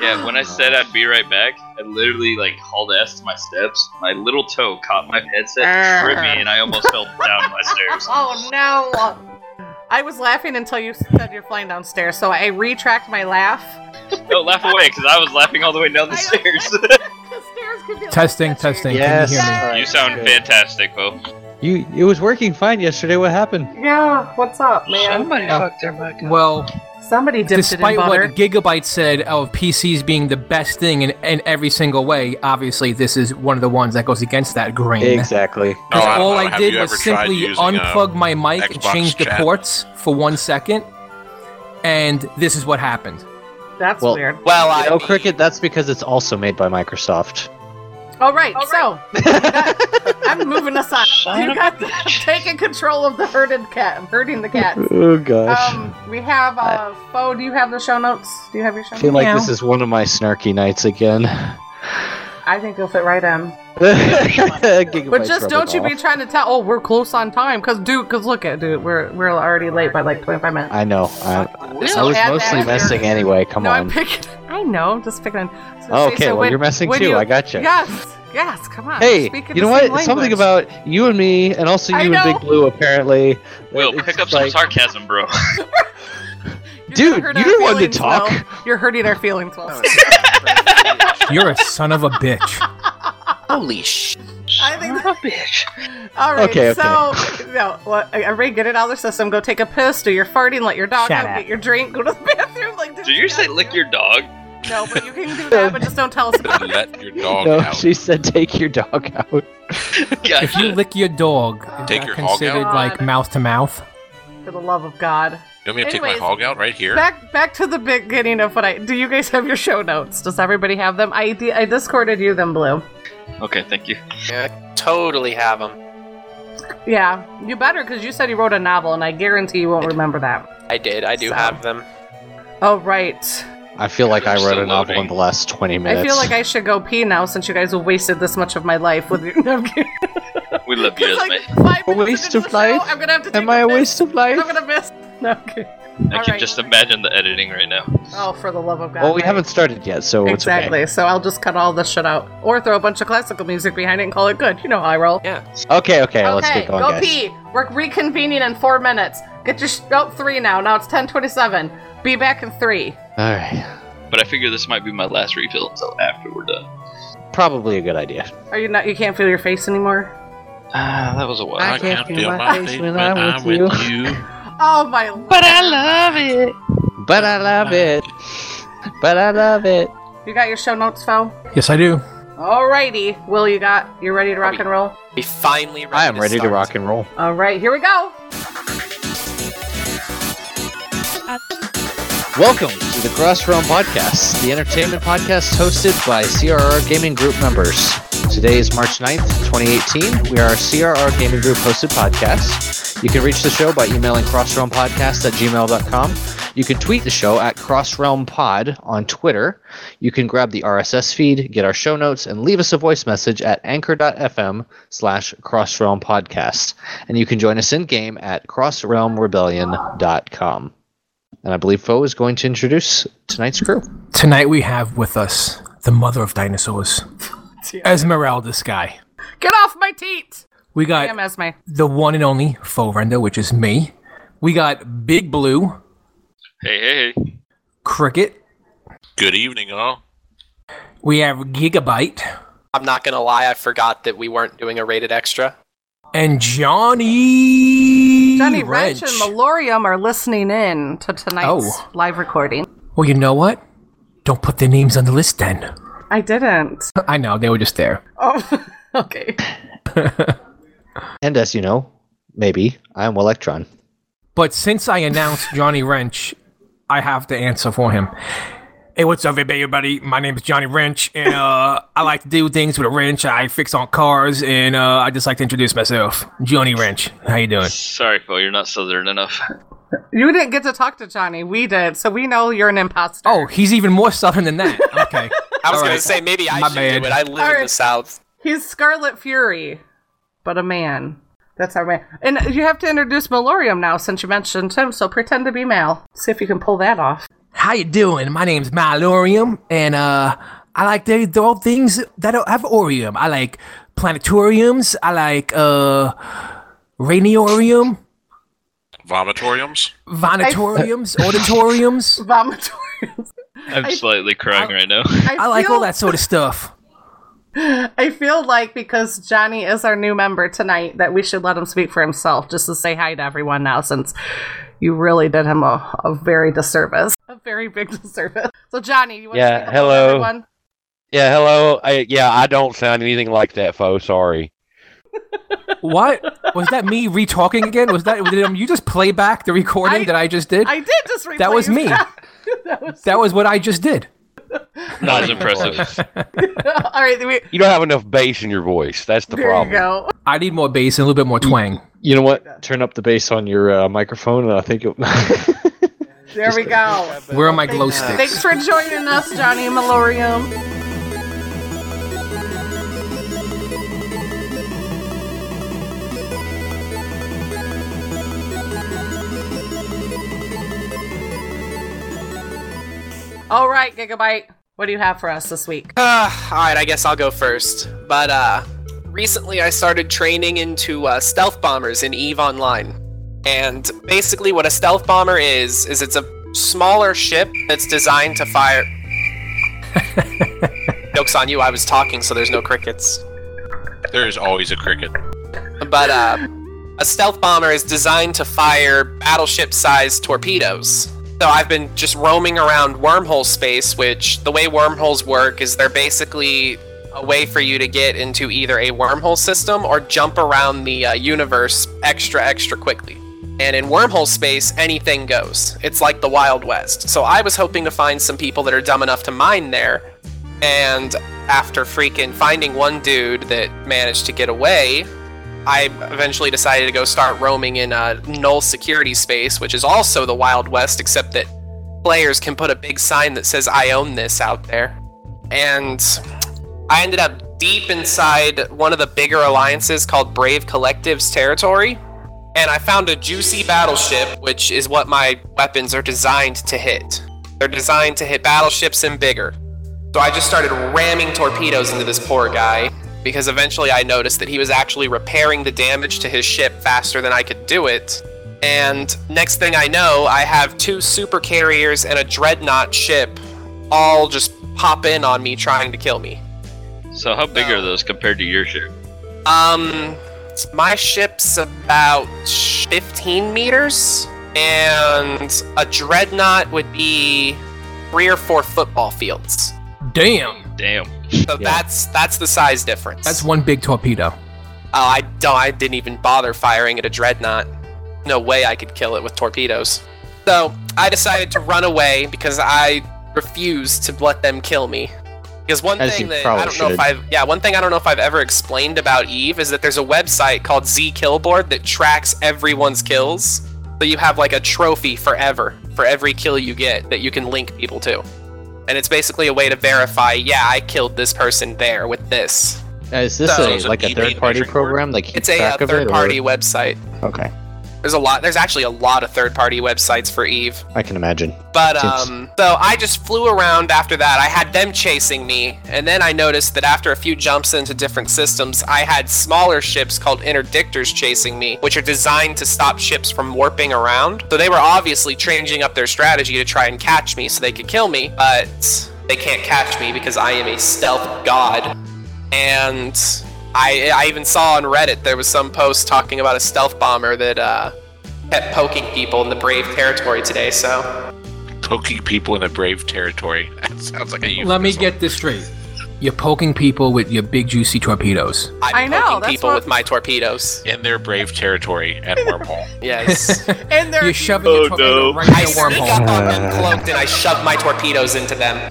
Yeah, when I oh, said I'd be right back, I literally like hauled ass to my steps. My little toe caught my headset, tripped me, and I almost fell down my stairs. Oh no! I was laughing until you said you're flying downstairs, so I retract my laugh. No, laugh away, because I was laughing all the way down the stairs. The stairs could be Testing, sketchy. testing. Yes. Can you hear me? you sound fantastic, Bo. You, it was working fine yesterday. What happened? Yeah, what's up, man? Somebody Oh. fucked their mic up. Well, Somebody dipped despite it in what. Gigabyte said of PCs being the best thing in, in every single way, obviously this is one of the ones that goes against that grain. Exactly. Oh, I all know. I Have did you was tried simply using, uh, unplug my mic and Xbox change the chat? ports for one second, and this is what happened. That's Well- weird. well, I You know, mean, Cricket, that's because it's also made by Microsoft. All right, so you got- I'm moving us on. Son you of got bitch. taking control of the herded cat. I'm herding the cats. Oh gosh. Um, we have uh, Fo. Do you have the show notes? Do you have your show notes? I feel notes? like this is one of my snarky nights again. I think you'll fit right in. But just don't you be trying to tell. Oh, we're close on time, cause dude, cause look at dude, we're we're already late by like 25 minutes. I know. I, We'll I was mostly messing here. anyway. Come no, on. I'm picking. I know, just picking. on- So, Oh, see, okay, so well, when- you're messing too. you- I got gotcha. You. Yes, yes. Come on. Hey, you know what? same Something about you and me, and also you and. Big Blue. Apparently, Will, pick up like- some sarcasm, bro. Dude, you our don't want to talk. Will. You're hurting our feelings, Will. You're a son of a bitch. holy sh! I think Son of a bitch. All right, Okay, okay. so no, well, everybody get it out of their system. Go take a piss, do your farting, let your dog Shut out, up. get your drink, go to the bathroom. Like, Did you say lick your dog? No, but you can do that, but just don't tell us about it. Let your dog no, out. she said take your dog out. If you lick your dog, is Take that your hog considered out? like mouth to mouth? For the love of God. You want me to take my hog out right here? Back back to the beginning of what I. Do you guys have your show notes? Does everybody have them? I I discorded you them, Blue. Okay, thank you. Yeah, totally have them. Yeah, you better because you said you wrote a novel, and I guarantee you won't remember that. I did. I do So- have them. Oh right. I feel like I I'm wrote a novel loading. in the last 20 minutes. I feel like I should go pee now since you guys have wasted this much of my life with your. No, We love you, 'Cause, Esme. like, five A minutes waste of the show, life? I'm gonna have to take Am I a waste of life? I'm gonna miss. No, okay. I can Alright. just imagine the editing right now. Oh, for the love of God. Well, we right. haven't started yet, so Exactly. it's So I'll just cut all this shit out, or throw a bunch of classical music behind it and call it good. You know how I roll. Yeah. okay. Okay, okay, let's okay, get going, go guys. pee. We're reconvening in four minutes. Get your sh- oh three now. Now it's ten twenty-seven. Be back in three. All right, But I figure this might be my last refill until after we're done. probably a good idea. Are you not? You can't feel your face anymore. Ah, that was a while. I I can't can't feel feel my my face face when when I'm I'm with with you. Oh my. But I love it. But I love it. But I love it. You got your show notes, Phil? Yes, I do. Alrighty. Will you got? You ready to rock and roll? We finally. Ready I am to ready to start. rock and roll. All right. Here we go. Welcome to the Cross Realm Podcast, the entertainment podcast hosted by CRR Gaming Group members. Today is March 9th, 2018. We are a CRR Gaming Group hosted podcast. You can reach the show by emailing crossrealmpodcast at gmail.com. You can tweet the show at crossrealmpod on Twitter. You can grab the RSS feed, get our show notes, and leave us a voice message at anchor.fm slash crossrealmpodcast. And you can join us in game at crossrealmrebellion.com. And I believe Foe is going to introduce tonight's crew. Tonight we have with us the mother of dinosaurs, Esmeralda Sky. Get off my teat. We I am got Esme. the one and only Faux Render, which is me. We got Big Blue, Hey, hey, hey. Cricket. Good evening, all. We have Gigabyte I'm not gonna lie. I forgot that we weren't doing a rated extra. and Johnny. Johnny Wrench and Malorium are listening in to tonight's Oh. live recording. Well, you know what? Don't put their names on the list then. I didn't. I know they were just there. Oh, okay. And as you know, maybe, I am Electron. But since I announced Johnny Wrench, I have to answer for him. Hey, what's up, everybody? My name is Johnny Wrench, and uh, I like to do things with a wrench. I fix on cars, and uh, I just like to introduce myself, Johnny Wrench. How you doing? Sorry, Phil, you're not southern enough. You didn't get to talk to Johnny. We did, so we know you're an imposter. Oh, he's even more southern than that. Okay. I was All gonna right. say maybe I My should bad. do it. I live in the south. He's Scarlet Fury, but a man. That's our man. And you have to introduce Malorium now since you mentioned him, so pretend to be male. See if you can pull that off. How you doing? My name's Malorium, and uh, I like the, the all things that have orium. I like planetariums. I like uh, raniorium, Vomitoriums? vomitoriums, auditoriums. Vomitoriums. I'm I- slightly crying right now. I like all that sort of stuff. I feel like because Johnny is our new member tonight, that we should let him speak for himself, just to say hi to everyone now, since you really did him a, a very disservice, a very big disservice. So Johnny, you want Yeah, to say hello, to hello. everyone? Yeah, hello. I, yeah, I don't sound anything like that, foe. Sorry. What was that? Me re-talking again? Was that did um, you just play back the recording I- that I just did? I did just replay That was me. back. that was that was what I just did. Not as impressive. all right. We, You don't have enough bass in your voice. That's the there problem. you go. I need more bass and a little bit more twang. You know what? Turn up the bass on your uh, microphone, and I think it. There we go. Where are my glow Thanks, sticks? thanks for joining us, Johnny Malorium. All right, Gigabyte. What do you have for us this week? Uh, Alright, I guess I'll go first. But, uh, recently I started training into uh, stealth bombers in EVE Online. And basically, what a stealth bomber is, is it's a smaller ship that's designed to fire. Joke's on you, I was talking, so there's no crickets. There is always a cricket. But uh, a stealth bomber is designed to fire battleship-sized torpedoes. So I've been just roaming around wormhole space, which the way wormholes work is they're basically a way for you to get into either a wormhole system or jump around the uh, universe extra, extra quickly. And in wormhole space, anything goes. It's like the Wild West. So I was hoping to find some people that are dumb enough to mine there. And after freaking finding one dude that managed to get away, I eventually decided to go start roaming in uh, null security space, which is also the Wild West, except that players can put a big sign that says "I own this" out there. And I ended up deep inside one of the bigger alliances called Brave Collective's territory, and I found a juicy battleship, which is what my weapons are designed to hit. They're designed to hit battleships and bigger. So I just started ramming torpedoes into this poor guy because eventually I noticed that he was actually repairing the damage to his ship faster than I could do it. And next thing I know, I have two super carriers and a dreadnought ship all just pop in on me trying to kill me. So how big No. are those compared to your ship? Um, my ship's about 15 meters, and a dreadnought would be three or four football fields. Damn, Damn. So that's that's the size difference. that's one big torpedo. Oh, I don't. I didn't even bother firing at a dreadnought. No way I could kill it with torpedoes. So I decided to run away because I refused to let them kill me. Because one As thing that I don't know if. I've yeah one thing I don't know if I've ever explained about Eve is that there's a website called Z Killboard that tracks everyone's kills. So you have like a trophy forever for every kill you get that you can link people to. And it's basically a way to verify, yeah, I killed this person there with this. Uh, is this So- a, like a third party measuring board? program? Like It's a, uh track of it, third-party website. Okay, There's a lot. There's actually a lot of third-party websites for Eve. I can imagine. But Seems- um, so I just flew around after that. I had them chasing me, and then I noticed that after a few jumps into different systems, I had smaller ships called interdictors chasing me, which are designed to stop ships from warping around. So they were obviously changing up their strategy to try and catch me so they could kill me, but they can't catch me because I am a stealth god. And I, I even saw on Reddit there was some post talking about a stealth bomber that uh, kept poking people in the Brave territory today. So Poking people in the brave territory. That sounds like a euphemism. Let me get this straight. You're poking people with your big juicy torpedoes. I'm I know, poking that's people what- with my torpedoes. in their brave territory at wormhole. Yes, And there, You're shoving Oh, your torpedo no. right in I the sneak wormhole. up on them cloaked and I shove my torpedoes into them.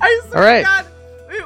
I swear All right. to God, we-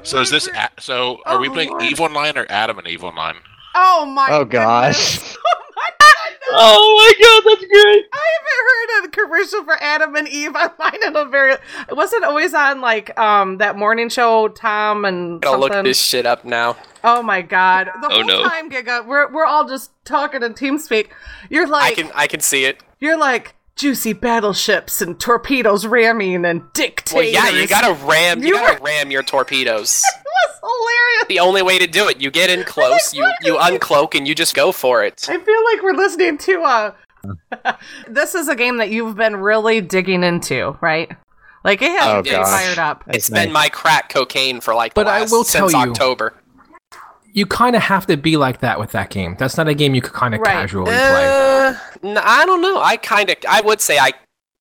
So is this? A- so are we Oh, playing Lord. Eve Online or Adam and Eve Online? Oh my. Oh goodness. gosh. Oh my god. no. Oh my god, that's great. I haven't heard a commercial for Adam and Eve online in a very. It wasn't always on like um that morning show. Tom and I'm gonna look this shit up now. Oh my god! The Oh, whole no. time, Giga, we're we're all just talking in TeamSpeak. You're like, I can I can see it. you're like, juicy battleships and torpedoes ramming and dictators. Well, yeah, you gotta ram. You, You gotta were- ram your torpedoes. It was hilarious. the only way to do it. You get in close, you you uncloak, and you just go for it. I feel like we're listening to uh this is a game that you've been really digging into, right? Like it has Oh, you gosh. fired up. It's been my crack cocaine for like the But I will tell since you- October. You kind of have to be like that with that game. That's not a game you could kind of Right. casually play. Uh, n- I don't know. I kind of, I would say I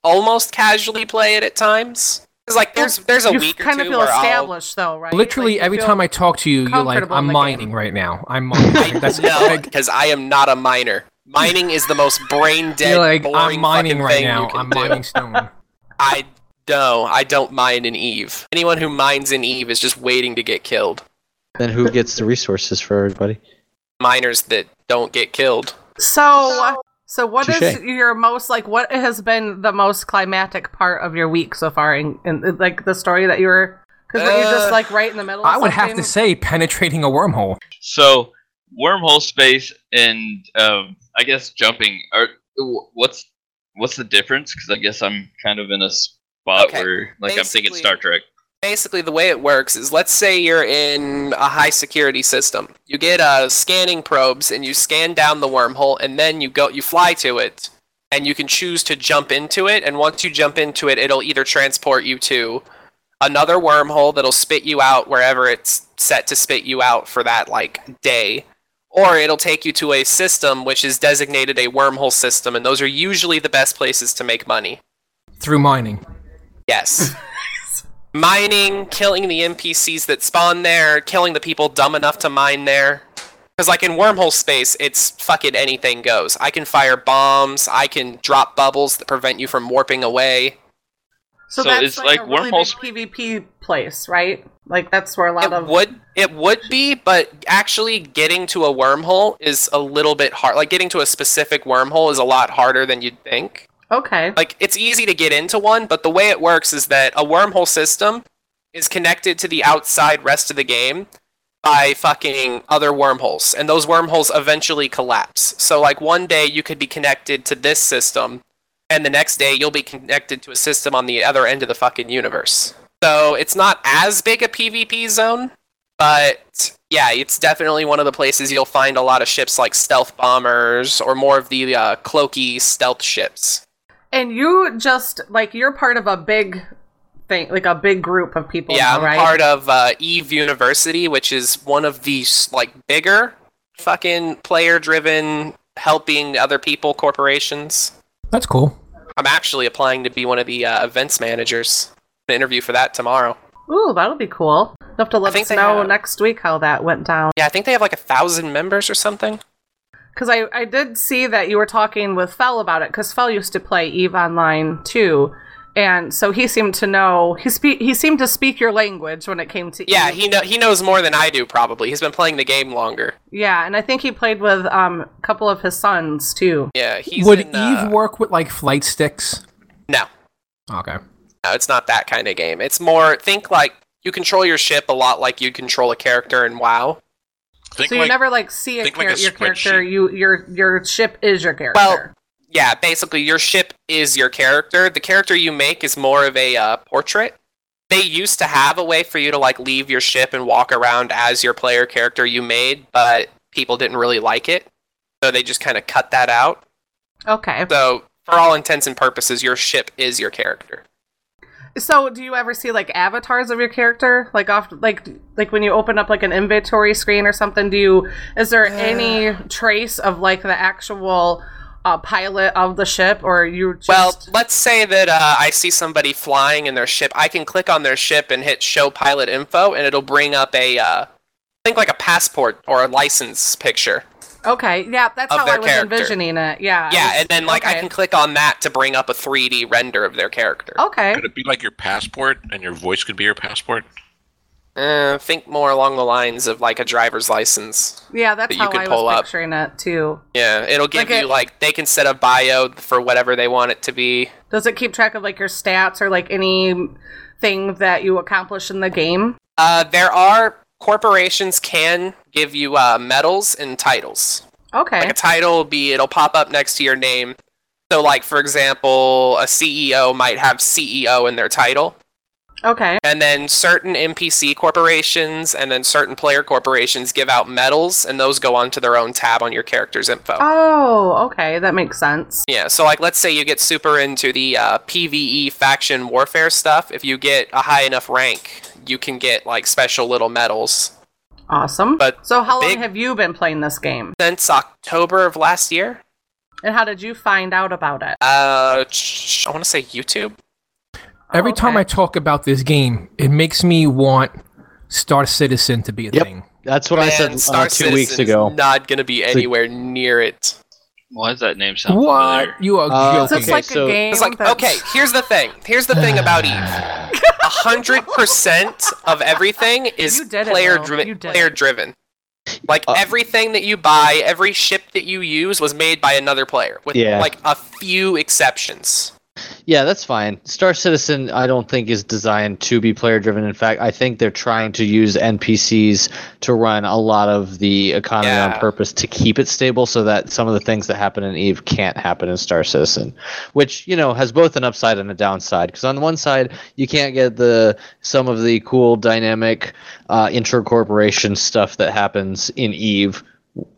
almost casually play it at times. Cause like there's there's a you week or kind two of feel where I'll- established though, right? Literally Like, every time I talk to you, you're like, "I'm mining game." right now. I'm mining." That's no, because I am not a miner. Mining is the most brain dead, you're like, boring "I'm mining right thing now. you can I'm do. mining stone." I no, I don't mine in Eve. Anyone who mines in Eve is just waiting to get killed. Then who gets the resources for everybody? Miners that don't get killed. So so what is Touche. your most like what has been the most climatic part of your week so far in, in like the story that you were because were you just Uh, like right in the middle of I would have to say, penetrating a wormhole. So wormhole space and um, I guess jumping are what's what's the difference? Because I guess I'm kind of in a spot Okay, where like I'm thinking Star Trek. Basically the way it works is let's say you're in a high security system you get uh, scanning probes and you scan down the wormhole and then you go you fly to it and you can choose to jump into it and once you jump into it it'll either transport you to another wormhole that'll spit you out wherever it's set to spit you out for that like day or it'll take you to a system which is designated a wormhole system and those are usually the best places to make money Through mining. Yes. Mining, killing the NPCs that spawn there, killing the people dumb enough to mine there. Because, like, in wormhole space, it's fucking anything goes. I can fire bombs, I can drop bubbles that prevent you from warping away. So, So that's it's like, like a really wormholes- big PvP place, right? Like that's where a lot It of would it would be, but actually getting to a wormhole is a little bit hard. Like getting to a specific wormhole is a lot harder than you'd think. Okay. like it's easy to get into one, but the way it works is that a wormhole system is connected to the outside rest of the game by fucking other wormholes, and those wormholes eventually collapse. So like one day you could be connected to this system, and the next day you'll be connected to a system on the other end of the fucking universe. So it's not as big a PvP zone, but yeah, it's definitely one of the places you'll find a lot of ships like stealth bombers or more of the uh, cloaky stealth ships. And you just like you're part of a big thing, like a big group of people. Yeah, now, I'm right? part of uh, Eve University, which is one of these like bigger fucking player-driven helping other people corporations. That's cool. I'm actually applying to be one of the uh, events managers. An interview for that tomorrow. Ooh, that'll be cool. You'll have to let think us they know have- next week how that went down. Yeah, I think they have like a thousand members or something. Because I, I did see that you were talking with Fell about it, because Fell used to play Eve Online too. And so he seemed to know he spe- he seemed to speak your language when it came to Yeah, Eve. he know he knows more than I do. Probably he's been playing the game longer. yeah, and I think he played with um a couple of his sons too. Yeah, he's Would in, uh, Eve work with like flight sticks? No, Okay. no, it's not that kind of game. It's more think like you control your ship a lot like you'd control a character in WoW. Think so you like never like see a char- like a your character. spreadsheet. You your your ship is your character. Well, yeah, basically your ship is your character. The character you make is more of a uh, portrait. They used to have a way for you to like leave your ship and walk around as your player character you made, but people didn't really like it. So they just kind of cut that out. okay. So for all intents and purposes, your ship is your character. So, do you ever see like avatars of your character, like off, like like when you open up like an inventory screen or something? Do you is there any trace of like the actual uh, pilot of the ship, or you just Well, let's say that uh, I see somebody flying in their ship. I can click on their ship and hit show pilot info, and it'll bring up a uh, think like a passport or a license picture. Okay? Yeah, that's how I was character. envisioning it. Yeah, Yeah, it's- and then like I can click on that to bring up a 3D render of their character. Okay, could it be like your passport and your voice could be your passport? Uh, think more along the lines of like a driver's license. yeah, that's that you how could I pull was up. picturing it too. Yeah, it'll give Like you it- like they can set a bio for whatever they want it to be. Does it keep track of like your stats or like anything that you accomplish in the game? Uh, there are corporations can give you uh, medals and titles. Okay, Like a title will be it'll pop up next to your name. So, like for example, a CEO might have CEO in their title, Okay. and then certain NPC corporations and then certain player corporations give out medals, and those go onto their own tab on your character's info. Oh, okay. That makes sense. Yeah, so like let's say you get super into the uh, PVE faction warfare stuff. If you get a high enough rank, you can get like special little medals. Awesome. But so, how long have you been playing this game? Since October of last year, And how did you find out about it? uh, I want to say YouTube. Every time I talk about this game, it makes me want Star Citizen to be a Yep. thing. That's what I said Man, uh, Star two weeks Citizen's ago. Not gonna be anywhere near it. Why does that name sound What? familiar? You are Uh, joking. it's Okay, like so- a game. It's like that's- okay, here's the thing. Here's the thing about Eve. A hundred percent of everything is You did it, player driven. Player it. driven. Like Uh, everything that you buy, every ship that you use was made by another player, with Yeah. like a few exceptions. Yeah, that's fine. Star Citizen, I don't think is designed to be player driven. In fact, I think they're trying to use NPCs to run a lot of the economy on purpose to keep it stable so that some of the things that happen in Eve can't happen in Star Citizen, which, you know, has both an upside and a downside. Because on the one side, you can't get the some of the cool dynamic uh, intra-corporation stuff that happens in Eve,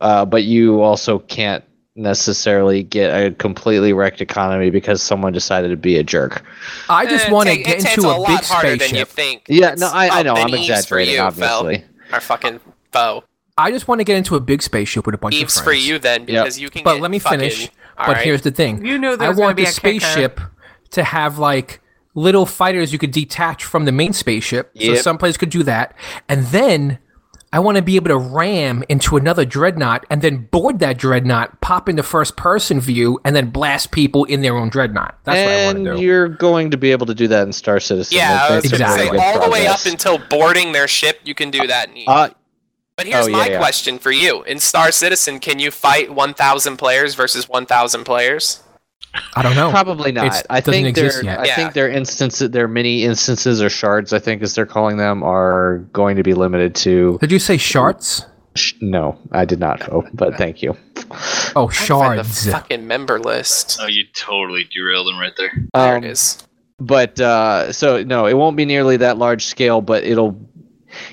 uh, but you also can't necessarily get a completely wrecked economy because someone decided to be a jerk. I just want to get into it's a, lot big harder than you spaceship. think. Yeah, It's no, I, I know, I'm exaggerating, you, obviously. Fell. Our fucking foe. I just want to get into a big spaceship with a bunch Eves of for you then, because you can. But get let me fucking- finish. But right. here's the thing. You knew there I was gonna want be the a kicker. spaceship to have like little fighters you could detach from the main spaceship. So Yep. some players could do that. And then I want to be able to ram into another dreadnought and then board that dreadnought, pop into first person view, and then blast people in their own dreadnought. That's what I want to do. you're going to be able to do that in Star Citizen. Yeah, I They've was made say Exactly. all the way up until boarding their ship, you can do that. In Eve. Uh, But here's Oh, yeah, my yeah. question for you: In Star Citizen, can you fight 1,000 players versus 1,000 players? I don't know. Probably not. It's- I doesn't think exist their yet. I Yeah. think their instances, their many instances or shards, I think as they're calling them, are going to be limited to. Did you say shards? Sh- no, I did not. Oh, but thank you. Oh, Trying to find the shards. fucking member list. Oh, you totally derailed him right there. There Um, it is. but uh, so no, it won't be nearly that large scale, but it'll,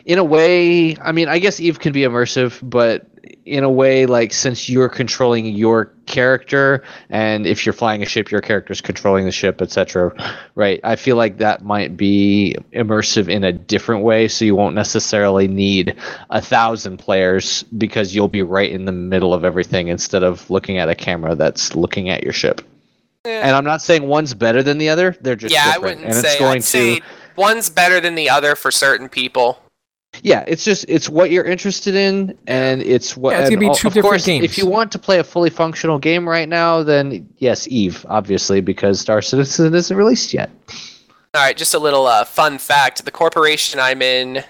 in a way, I mean, I guess Eve can be immersive, but in a way, like since you're controlling your character, and if you're flying a ship, your character's controlling the ship, etc. Right? I feel like that might be immersive in a different way, so you won't necessarily need a thousand players because you'll be right in the middle of everything instead of looking at a camera that's looking at your ship. And I'm not saying one's better than the other; they're just yeah, I different. wouldn't and say. it's going I'd to say one's better than the other for certain people. Yeah, it's just it's what you're interested in, and it's what. Yeah, it's gonna be two of different course, games. If you want to play a fully functional game right now, then yes, Eve, obviously, because Star Citizen isn't released yet. All right, just a little uh, fun fact: the corporation I'm in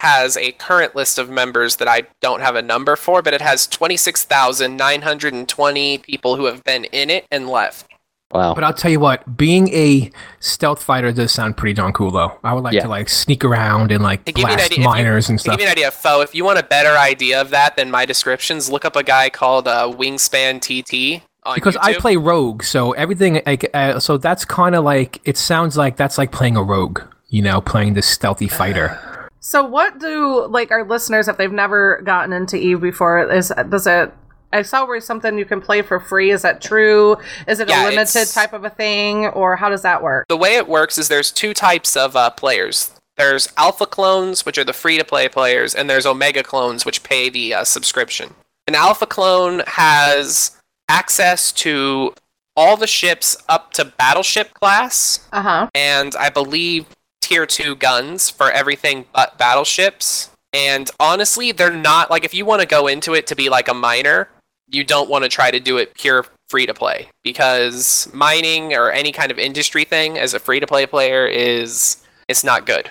has a current list of members that I don't have a number for, but it has 26,920 people who have been in it and left. Wow. But I'll tell you what, being a stealth fighter does sound pretty darn cool, though. I would like Yeah. to like sneak around and like To give you an blast idea, if you- miners and stuff. give you an idea, Foe, if you want a better idea of that than my descriptions, look up a guy called uh, Wingspan TT on Because I play rogue, so everything like uh, so that's kind of like it sounds like that's like playing a rogue, you know, playing this stealthy fighter. So, what do like our listeners, if they've never gotten into Eve before, is does it? I saw where something you can play for free. Is that true? Is it Yeah, a limited type of a thing, or how does that work? the way it works is there's two types of uh, players. There's alpha clones, which are the free to play players, and there's omega clones, which pay the uh, subscription. An alpha clone has access to all the ships up to battleship class, Uh huh. and I believe tier 2 guns for everything but battleships. And honestly, they're not like if you want to go into it to be like a miner, you don't want to try to do it pure free to play because mining or any kind of industry thing as a free to play player is it's not good.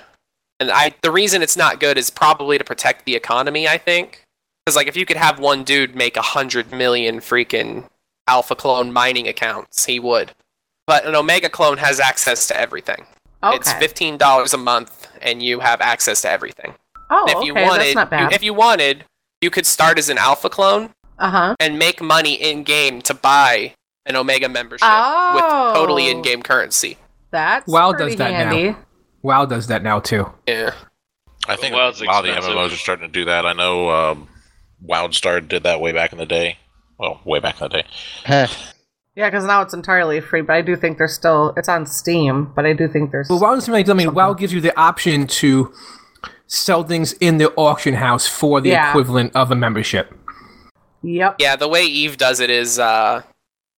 And I the reason it's not good is probably to protect the economy, I think. Cuz like if you could have one dude make a 100 million freaking alpha clone mining accounts, he would. But an omega clone has access to everything. Oh, okay. It's fifteen dollars a month, and you have access to everything. oh, And if okay. you wanted, that's not you- bad. if you wanted, you could start as an alpha clone Uh huh. and make money in game to buy an Omega membership Oh. with totally in-game currency. That's WoW pretty does that now. handy. WoW does that now too. Yeah. I think WoW's a lot of the expensive. MMOs are starting to do that. I know um, WildStar did that way back in the day. Well, way back in the day. Yeah, because now it's entirely free, but I do think there's still it's on Steam, but I do think there's Well, WoW doesn't make. I mean, WoW gives you the option to sell things in the auction house for the Yeah. equivalent of a membership. Yep. Yeah, the way Eve does it is uh,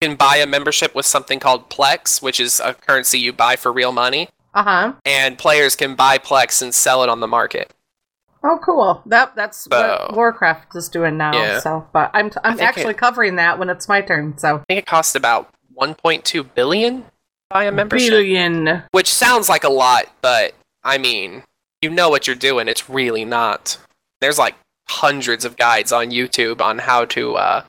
you can buy a membership with something called Plex, which is a currency you buy for real money, Uh huh. and players can buy Plex and sell it on the market. Oh, cool. That that's what Warcraft is doing now. Yeah. So, but I'm t- I'm actually it- covering that when it's my turn. So, I think it costs about 1.2 billion to buy a membership, billion. which sounds like a lot, but I mean, you know what you're doing. It's really not. There's like hundreds of guides on YouTube on how to uh,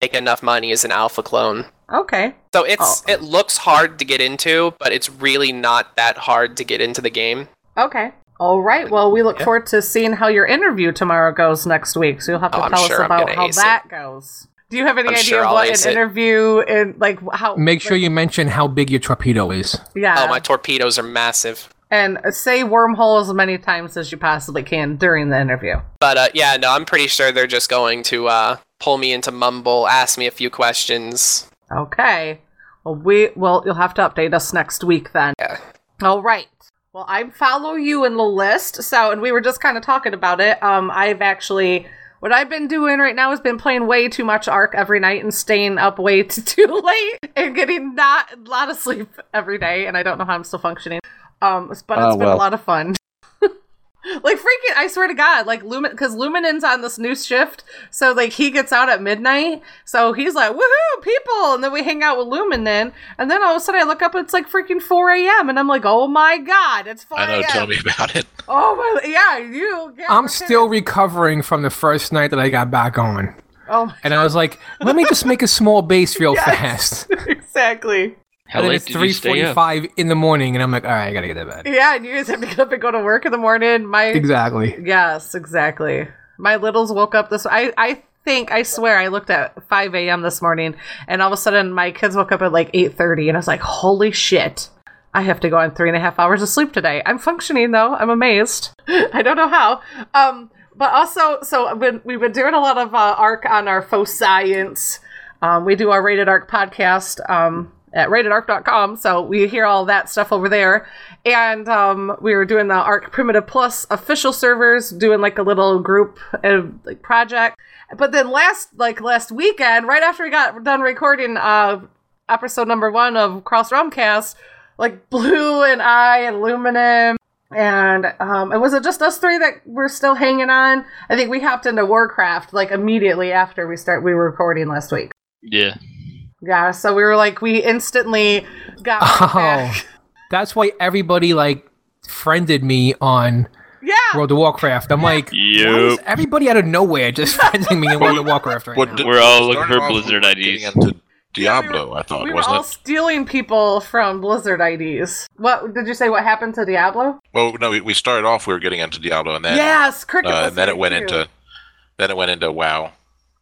make enough money as an alpha clone. Okay. So it's Oh. it looks hard to get into, but it's really not that hard to get into the game. Okay. All right. Well, we look Yeah. forward to seeing how your interview tomorrow goes next week. So you'll have to Oh, tell sure us about how ace it. that goes. Do you have any I'm idea sure of I'll what ace an it. interview and like how? Make sure you mention how big your torpedo is. Yeah. Oh, my torpedoes are massive. And say wormhole as many times as you possibly can during the interview. But uh, yeah, no, I'm pretty sure they're just going to uh, pull me into Mumble, ask me a few questions. Okay. Well, we well you'll have to update us next week then. Yeah. All right. Well, I follow you in the list. So, and we were just kind of talking about it. Um, I've actually what I've been doing right now has been playing way too much Ark every night and staying up way too, too late and getting not a lot of sleep every day. And I don't know how I'm still functioning. Um, but it's Oh, been a lot of fun. like freaking, I swear to God, like Lumen, because Luminen's on this new shift, so like he gets out at midnight, so he's like, "Woohoo, people!" And then we hang out with Luminen, and then all of a sudden I look up, it's like freaking four a.m., and I'm like, "Oh my God, it's four I know. a.m." Tell me about it. Oh my, yeah, you. Yeah, I'm okay. still recovering from the first night that I got back on. Oh, my- And I was like, let me just make a small base real Yes. fast. exactly. How and then late it's did you stay up? 3.45 in the morning, and I'm like, all right, I gotta get to bed. Yeah, and you guys have to get up and go to work in the morning. My Exactly. Yes, exactly. My littles woke up this. I I think I swear I looked at 5 a.m. this morning, and all of a sudden my kids woke up at like 8:30, and I was like, "Holy shit!" I have to go on three and a half hours of sleep today. I'm functioning though. I'm amazed. I don't know how. Um, but also, so been, we've been doing a lot of uh, Ark on our faux science. Um, we do our Rated Ark podcast um, at ratedarc.com, so we hear all that stuff over there. And um, we were doing the Ark Primitive Plus official servers, doing like a little group uh, like project. But then last like last weekend, right after we got done recording uh, episode number one of Cross Realm Cast, like Blue and I and Luminen and um, it was it just us three that were still hanging on. I think we hopped into Warcraft like immediately after we start we were recording last week. Yeah. Yeah, so we were like we instantly got Oh, that's why everybody like friended me on Yeah, World of Warcraft. I'm like, why is Yep. everybody out of nowhere just friending me in World of Warcraft right What now? We're all looking for Blizzard with getting IDs. into Diablo, I thought, we were wasn't all it? stealing people from Blizzard IDs. What did you say? What happened to Diablo? Well, no, we, we started off. We were getting into Diablo, and then yes, Cricket. uh, and then it went too. into then it went into WoW.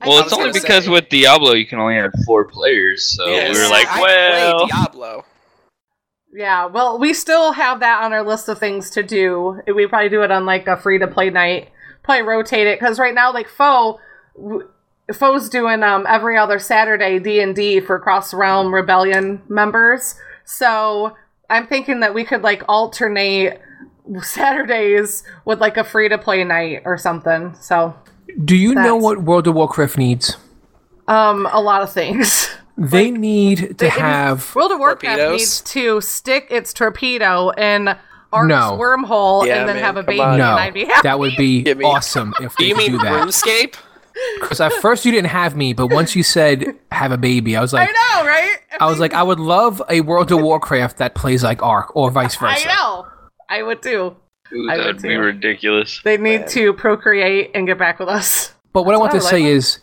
I Well, it's only because say- with Diablo you can only have four players, so Yes. we were like, I well, play Diablo. Yeah, well, we still have that on our list of things to do. We probably do it on like a free to play night. Probably rotate it because right now, like Foe, Foe's doing um every other Saturday D and D for Cross Realm Rebellion members. So I'm thinking that we could like alternate Saturdays with like a free to play night or something. So Do you know what World of Warcraft needs? um, a lot of things. They need to They- have. World of Warcraft Torpedoes? needs to stick its torpedo in Ark's No. wormhole Yeah, and then man, have a baby, on. and No, I'd be happy. that would be Give me- awesome if they you could mean do that. RuneScape? Because at first you didn't have me, but once you said have a baby, I was like, I know, right? I was like, I would love a World of Warcraft that plays like Ark, or vice versa. I know. I would too. Ooh, I that'd be ridiculous. They need to procreate and get back with us. But what I want to say like. is,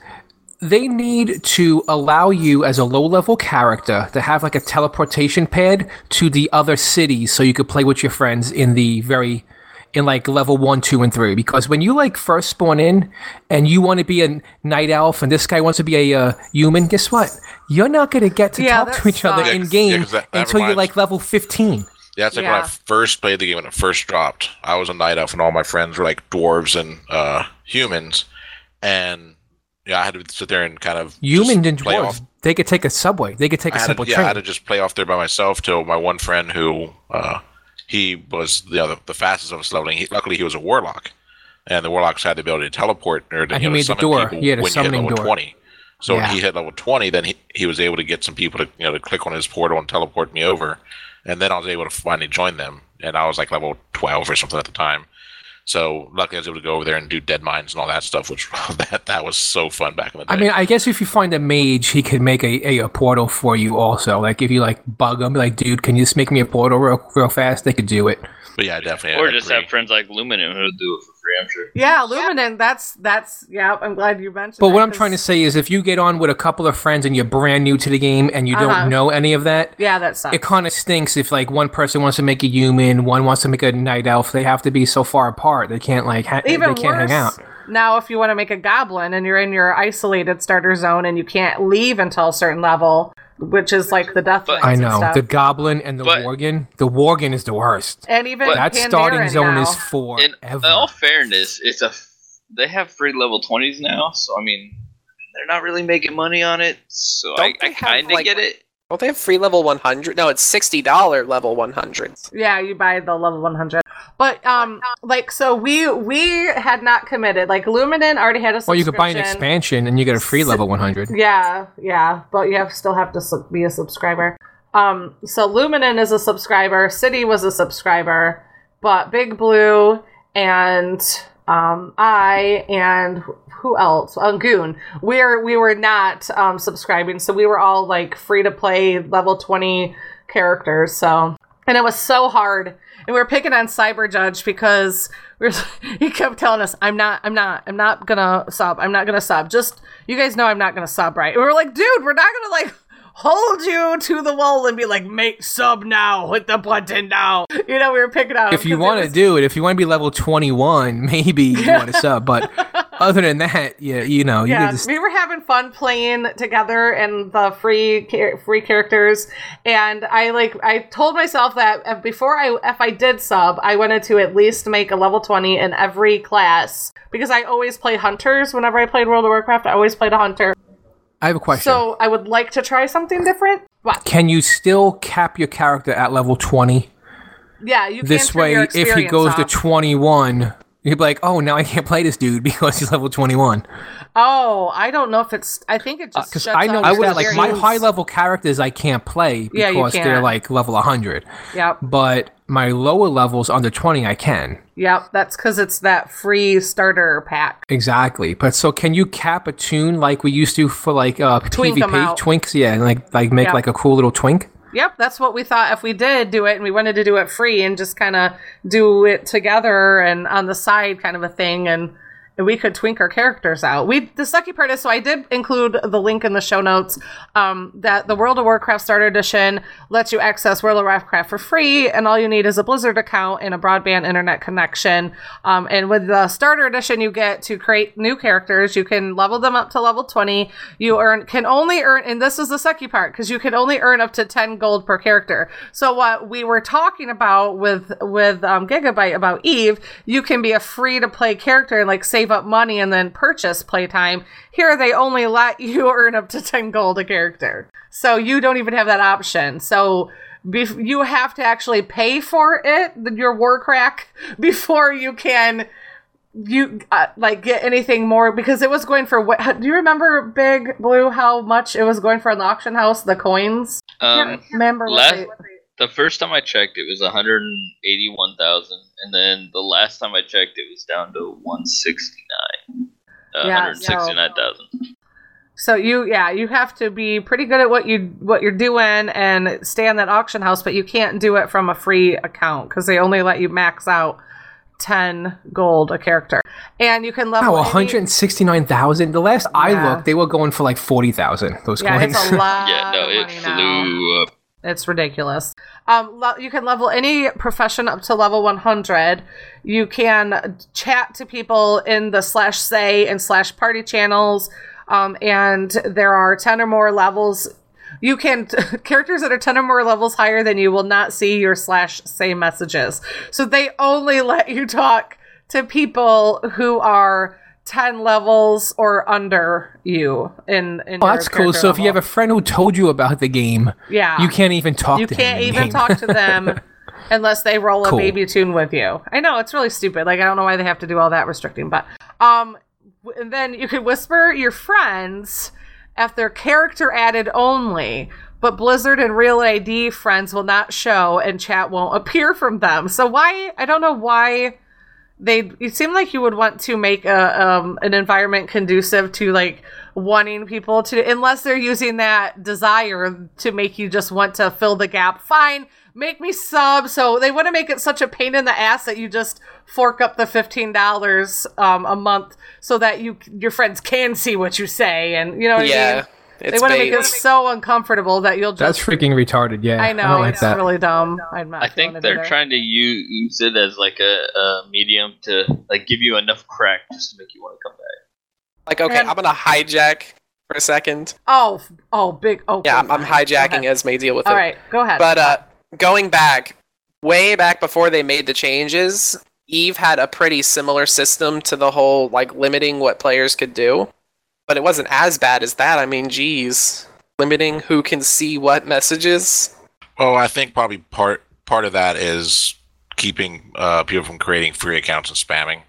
they need to allow you as a low-level character to have like a teleportation pad to the other cities, so you could play with your friends in the very in like level one, two, and three. Because when you like first spawn in and you want to be a night elf and this guy wants to be a uh, human, guess what? You're not gonna get to Yeah, talk to each other sucks. in Yeah, that- that until you're like level 15. Yeah, it's like when I first played the game when it first dropped. I was a night elf, and all my friends were like dwarves and uh, humans, and yeah, I had to sit there and kind of Human and dwarves, off. they could take a subway. They could take I a had, simple to, yeah, train. I had to just play off there by myself till my one friend who uh, he was you know, the, the fastest of us leveling. He, luckily, he was a warlock, and the warlocks had the ability to teleport or to, And he know, made the door. people He had a when you hit summoning level door. twenty. So Yeah. when he hit level twenty, then he, he was able to get some people to you know to click on his portal and teleport me over, and then I was able to finally join them. And I was like level twelve or something at the time. So luckily, I was able to go over there and do Deadmines and all that stuff, which that that was so fun back in the day. I mean, I guess if you find a mage, he could make a, a, a portal for you also. Like if you like bug him, like, dude, can you just make me a portal real, real fast? They could do it. But yeah, definitely. or I just agree. have friends like Luminen who'll do it for free. I'm sure. Yeah, Luminen. That's that's yeah. I'm glad you mentioned. But that, what I'm 'cause- trying to say is, if you get on with a couple of friends and you're brand new to the game and you Uh-huh. don't know any of that, Yeah, that sucks. it kind of stinks if like one person wants to make a human, one wants to make a night elf. They have to be so far apart. They can't like ha- Even they can't worse, hang out. now if you want to make a goblin and you're in your isolated starter zone and you can't leave until a certain level, which is like the death. But- I know stuff. the goblin and the But- worgen. The worgen is the worst. and even But- That Pandaren starting zone now. is four. In, in all fairness, it's a f- they have free level 20s now, so I mean, they're not really making money on it. So I, Don't they I kind of like- get it. Don't they have free level 100? No, it's $60 level 100. Yeah, you buy the level 100. But um, like so we we had not committed. Like Luminen already had a subscription. Well, you could buy an expansion and you get a free level 100. Yeah, yeah, but you have still have to sub- be a subscriber. Um, so Luminen is a subscriber. City was a subscriber, but Big Blue and um, I and who else? Uh, Goon. We're we were not um, subscribing, so we were all like free to play level twenty characters. So and it was so hard. And we were picking on Cyber Judge because we were, he kept telling us, "I'm not, I'm not, I'm not gonna sub. I'm not gonna sub. Just you guys know I'm not gonna sub, right?" And we were like, "Dude, we're not gonna like hold you to the wall and be like, make sub now, hit the button now." You know, we were picking him If you want to was- do it, if you want to be level 21, maybe you want to sub. But other than that, yeah, you know, you yeah, just we were having fun playing together and the free char- free characters. And I like I told myself that if- before I if I did sub, I wanted to at least make a level twenty in every class because I always play hunters. Whenever I played World of Warcraft, I always played a hunter. I have a question. So I would like to try something different. What? can you still cap your character at level 20? Yeah, you can This way, if he goes to 21, you'd be like, oh, now I can't play this dude because he's level 21. oh, I don't know if it's. I think it just Because Uh, I know I that, like, my high level characters I can't play Yeah, because they're like level 100. Yep. But my lower levels under 20, I can. Yep. That's because it's that free starter pack. Exactly. But so can you cap a toon like we used to for like uh Twink PvP twinks? Yeah, and like like make Yeah. like a cool little twink. Yep, that's what we thought if we did do it and we wanted to do it free and just kind of do it together and on the side kind of a thing and we could twink our characters out. We the sucky part is so I did include the link in the show notes um, that the World of Warcraft Starter Edition lets you access World of Warcraft for free, and all you need is a Blizzard account and a broadband internet connection. Um, and with the Starter Edition, you get to create new characters. You can level them up to level twenty. You earn can only earn, and this is the sucky part because you can only earn up to ten gold per character. So what we were talking about with with um, Gigabyte about Eve, you can be a free to play character and like save up money and then purchase playtime. Here they only let you earn up to 10 gold a character. So you don't even have that option. So bef- you have to actually pay for it, your war crack, before you can you uh, like get anything more because it was going for what do you remember big blue how much it was going for in the auction house the coins Um, Can't remember last- they- the first time I checked, it was 181,000, and then the last time I checked, it was down to 169, uh, yeah, 169,000. So you yeah, you have to be pretty good at what you what you're doing and stay on that auction house, but you can't do it from a free account because they only let you max out 10 gold a character. And you can level Wow, 169,000. The last I looked, they were going for like 40,000. Those Yeah, coins. it's a lot. Yeah, no, of it money now. flew up. It's ridiculous. Um, lo- you can level any profession up to level 100. You can chat to people in the slash say and slash party channels. Um, and there are 10 or more levels. You can, characters that are 10 or more levels higher than you will not see your slash say messages. So they only let you talk to people who are 10 levels or under you in, in Oh, that's cool. So if you have a friend who told you about the game, yeah you can't even talk to them. you can't even talk to them unless they roll a baby toon with you. I know it's really stupid. Like I don't know why they have to do all that restricting, but um, and then you can whisper your friends if they're character added only. But Blizzard and Real ID friends will not show, and chat won't appear from them. So why? I don't know why they. You seem like you would want to make a um, an environment conducive to like wanting people to, unless they're using that desire to make you just want to fill the gap. Fine, make me sub. So they want to make it such a pain in the ass that you just fork up the fifteen dollars um, a month so that you your friends can see what you say, and you know what I Yeah, mean. It's They want to make it so uncomfortable that you'll just. That's freaking retarded. Yeah, I know don't like it's that. really dumb. I'm not I think they're either. trying to use, use it as like a, a medium to like give you enough crack just to make you want to come back. Like, okay, And- I'm gonna hijack for a second. Oh, oh, big. Oh, Yeah. I'm, I'm hijacking as may deal with All it. right, go ahead. But uh, going back, way back before they made the changes, Eve had a pretty similar system to the whole like limiting what players could do. But it wasn't as bad as that. I mean, geez, limiting who can see what messages. Well, I think probably part part of that is keeping uh, people from creating free accounts and spamming.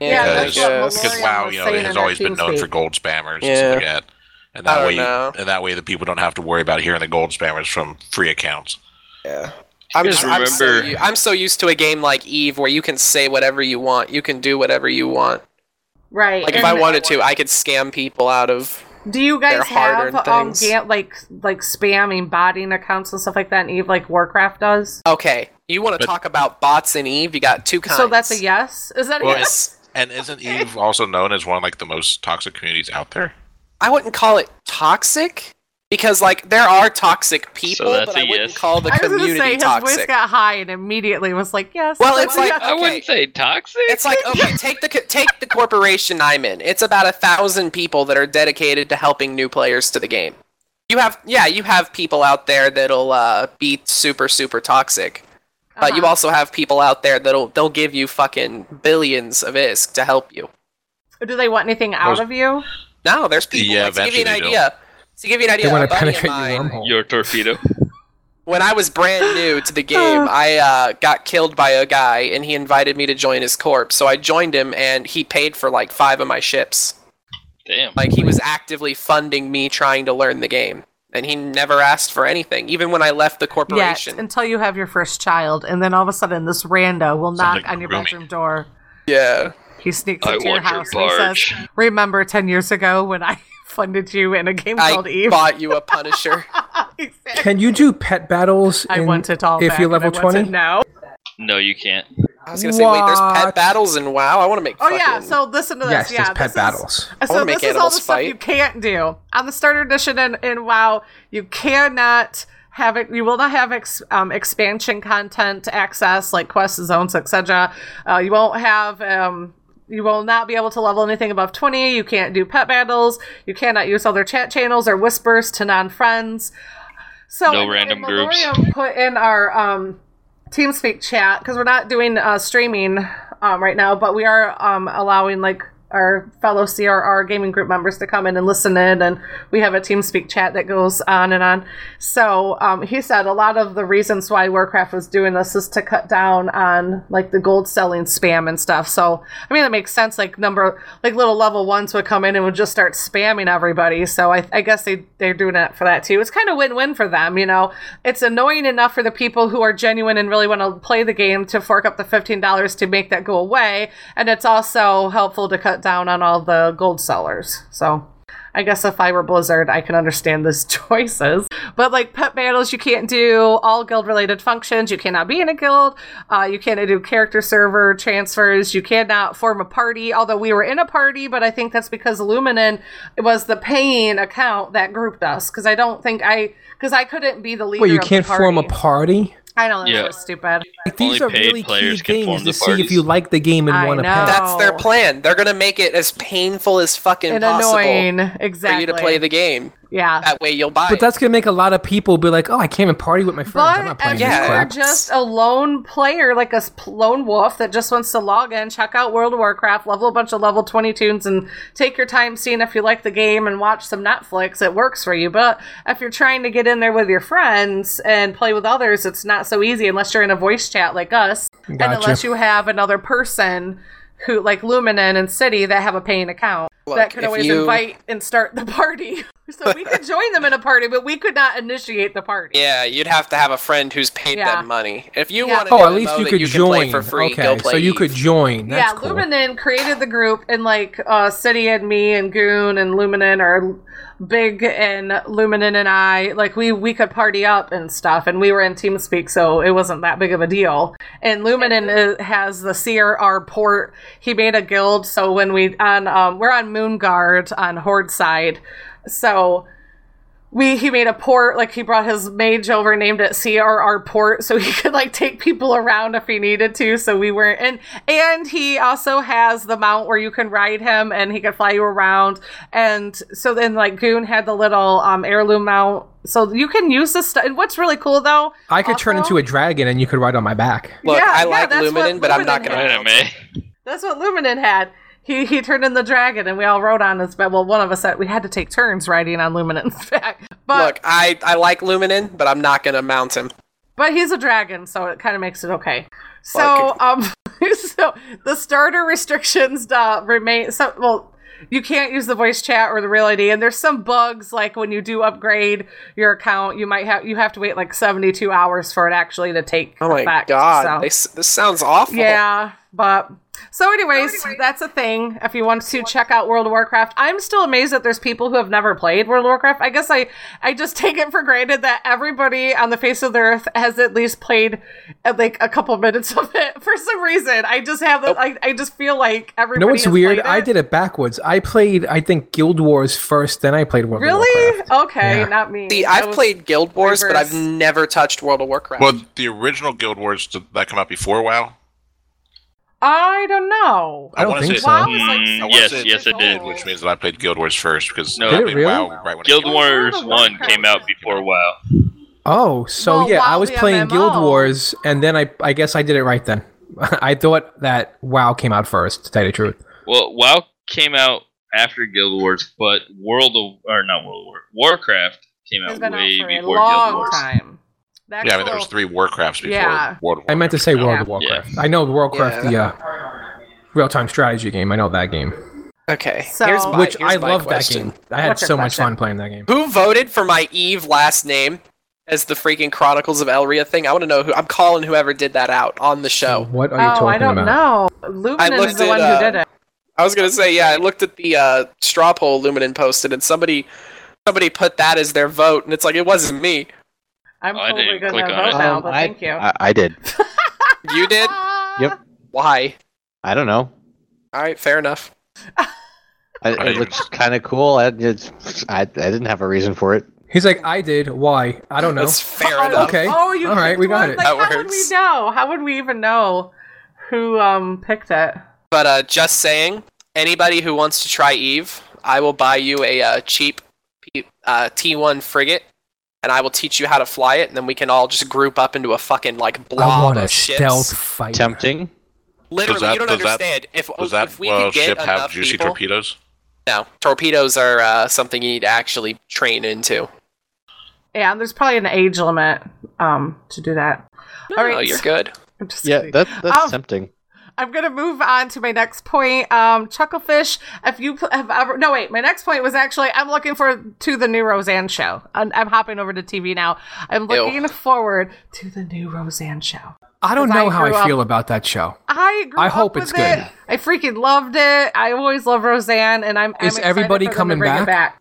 Yeah, because, what guess. because WoW, you know, it has always been known for gold spammers and Yeah. stuff like that. And that way, know. and that way, the people don't have to worry about hearing the gold spammers from free accounts. Yeah. I'm, Just I'm, so, remember- u- I'm so used to a game like Eve where you can say whatever you want, you can do whatever you want. Right. Like if I wanted to, I could scam people out of. do you their guys have hard-earned um ga- like like spamming botting accounts and stuff like that in Eve like Warcraft does? Okay, you want to But- talk about bots in Eve? You got two kinds. So that's a yes. Is that a Well, yes? And isn't Eve also known as one of like the most toxic communities out there? I wouldn't call it toxic because like there are toxic people, that's but I a wouldn't yes. call the I was gonna community say his voice got high and immediately was like yes. Well, it's like- yes. I wouldn't say toxic. It's like okay, take the take the corporation I'm in. It's about a thousand people that are dedicated to helping new players to the game. You have yeah, you have people out there that'll uh, be super super toxic, but you Uh-huh. also have people out there that'll they'll give you fucking billions of ISK to help you. do they want anything out was- of you? No, there's people. Yeah, like, to give you an eventually they idea. To give you an idea, They want a to buddy of penetrate your mine- wormhole. Your torpedo. when I was brand new to the game, I uh, got killed by a guy, and he invited me to join his corp. So I joined him, and he paid for like five of my ships. Damn. Like he was actively funding me trying to learn the game, and he never asked for anything, even when I left the Yet corporation. until you have your first child, and then all of a sudden this rando will knock like on your grooming. bedroom door. yeah, He sneaks I into your want your house and he says, "Remember ten years ago when I funded you in a game I called Eve?" bought you a Punisher. He Can you do pet battles? I in- want it all if you're level 20? now. No, you can't. I was gonna say, wait, there's pet battles in WoW. I want to make. Oh yeah, so listen to this. Yes, yeah, there's pet this battles. Is, so this is all the animals stuff you can't do on the starter edition in, in WoW. You cannot have it. You will not have ex, um, expansion content access like quests, zones, etc. Uh, you won't have. Um, you will not be able to level anything above 20. You can't do pet battles. You cannot use other chat channels or whispers to non friends. So No random groups. Put in our um, TeamSpeak chat because we're not doing uh, streaming um, right now, but we are um, allowing like our fellow CRR gaming group members to come in and listen in, and we have a TeamSpeak chat that goes on and on. So um, he said a lot of the reasons why Warcraft was doing this is to cut down on like the gold selling spam and stuff. So I mean that makes sense. Like number like little level ones would come in and would just start spamming everybody. So I, I guess they they're doing it for that too. It's kind of win win for them. You know, it's annoying enough for the people who are genuine and really want to play the game to fork up the fifteen dollars to make that go away, and it's also helpful to cut down on all the gold sellers. So I guess if I were Blizzard, I can understand those choices. But like pet battles, you can't do all guild related functions. You cannot be in a guild. Uh, you can't do character server transfers. You cannot form a party. Although we were in a party, but I think that's because Luminen was the paying account that grouped us. Because I don't think I because I couldn't be the leader. Wait, you can't form a party. Party? I know that's Yeah. so stupid. Like, these Only are really key players can games to see if you like the game and I want to know. That's their plan. They're gonna make it as painful as fucking And possible annoying. for you to play the game. Yeah. That way you'll buy But it. that's gonna make a lot of people be like, "Oh, I can't even party with my friends. I'm not But playing if this Yeah. you're just a lone player, like a s- lone wolf that just wants to log in, check out World of Warcraft, level a bunch of level 20 toons, and take your time seeing if you like the game and watch some Netflix, it works for you. But if you're trying to get in there with your friends and play with others, it's not so easy unless you're in a voice chat like us, and unless you have another person who, like Luminen and City, that have a paying account. Look, that can always you- invite and start the party. So we could join them in a party, but we could not initiate the party. yeah, you'd have to have a friend who's paid Yeah. them money. If you Yeah. want Oh, at least you could you join. For free, okay, go play so you Eve. could join. That's yeah, cool. Luminen created the group, and like uh, City and me and Goon and Luminen are big, and Luminen and I like we we could party up and stuff, and we were in TeamSpeak, so it wasn't that big of a deal. And Luminen uh, has the CRR port. He made a guild, so when we on um, we're on Moonguard on Horde side, so we he made a port like he brought his mage over named it crr port so he could like take people around if he needed to so we weren't and and he also has the mount where you can ride him and he can fly you around and so then like goon had the little um heirloom mount so you can use this stuff and what's really cool though I could turn into a dragon and you could ride on my back. Look, Yeah, I yeah, like that's what Luminen, but I'm not gonna. had. Anime. that's what luminen had he, he turned in the dragon and we all rode on his back. Well, one of us said we had to take turns riding on Luminen's back. But Look, I I like Luminen, but I'm not gonna mount him. But he's a dragon, so it kind of makes it okay. So, um, so the starter restrictions uh, remain. So, well, you can't use the voice chat or the real ID, and there's some bugs like when you do upgrade your account, you might have you have to wait like 72 hours for it actually to take Oh my effect. god, so- this, this sounds awful. yeah, but so anyways, that's a thing. If you want to check out World of Warcraft, I'm still amazed that there's people who have never played World of Warcraft. I guess I I just take it for granted that everybody on the face of the earth has at least played uh, like a couple minutes of it for some reason. I just have the, I, I just feel like You everybody. know what's has weird? played I did it backwards. I played, I think, Guild Wars first, then I played World of Warcraft. Really? Okay, Yeah. not me. See, I I've played Guild Wars, but I've never touched World of Warcraft. Well, the original Guild Wars did that come out before WoW? I don't know. I don't wanna think say- so. WoW was like Mm, I wanna yes, yes, it did. Which means that I played Guild Wars first because No. I played really? WoW right when Guild it came out. Wars World of 1 Warcraft came out before WoW. Oh, so Well, yeah, I was the playing Guild Wars, and then I, I guess I did it right then. I thought that WoW came out first, to tell you the truth. Well, WoW came out after Guild Wars, but World of or not World of War Warcraft came out been out way for a before Guild long Wars. time. That's Yeah, I mean there was three Warcrafts before Yeah. World of I meant to say came out. World of Warcraft. Yeah. I know Warcraft, Yeah. the uh, real-time strategy game. I know that game, okay, So- here's my, which here's I love that game. I had What's so much fun playing that game. Who voted for my Eve last name as the freaking Chronicles of Elria thing? I want to know who. I'm calling whoever did that out on the show. What are you Oh, talking about? I don't about? know. I Luminen is the at, one uh, who did it. I was gonna say, yeah, I looked at the uh, straw poll Luminen posted, and somebody somebody put that as their vote, and it's like it wasn't me. I'm Oh, I totally didn't going click to on vote it. now, Um, but I, thank you. I, I did. You did? Yep. Why? I don't know. All right, fair enough. I, Right. it looks kind of cool. I, it's, I, I didn't have a reason for it. He's like, I did. Why? I don't know. That's fair enough. Okay. Oh, you All right, picked we got one? it. Like, That how would we works. know? How would we even know who um picked it? But uh, just saying, anybody who wants to try Eve, I will buy you a uh, cheap P- uh, T1 frigate, and I will teach you how to fly it, and then we can all just group up into a fucking like I blob want of a ships. stealth fight. Tempting. Literally, that- you don't does that- understand. if Does that if we could get ship have juicy people, torpedoes? no, torpedoes are uh, something you need to actually train into. Yeah, there's probably an age limit um to do that. All right, Oh, you're good. I'm just Yeah, that, that's Um, tempting. I'm gonna move on to my next point. Um, Chucklefish. If you have ever, no wait, my next point was actually I'm looking forward to the new Roseanne show. I'm, I'm hopping over to TV now. I'm Ew. looking forward to the new Roseanne show. I don't 'Cause I know how I up- feel about that show. I grew I up hope with it's it. good. I freaking loved it. I always love Roseanne, and I'm. I'm Is excited everybody for coming bring it back?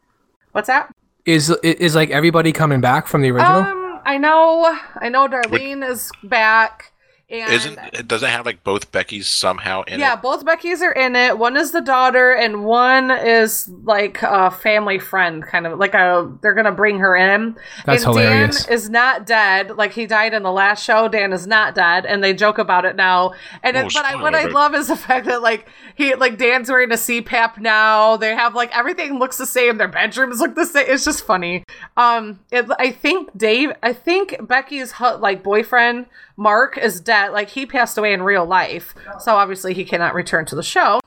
What's that? Is is like everybody coming back from the original? Um, I know, I know. Darlene is back, and Isn't it doesn't it have like both Becky's somehow in yeah, it? Yeah, both Becky's are in it. One is the daughter, and one is like a family friend, kind of like a. They're gonna bring her in. That's and hilarious. Dan is not dead. Like he died in the last show. Dan is not dead, and they joke about it now. And Oh, it, but I, what I love is the fact that like he like Dan's wearing a CPAP now. They have like everything looks the same. Their bedrooms look the same. It's just funny. Um, it, I think Dave. I think Becky's like boyfriend Mark is dead. Like he passed away in real life, so obviously he cannot return to the show.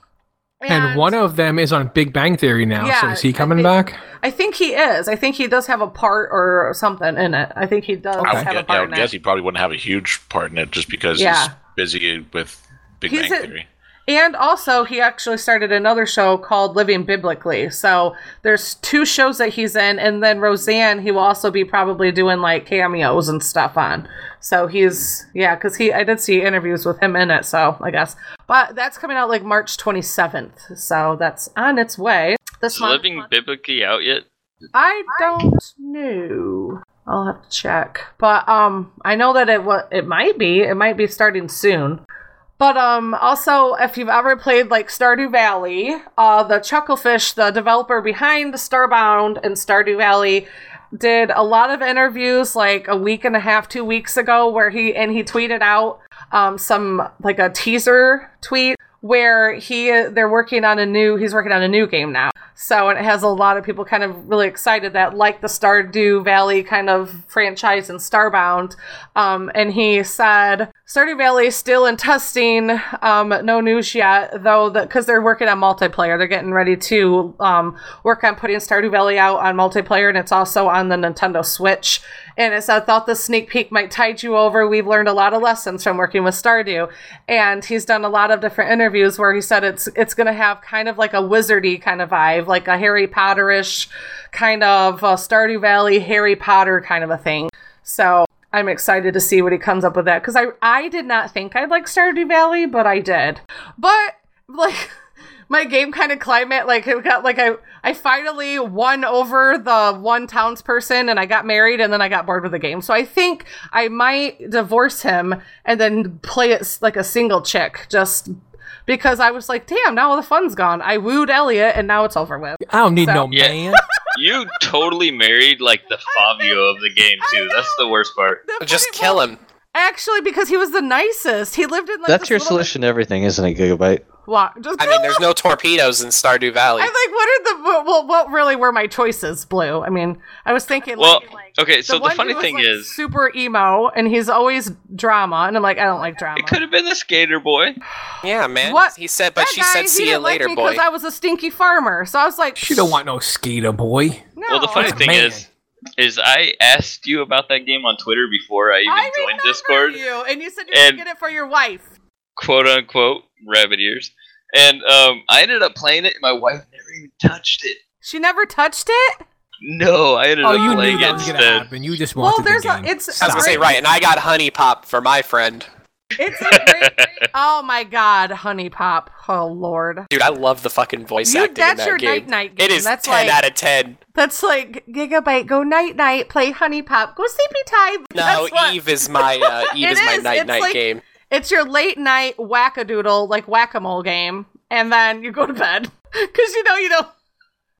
and one of them is on Big Bang Theory now. so is he I coming think- back? I think he is. I think he does have a part or something in it. I think he does I would, have a guess, yeah, I would in guess it. he probably wouldn't have a huge part in it just because Yeah. he's busy with Big He's Bang a- Theory. And also, he actually started another show called Living Biblically. So there's two shows that he's in, and then Roseanne, he will also be probably doing like cameos and stuff on. So he's yeah, because he I did see interviews with him in it. So I guess, but that's coming out like March 27th. So that's on its way. This Is month. Living Biblically out yet? I don't know. I'll have to check. But um I know that it wa- it might be. It might be starting soon. But um also if you've ever played like Stardew Valley, uh the Chucklefish, the developer behind Starbound and Stardew Valley did a lot of interviews like a week and a half, 2 weeks ago where he and he tweeted out um some like a teaser tweet where he they're working on a new he's working on a new game now. So and it has a lot of people kind of really excited that like the Stardew Valley kind of franchise and Starbound. Um, and he said Stardew Valley is still in testing. Um, no news yet, though, because they're working on multiplayer. They're getting ready to um, work on putting Stardew Valley out on multiplayer, and it's also on the Nintendo Switch. And it said, thought the sneak peek might tide you over. We've learned a lot of lessons from working with Stardew. And he's done a lot of different interviews where he said it's it's going to have kind of like a wizardy kind of vibe, like a Harry Potterish kind of uh, Stardew Valley, Harry Potter kind of a thing. So I'm excited to see what he comes up with that because I I did not think I'd like Stardew Valley, but I did. But like my game kind of climate, like it got like I I finally won over the one townsperson and I got married and then I got bored with the game. So I think I might divorce him and then play it like a single chick just because I was like, damn, now all the fun's gone. I wooed Elliott and now it's over with. I don't need So- no man. You totally married like the Fabio of the game too. That's the worst part. The Just kill him. Actually, because he was the nicest. He lived in like That's your solution to everything, isn't it, Gigabyte? What? Just I mean, there's no torpedoes in Stardew Valley. I'm like, what are the what, what, what really were my choices, Blue? I mean, I was thinking Well, like, okay, so the one funny dude was, thing like, is, super emo, and he's always drama, and I'm like, I don't like drama. it could have been the skater boy. yeah, man. What? He said, but That she guy, said, he "See you didn't like later, me boy." Because I was a stinky farmer, so I was like, She don't want no skater boy. No. Well, the funny thing man. is, is I asked you about that game on Twitter before I even I joined Discord, you, and you said you were And- gonna get it for your wife. quote unquote, rabbit ears. And um, I ended up playing it, and my wife never even touched it. She never touched it. No, I ended Oh, up you knew playing that it was gonna instead. happen. You just wanted Well, there's the a. It's. I was gonna say, right, and I got Honey Pop for my friend. It's a great. oh my God, HuniePop. Oh Lord. Dude, I love the fucking voice You- acting in that's that your game. night-night game. It is That's 10 like- out of 10. That's like Gigabyte. Go night night. Play HuniePop. Go sleepy time. No, Eve is my uh, Eve It is my night night like- game. It's your late night whack-a-doodle, like whack a mole game, and then you go to bed because you know you don't.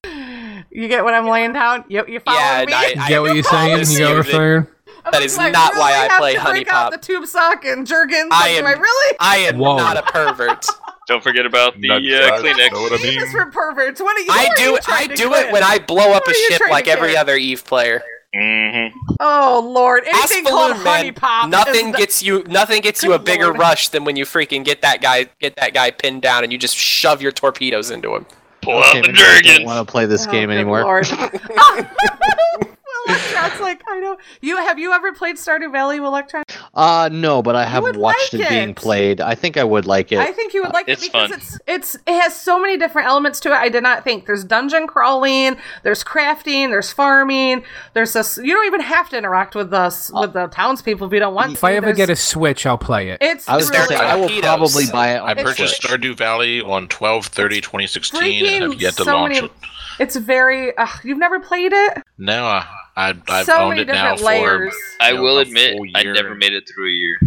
You get what I'm laying down. You you follow Yeah, me? and I- get what you're saying? promise You get what you I'm that- saying? I'm like, is do I not why I have play to Honey break out Pop. The tube sock and Jergens. I Like, am- do I really? I am Whoa. not a pervert. Don't forget about the Nudge uh, Kleenex. know what I This mean? is for perverts. What are you? I who are do you I do it when I blow up a ship like every other Eve player. Hmm Oh Lord! Ask Anything called Balloon Honey Man. Pop. Nothing the- gets you nothing gets you a bigger Lord. rush than when you freaking get that guy get that guy pinned down and you just shove your torpedoes into him. Pull out the maybe I don't want to play this Oh, game anymore. Lord. Electron's like I know. You have you ever played Stardew Valley, Electron? Uh no, but I have would watched like it being played. I think I would like it. I think you would like It's it because fun. it's it's it has so many different elements to it. I did not think there's dungeon crawling, there's crafting, there's farming, there's this. You don't even have to interact with us with the townspeople if you don't want to. If to. I ever There's- get a Switch, I'll play it. it's I was really gonna say I will Torpedoes. probably buy it. I On It's- purchased Stardew Valley on 12 30 2016 and have freaking yet to so launch many. it. It's very. Uh, you've never played it. No, I, I, I've so owned it now different for. layers. I you know, will admit, I never made it through a year.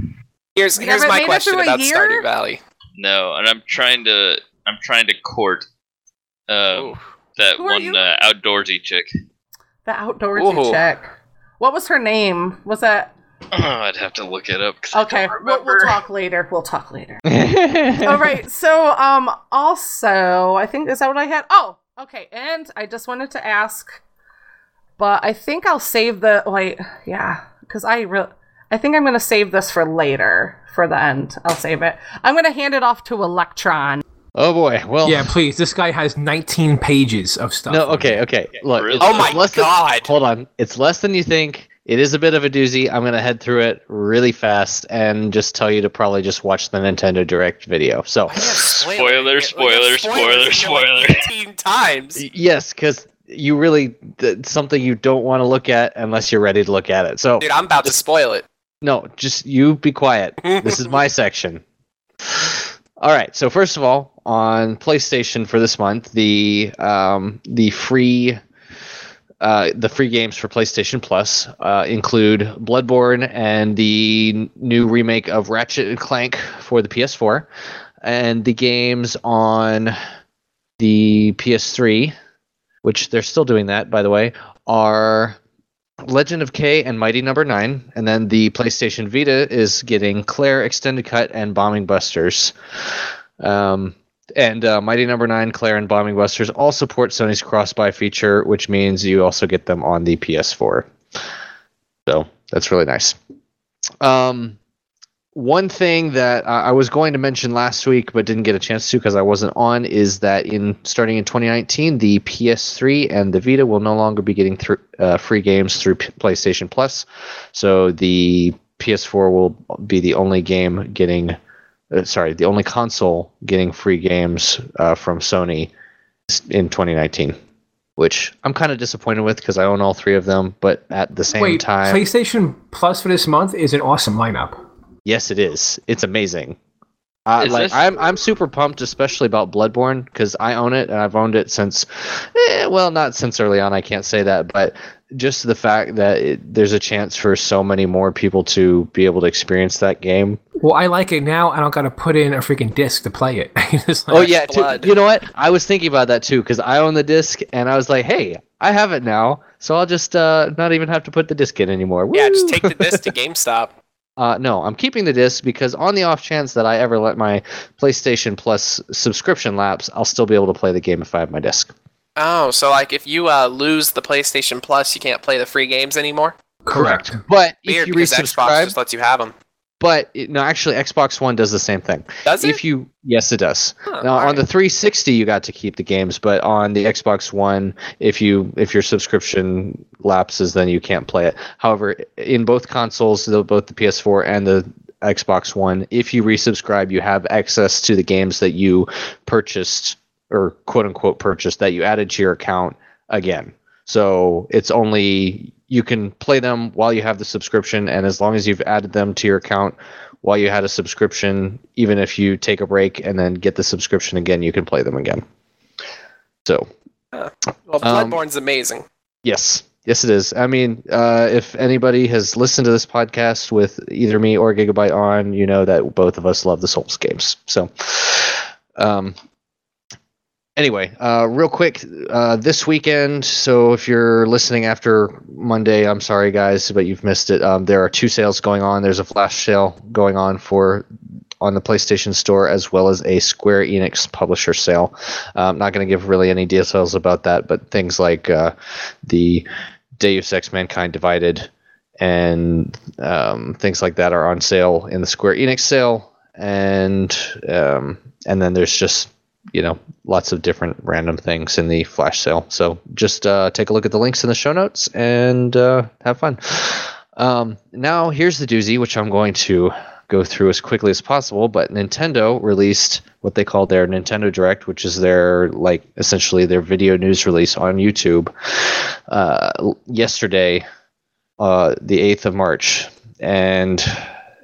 Here's here's my question about year? Stardew Valley. No, and I'm trying to, I'm trying to court, uh, that Who one uh, outdoorsy chick. The outdoorsy Ooh. chick. What was her name? Was that Oh, I'd have to look it up. Okay? We'll, we'll talk later. We'll talk later. All right. So, um, also, I think is that what I had? Oh, okay. And I just wanted to ask, but I think I'll save the wait. Yeah, because I really, I think I'm gonna save this for later for the end. I'll save it. I'm gonna hand it off to Electron. Oh boy. Well. yeah, please. This guy has 19 pages of stuff. No. Okay. Okay. Look. Really? Oh my it's less than- God. hold on. It's less than you think. It is a bit of a doozy. I'm gonna head through it really fast and just tell you to probably just watch the Nintendo Direct video. So. Why do you have Spoiler, spoilers? spoiler, spoiler, spoilers you know, like spoiler. 18 times. Yes, because you really something you don't want to look at unless you're ready to look at it. So Dude, I'm about to spoil it. no, just you be quiet. this is my section. All right. So first of all, on PlayStation for this month, the um, the free uh, the free games for PlayStation Plus uh, include Bloodborne and the new remake of Ratchet and Clank for the PS4, and the games on the PS3, which they're still doing that, by the way, are Legend of Kay and Mighty Number Nine, and then the PlayStation Vita is getting Claire Extended Cut and Bombing Busters. Um, and uh, Mighty Number Nine, Claire, and Bombing Busters all support Sony's cross-buy feature, which means you also get them on the PS4. So that's really nice. Um, one thing that I was going to mention last week but didn't get a chance to because I wasn't on is that in starting in 2019, the PS3 and the Vita will no longer be getting through uh, free games through P- PlayStation Plus. So the PS4 will be the only game getting, uh, sorry, the only console getting free games uh, from Sony in 2019. Which I'm kind of disappointed with because I own all three of them, but at the same Wait, time, PlayStation Plus for this month is an awesome lineup. Yes, it is. It's amazing. Uh, Is like this- I'm, I'm super pumped, especially about Bloodborne because I own it and I've owned it since, eh, well, not since early on. I can't say that, but just the fact that it, there's a chance for so many more people to be able to experience that game. Well, I like it now. I don't got to put in a freaking disc to play it. Like- Oh yeah, too- blood. you know what? I was thinking about that too because I own the disc and I was like, hey, I have it now, so I'll just uh, not even have to put the disc in anymore. Yeah, just take the disc to GameStop. Uh, no, I'm keeping the disc because on the off chance that I ever let my PlayStation Plus subscription lapse, I'll still be able to play the game if I have my disc. Oh, so like if you uh, lose the PlayStation Plus, you can't play the free games anymore. correct. But Weird if you because Xbox just lets you have them. But it, no, actually, Xbox One does the same thing. Does it? If you, yes, it does. Huh, Now on the 360, you got to keep the games, but on the Xbox One, if you if your subscription lapses, then you can't play it. However, in both consoles, the, both the PS4 and the Xbox One, if you resubscribe, you have access to the games that you purchased or quote unquote purchased that you added to your account again. So it's only you can play them while you have the subscription, and as long as you've added them to your account while you had a subscription, even if you take a break and then get the subscription again, you can play them again. So Well, Um, Bloodborne's amazing. yes, yes, it is. I mean, uh, if anybody has listened to this podcast with either me or Gigabyte on, you know that both of us love the Souls games. So, um, anyway, uh, real quick, uh, this weekend. So if you're listening after Monday, I'm sorry guys, but you've missed it. Um, there are two sales going on. There's a flash sale going on for on the PlayStation Store as well as a Square Enix publisher sale. Uh, I'm not going to give really any details about that, but things like uh, the Deus Ex Mankind Divided and um, things like that are on sale in the Square Enix sale, and um, and then there's just you know lots of different random things in the flash sale. So just uh, take a look at the links in the show notes and uh, have fun. Um, now here's the doozy, which I'm going to go through as quickly as possible. But Nintendo released what they call their Nintendo Direct, which is their like essentially their video news release on YouTube uh, yesterday, uh, the eighth of March, and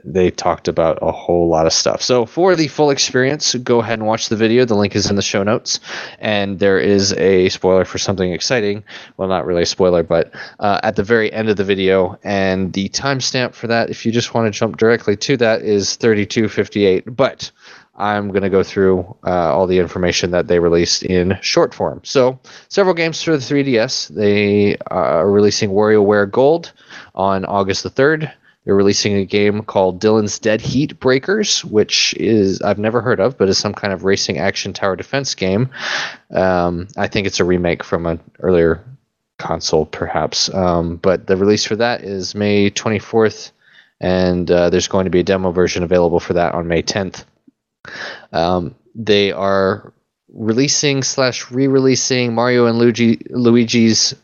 they talked about a whole lot of stuff. So for the full experience, go ahead and watch the video. The link is in the show notes, and there is a spoiler for something exciting. Well, not really a spoiler, but uh, at the very end of the video, and the timestamp for that, if you just want to jump directly to that, is 32:58. But I'm going to go through uh, all the information that they released in short form. So, several games for the 3DS. They are releasing WarioWare Gold on August the 3rd. They're releasing a game called Dillon's Dead Heat Breakers, which is I've never heard of, but is some kind of racing action tower defense game. Um, I think it's a remake from an earlier console, perhaps. Um, but the release for that is May 24th, and uh, there's going to be a demo version available for that on May 10th. Um, they are releasing slash re-releasing Mario and Luigi, Luigi's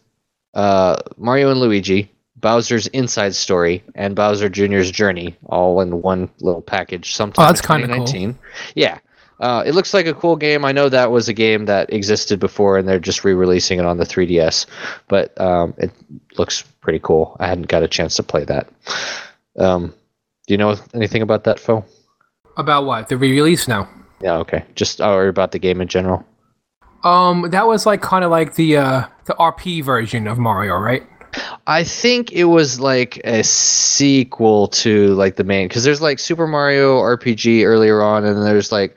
uh, Mario and Luigi, Bowser's Inside Story, and Bowser Jr.'s Journey, all in one little package. Sometime Oh, that's in kinda cool. 2019. Yeah. Uh, it looks like a cool game. I know that was a game that existed before, and they're just re-releasing it on the 3DS. But um, it looks pretty cool. I hadn't got a chance to play that. Um, do you know anything about that, Phil? About what? The re-release now. Yeah, okay. Just or about the game in general. Um, that was like kind of like the uh the RP version of Mario, right? I think it was like a sequel to like the main because there's like Super Mario RPG earlier on, and then there's like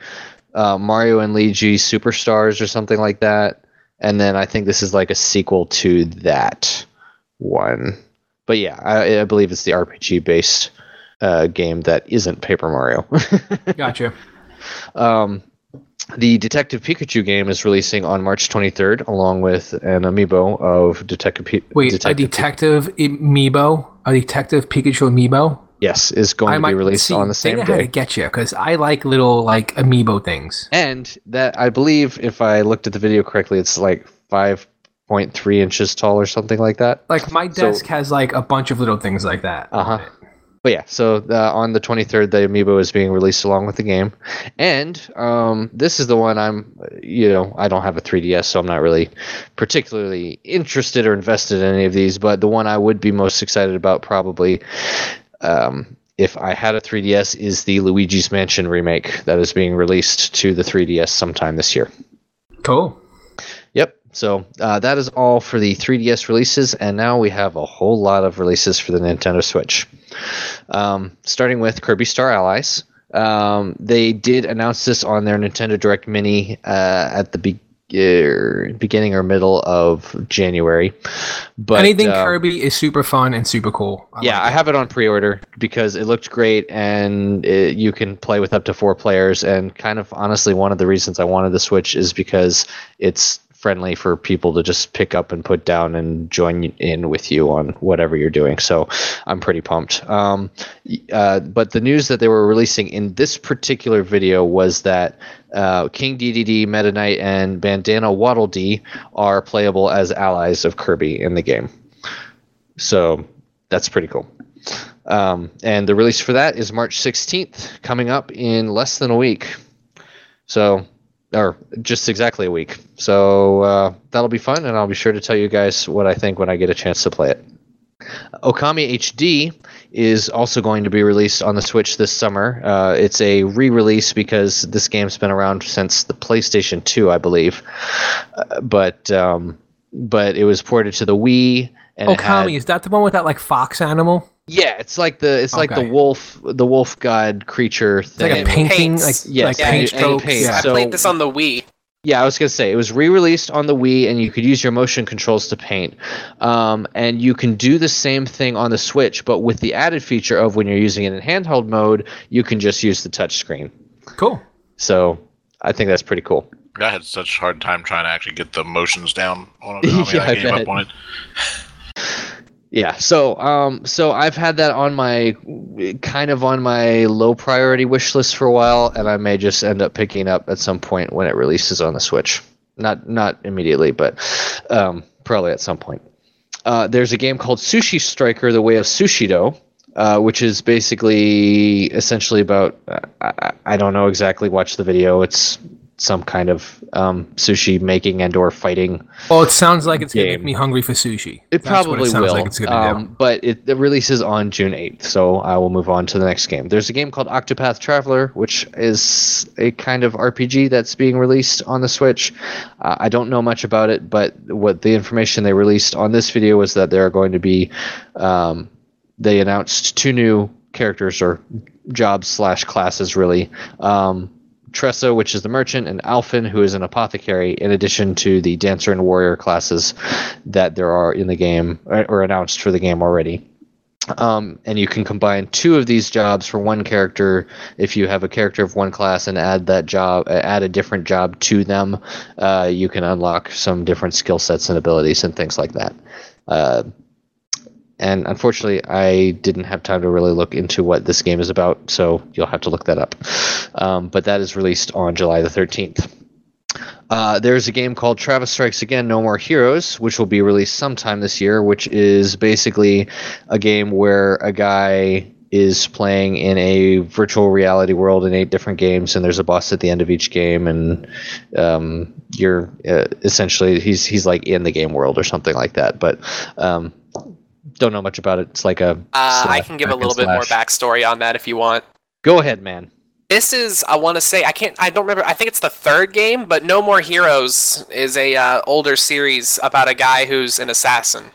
uh, Mario and Luigi Superstars or something like that, and then I think this is like a sequel to that one. But yeah, I, I believe it's the RPG based uh, game that isn't Paper Mario. Gotcha. Um, the Detective Pikachu game is releasing on March 23rd, along with an amiibo of Detective. Wait, a detective amiibo, a detective Pikachu amiibo. Yes, is going to be released see, on the same know how to get you because I like little like amiibo things. And that I believe, if I looked at the video correctly, it's like 5.3 inches tall or something like that. Like my So- desk has like a bunch of little things like that. Uh huh. But yeah, so uh, on the 23rd, the amiibo is being released along with the game, and um, this is the one I'm, you know, I don't have a 3DS, so I'm not really particularly interested or invested in any of these. But the one I would be most excited about, probably, um, if I had a 3DS, is the Luigi's Mansion remake that is being released to the 3DS sometime this year. Cool. Yep. So uh, that is all for the 3DS releases, and now we have a whole lot of releases for the Nintendo Switch. Um, starting with Kirby Star Allies. Um, they did announce this on their Nintendo Direct Mini uh, at the be- er, beginning or middle of January. But Anything uh, Kirby is super fun and super cool. I yeah, like I have it on pre-order because it looked great, and it, you can play with up to four players. And kind of honestly, one of the reasons I wanted the Switch is because it's friendly for people to just pick up and put down and join in with you on whatever you're doing. So I'm pretty pumped. Um, uh, but the news that they were releasing in this particular video was that uh, King Dedede, Meta Knight, and Bandana Waddle Dee are playable as allies of Kirby in the game. So that's pretty cool. Um, and the release for that is March 16th, coming up in less than a week. So, or just exactly a week. So uh, that'll be fun, and I'll be sure to tell you guys what I think when I get a chance to play it. Okami HD is also going to be released on the Switch this summer. Uh, it's a re-release because this game's been around since the PlayStation 2, I believe. Uh, but um, but it was ported to the Wii. And it had- is that the one with that like fox animal? yeah, it's like the it's like the wolf the wolf god creature It's like a painting, like Yes, like yeah, paint and- and strokes. paint. yeah. I played this on the Wii. Yeah, I was gonna say it was re-released on the Wii, and you could use your motion controls to paint. Um, and you can do the same thing on the Switch, but with the added feature of when you're using it in handheld mode, you can just use the touch screen. Cool. So I think that's pretty cool. I had such a hard time trying to actually get the motions down on a Okami. Yeah, I I gave bet. up on it. Yeah, so um, so I've had that on my kind of on my low priority wish list for a while, and I may just end up picking up at some point when it releases on the Switch. Not not immediately, but um, probably at some point. Uh, there's a game called Sushi Striker: The Way of Sushido, uh, which is basically essentially about I, I don't know exactly. Watch the video. It's some kind of um, sushi making and or fighting. Well, it sounds like it's gonna make me hungry for sushi. It That's probably it will, like it's gonna do. um, but it, it releases on June 8th, so I will move on to the next game. There's a game called Octopath Traveler, which is a kind of RPG that's being released on the Switch. Uh, I don't know much about it, but what the information they released on this video was that there are going to be, um, they announced two new characters or jobs slash classes, really. Um, Tressa, which is the merchant, and Alfyn, who is an apothecary, in addition to the dancer and warrior classes that there are in the game or, or announced for the game already. Um, and you can combine two of these jobs for one character if you have a character of one class and add that job, uh, add a different job to them. Uh, you can unlock some different skill sets and abilities and things like that. Uh, and unfortunately, I didn't have time to really look into what this game is about, so you'll have to look that up. Um, but that is released on July the 13th. Uh, there's a game called Travis Strikes Again No More Heroes, which will be released sometime this year, which is basically a game where a guy is playing in a virtual reality world in eight different games, and there's a boss at the end of each game, and um, you're uh, essentially he's he's like in the game world or something like that. But um, don't know much about it. It's like a Uh, I can give a little bit more backstory on that if you want. Go ahead, man. This is, I want to say, I can't, I don't remember. I think it's the third game, but No More Heroes is a uh, older series about a guy who's an assassin.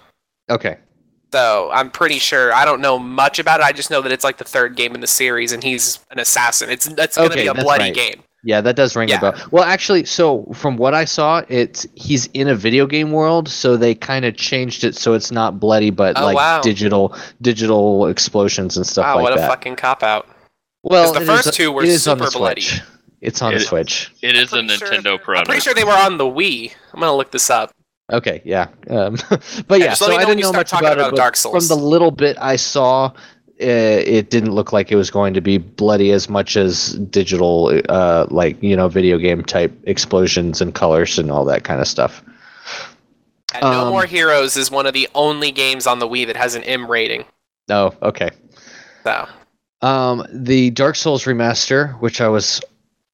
Okay. So I'm pretty sure. I don't know much about it. I just know that it's like the third game in the series, and he's an assassin. It's that's going to Okay, be a bloody right. game. Yeah, that does ring Yeah. a bell. Well, actually, so from what I saw, it's he's in a video game world, so they kind of changed it so it's not bloody, but Oh, like wow. digital digital explosions and stuff Wow, like that. what a fucking cop out. Well, the it is- first two were it is on super bloody. Switch. It's on It- the Switch. It is a Pretty sure- Nintendo I'm product. pretty sure they were on the Wii. I'm gonna look this up. Okay, yeah. Um, but yeah, just so I didn't know start much talking about, about it. Dark Souls. From the little bit I saw, it didn't look like it was going to be bloody as much as digital, uh, like you know, video game type explosions and colors and all that kind of stuff. And No Um, More Heroes is one of the only games on the Wii that has an M rating. Oh, okay. So Um, the Dark Souls remaster, which I was,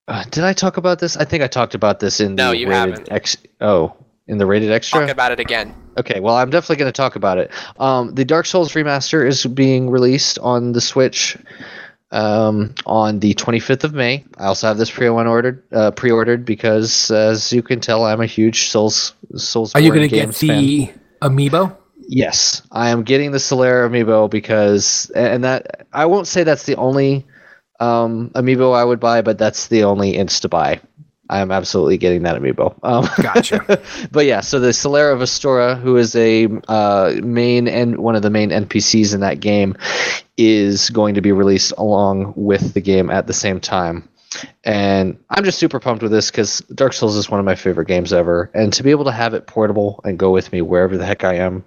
uh, did I talk about this? I think I talked about this in the No, you rated haven't. X. Oh, in the rated extra. talk about it again. Okay, well, I'm definitely going to talk about it. Um, the Dark Souls remaster is being released on the Switch um, on the 25th of May. I also have this pre-ordered, uh, pre-ordered because, as you can tell, I'm a huge Souls Souls. Are you going to games get fan. the amiibo? Yes, I am getting the Solaire amiibo because, and that I won't say that's the only um, amiibo I would buy, but that's the only insta buy. I am absolutely getting that amiibo. Um, Gotcha. but yeah, so the Solaire of Astora, who is a uh, main and one of the main NPCs in that game, is going to be released along with the game at the same time. And I'm just super pumped with this because Dark Souls is one of my favorite games ever, and to be able to have it portable and go with me wherever the heck I am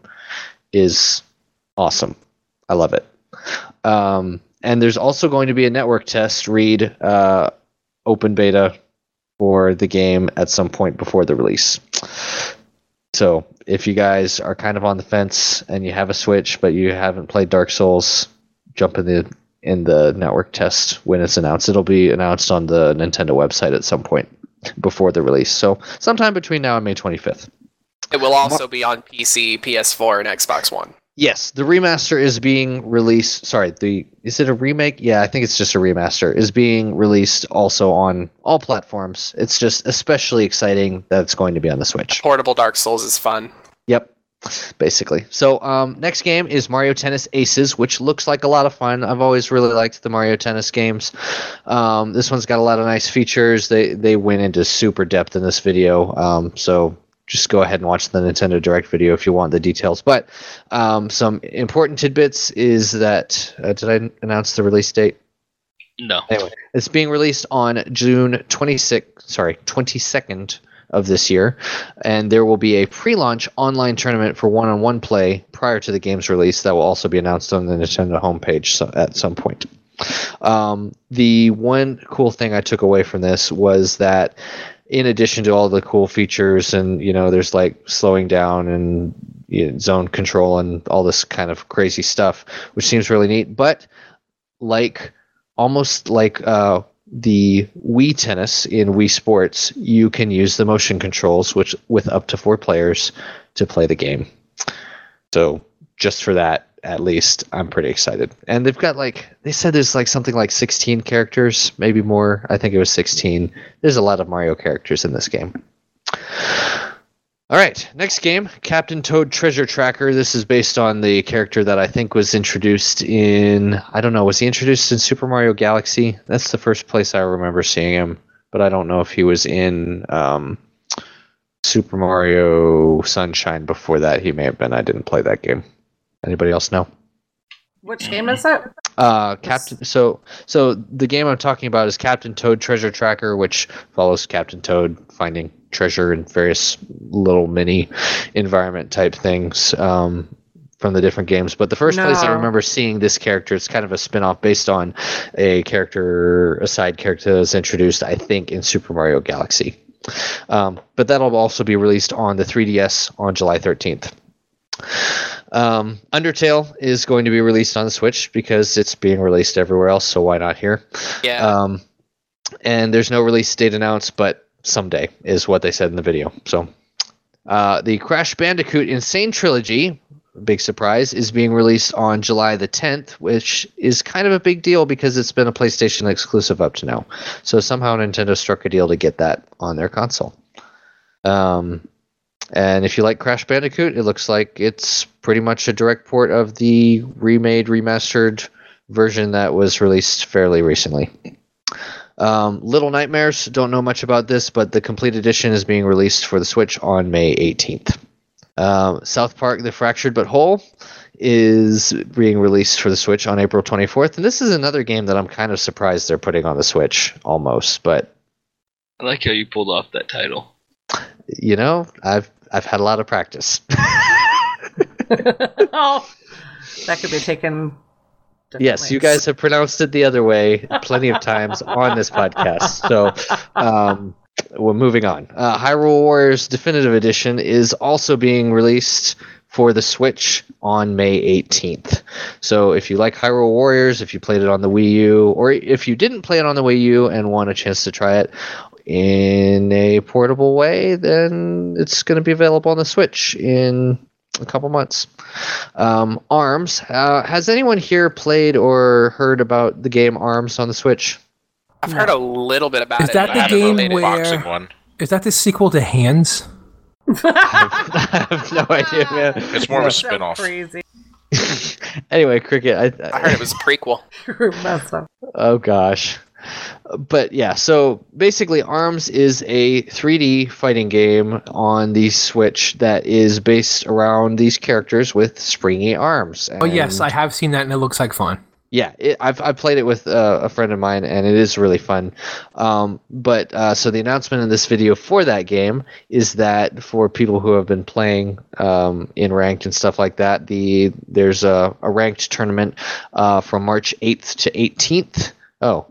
is awesome. I love it. Um, and there's also going to be a network test read uh, open beta for the game at some point before the release. So if you guys are kind of on the fence and you have a Switch but you haven't played Dark Souls, jump in the in the network test when it's announced. It'll be announced on the Nintendo website at some point before the release. So sometime between now and May 25th. It will also be on PC, PS4, and Xbox One. Yes, the remaster is being released. Sorry, the is it a remake? Yeah, I think it's just a remaster. Is being released also on all platforms. It's just especially exciting that it's going to be on the Switch. Portable Dark Souls is fun. Yep, basically. So um, next game is Mario Tennis Aces, which looks like a lot of fun. I've always really liked the Mario Tennis games. Um, this one's got a lot of nice features. They they went into super depth in this video. Um, so just go ahead and watch the Nintendo Direct video if you want the details. But um, some important tidbits is that uh, did I announce the release date? No. Anyway, it's being released on June 26th, sorry, 22nd of this year, and there will be a pre-launch online tournament for one-on-one play prior to the game's release that will also be announced on the Nintendo homepage so, at some point. Um, the one cool thing I took away from this was that in addition to all the cool features and you know there's like slowing down and you know, zone control and all this kind of crazy stuff, which seems really neat. But like almost like uh, the Wii Tennis in Wii Sports, you can use the motion controls, which with up to four players to play the game. So just for that, at least, I'm pretty excited. And they've got like they said there's like something like 16 characters, maybe more. I think it was 16. There's a lot of Mario characters in this game. All right, next game, Captain Toad Treasure Tracker. This is based on the character that I think was introduced in I don't know, was he introduced in Super Mario Galaxy? That's the first place I remember seeing him, but I don't know if he was in um, Super Mario Sunshine before that. He may have been. I didn't play that game. Anybody else know? Which game is it? Uh, Captain. So, so the game I'm talking about is Captain Toad Treasure Tracker, which follows Captain Toad finding treasure in various little mini environment type things um, from the different games. But the first place I remember seeing this character, it's kind of a spin-off based on a character, a side character that was introduced, I think, in Super Mario Galaxy. Um, but that'll also be released on the 3DS on July 13th. Um, Undertale is going to be released on the Switch because it's being released everywhere else, so why not here? Yeah. Um, and there's no release date announced, but someday is what they said in the video. So, uh, the Crash Bandicoot N. Sane Trilogy, big surprise, is being released on July the 10th, which is kind of a big deal because it's been a PlayStation exclusive up to now. So somehow Nintendo struck a deal to get that on their console. Um, and if you like Crash Bandicoot, it looks like it's pretty much a direct port of the remade, remastered version that was released fairly recently. Um, Little Nightmares, don't know much about this, but the complete edition is being released for the Switch on May 18th. Um, South Park The Fractured But Whole is being released for the Switch on April 24th. And this is another game that I'm kind of surprised they're putting on the Switch almost, but I like how you pulled off that title. you know, I've I've had a lot of practice. oh, that could be taken. yes, you guys have pronounced it the other way plenty of times on this podcast. So, um, we're moving on. Uh, Hyrule Warriors Definitive Edition is also being released for the Switch on May 18th. So, if you like Hyrule Warriors, if you played it on the Wii U, or if you didn't play it on the Wii U and want a chance to try it in a portable way, then it's going to be available on the Switch in a couple months. Um, Arms. Uh, has anyone here played or heard about the game Arms on the Switch? I've heard a little bit about Is it. that the game played it. where- one. Is that the sequel to Hands? I have no idea, man. It's more of a So spin-off. Crazy. anyway, Cricket. I, I heard it was a prequel. Oh gosh. But yeah, so basically ARMS is a 3D fighting game on the Switch that is based around these characters with springy arms. Oh yes, I have seen that, and it looks like fun. yeah, it, I've I've played it with uh, a friend of mine, and it is really fun. Um, but uh, so the announcement in this video for that game is that for people who have been playing um, in ranked and stuff like that, the there's a, a ranked tournament uh, from March 8th to 18th. Oh.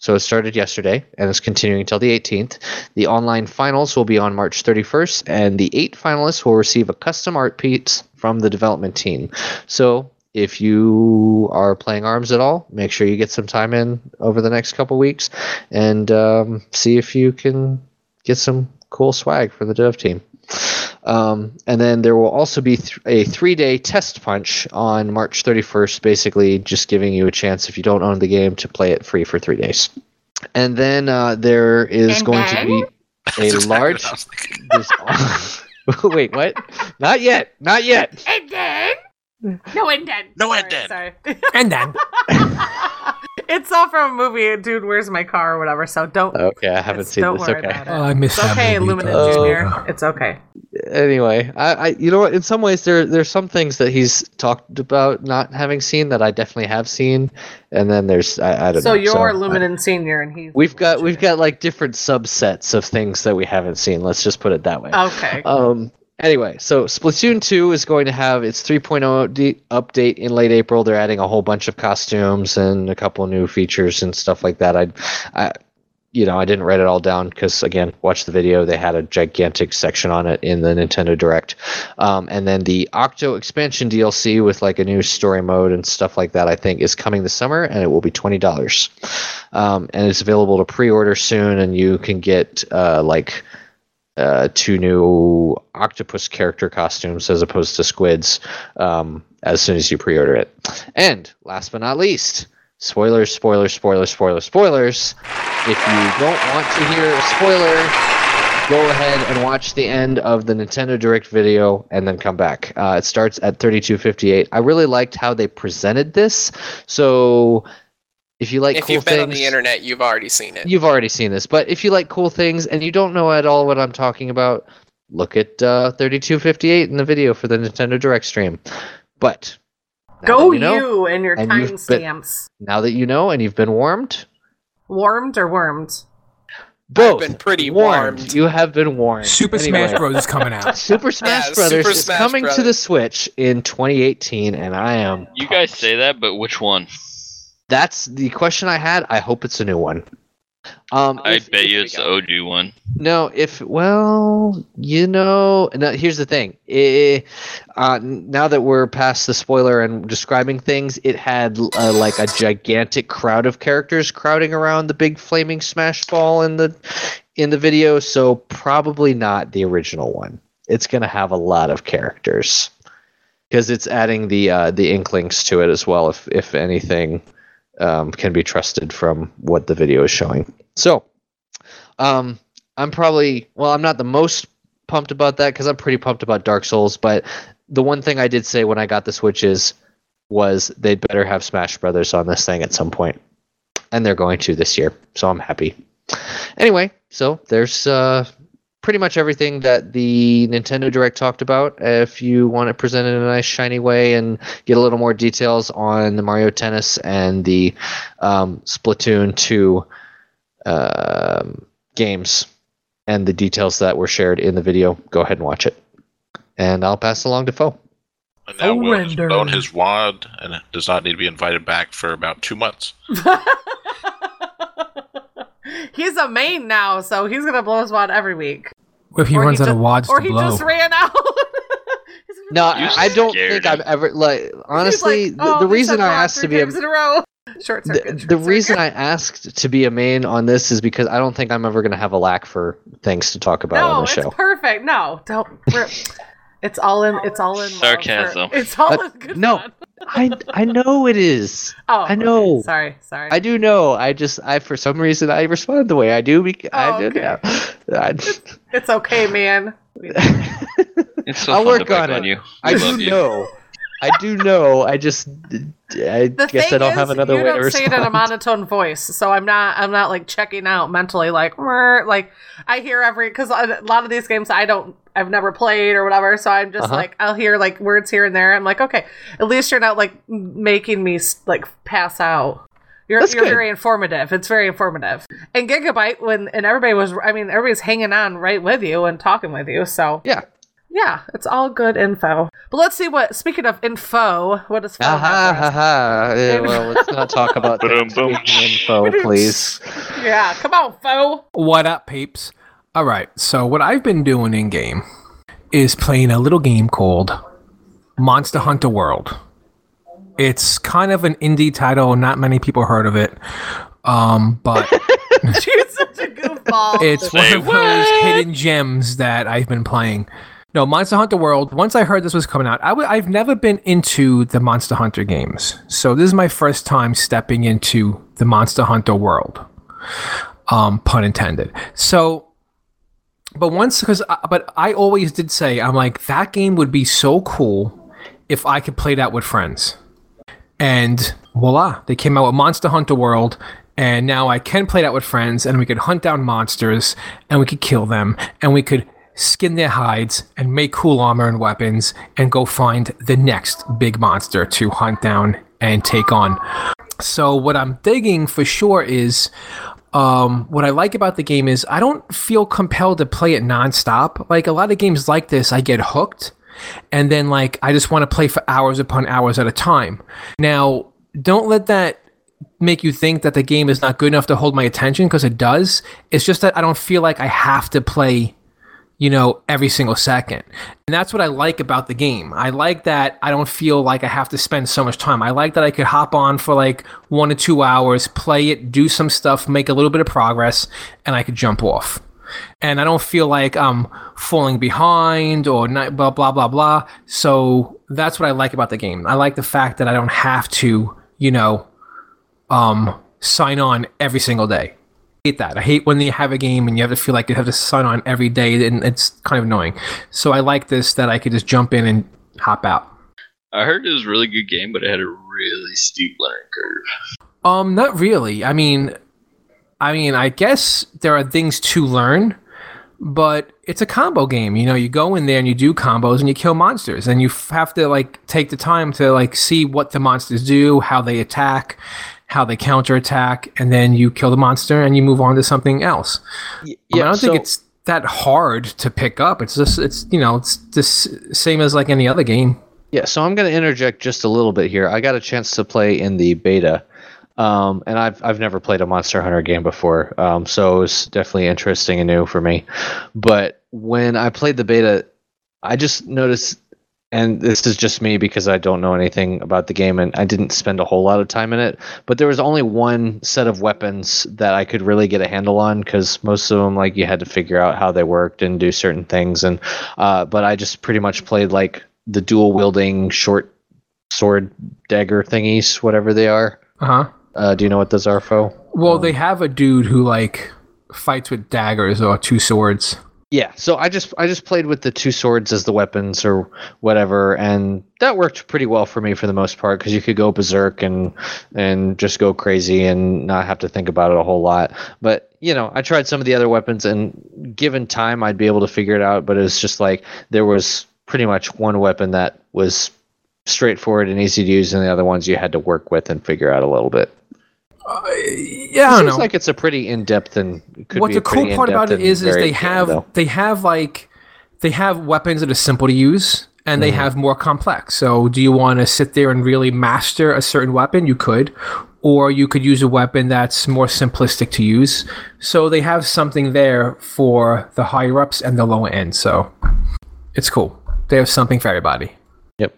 So it started yesterday and it's continuing until the 18th. The online finals will be on March 31st, and the eight finalists will receive a custom art piece from the development team. So if you are playing arms at all, make sure you get some time in over the next couple weeks and um, see if you can get some cool swag for the dev team. Um, and then there will also be th- a three day test punch on March 31st, basically just giving you a chance, if you don't own the game, to play it free for three days. And then uh, there is And going then? to be a exactly large. I was thinking. there's- Wait, what? Not yet. Not yet. And then. No, and then. No, and Sorry, then. Sorry. And then it's all from a movie, Dude, Where's My Car or whatever, so don't. Okay, I haven't it's- seen don't this. worry Okay. about it. oh, I missed It's that okay, movie, Luminen though. Junior. It's okay. anyway, I, I you know what? In some ways, there there's some things that he's talked about not having seen that I definitely have seen, and then there's I, I don't So know. you're I- Luminen Senior, and he's. we've got we've got like different subsets of things that we haven't seen. Let's just put it that way. Okay. Um. Anyway, so Splatoon 2 is going to have its 3.0 d- update in late April. They're adding a whole bunch of costumes and a couple new features and stuff like that. I, I, you know, I didn't write it all down because again, watch the video. They had a gigantic section on it in the Nintendo Direct, um, and then the Octo expansion DLC with like a new story mode and stuff like that. I think is coming this summer, and it will be twenty dollars, um, and it's available to pre-order soon, and you can get uh, like uh, two new octopus character costumes as opposed to squids um, as soon as you pre-order it. And last but not least, spoilers, spoilers, spoilers, spoilers, spoilers. If you don't want to hear a spoiler, go ahead and watch the end of the Nintendo Direct video and then come back. Uh, it starts at 32:58. I really liked how they presented this. So if you like if cool you've things, been on the internet, you've already seen it. You've already seen this, but if you like cool things and you don't know at all what I'm talking about, look at uh, 3258 in the video for the Nintendo Direct stream. But Go you, know, you and your and you've been- timestamps. now that you know and you've been warmed, Warmed or wormed? both been pretty warmed. warmed. You have been warned. Super Anyway, Smash Bros is coming out. Super Smash Yeah, Brothers Super is Smash coming to the Switch in 2018, and I am. You guys say that, but which one? That's the question I had. I hope it's a new one. Um, I if- bet if- you it's the OG one. No, if well, you know, no, here's the thing. Eh, uh, now that we're past the spoiler and describing things, it had uh, like a gigantic crowd of characters crowding around the big flaming smash ball in the in the video. So probably not the original one. It's gonna have a lot of characters because it's adding the uh, the inklings to it as well. If if anything um, can be trusted from what the video is showing. So. Um, I'm probably well, I'm not the most pumped about that because I'm pretty pumped about Dark Souls. But the one thing I did say when I got the Switch is was they'd better have Smash Brothers on this thing at some point, and they're going to this year, so I'm happy. Anyway, so there's uh, pretty much everything that the Nintendo Direct talked about. If you want it presented in a nice shiny way and get a little more details on the Mario Tennis and the um, Splatoon 2 um, games and the details that were shared in the video, go ahead and watch it. And I'll pass along to Foe. And now Will has blown his wad and does not need to be invited back for about two months. he's a main now, so he's gonna blow his wad every week. If he Or runs out just, of wads or to he blow. just ran out. No, I, I don't scared think I've ever like honestly like, the, "Oh, the they reason I asked to be a in a row. Short the, circuit. the short reason. I asked to be a main on this is because I don't think I'm ever going to have a lack for things to talk about no, on the it's show. perfect. No, don't. It's all in. It's all in love for- Sarcasm. It's all Uh, in good no. fun. I I know it is. Oh, I okay. know. Sorry, sorry. I do know. I just I for some reason I respond the way I do. Because Oh, I did. okay. I, it's okay, man. It's so I'll work to pick on on it. you. I do you. know. I do know. I just I The guess I don't is, have another way to respond. you way don't to say it in a monotone voice, so I'm not. I'm not like checking out mentally. Like, "Mer," like I hear every because a lot of these games I don't. I've never played or whatever, so I'm just Uh-huh. like I'll hear like words here and there. I'm like, okay, at least you're not like making me like pass out. You're, That's you're good. very informative. It's very informative. And Gigabyte, when and everybody was, I mean, everybody's hanging on right with you and talking with you. So Yeah. yeah, it's all good info. But let's see what. Speaking of info, what is Ah ha ha ha. Yeah, well, let's not talk about things Ba-dum-bum. info, please. Yeah, come on, foe. What up, peeps? All right, so what I've been doing in game is playing a little game called Monster Hunter World. It's kind of an indie title, not many people heard of it. Um, but You're such a goofball. it's one Say of those what? hidden gems that I've been playing. No, Monster Hunter World. Once I heard this was coming out, I w- I've never been into the Monster Hunter games, so this is my first time stepping into the Monster Hunter world. Um, pun intended. So, but once because, but I always did say I'm like that game would be so cool if I could play that with friends. And voila, they came out with Monster Hunter World, and now I can play that with friends, and we could hunt down monsters, and we could kill them, and we could skin their hides and make cool armor and weapons, and go find the next big monster to hunt down and take on. So what I'm digging for sure is um, what I like about the game is I don't feel compelled to play it nonstop. Like a lot of games like this, I get hooked, and then like I just want to play for hours upon hours at a time. Now, don't let that make you think that the game is not good enough to hold my attention because it does. It's just that I don't feel like I have to play, you know, every single second. And that's what I like about the game. I like that I don't feel like I have to spend so much time. I like that I could hop on for like one to two hours, play it, do some stuff, make a little bit of progress, and I could jump off. And I don't feel like I'm falling behind or not, blah, blah, blah, blah. So that's what I like about the game. I like the fact that I don't have to, you know, um, sign on every single day. I hate that. I hate when you have a game and you have to feel like you have to sign on every day, and it's kind of annoying. So I like this that I could just jump in and hop out. I heard it was a really good game, but it had a really steep learning curve. Um, not really. I mean, I mean, I guess there are things to learn, but it's a combo game. You know, you go in there and you do combos and you kill monsters, and you f- have to like take the time to like see what the monsters do, how they attack, how they counterattack, and then you kill the monster and you move on to something else. Y- I, mean, I don't so- think it's that hard to pick up. It's just it's you know it's the same as like any other game. Yeah, so I'm going to interject just a little bit here. I got a chance to play in the beta, um, and I've I've never played a Monster Hunter game before, um, so it was definitely interesting and new for me. But when I played the beta, I just noticed, and this is just me because I don't know anything about the game and I didn't spend a whole lot of time in it. But there was only one set of weapons that I could really get a handle on because most of them, like you had to figure out how they worked and do certain things. And uh, but I just pretty much played like the dual wielding short sword dagger thingies, whatever they are. Uh huh. Uh, do you know what those are, Fo? Well, they have a dude who like fights with daggers or two swords. Yeah, so I just I just played with the two swords as the weapons or whatever, and that worked pretty well for me for the most part because you could go berserk and and just go crazy and not have to think about it a whole lot. But you know, I tried some of the other weapons, and given time, I'd be able to figure it out. But it was just like there was pretty much one weapon that was straightforward and easy to use, and the other ones you had to work with and figure out a little bit. Yeah, I it don't seems know. like it's a pretty in depth and could what be the a cool part about it is is they have though. they have like they have weapons that are simple to use and Mm-hmm. they have more complex so do you want to sit there and really master a certain weapon you could or you could use a weapon that's more simplistic to use so they have something there for the higher ups and the lower end so it's cool they have something for everybody Yep.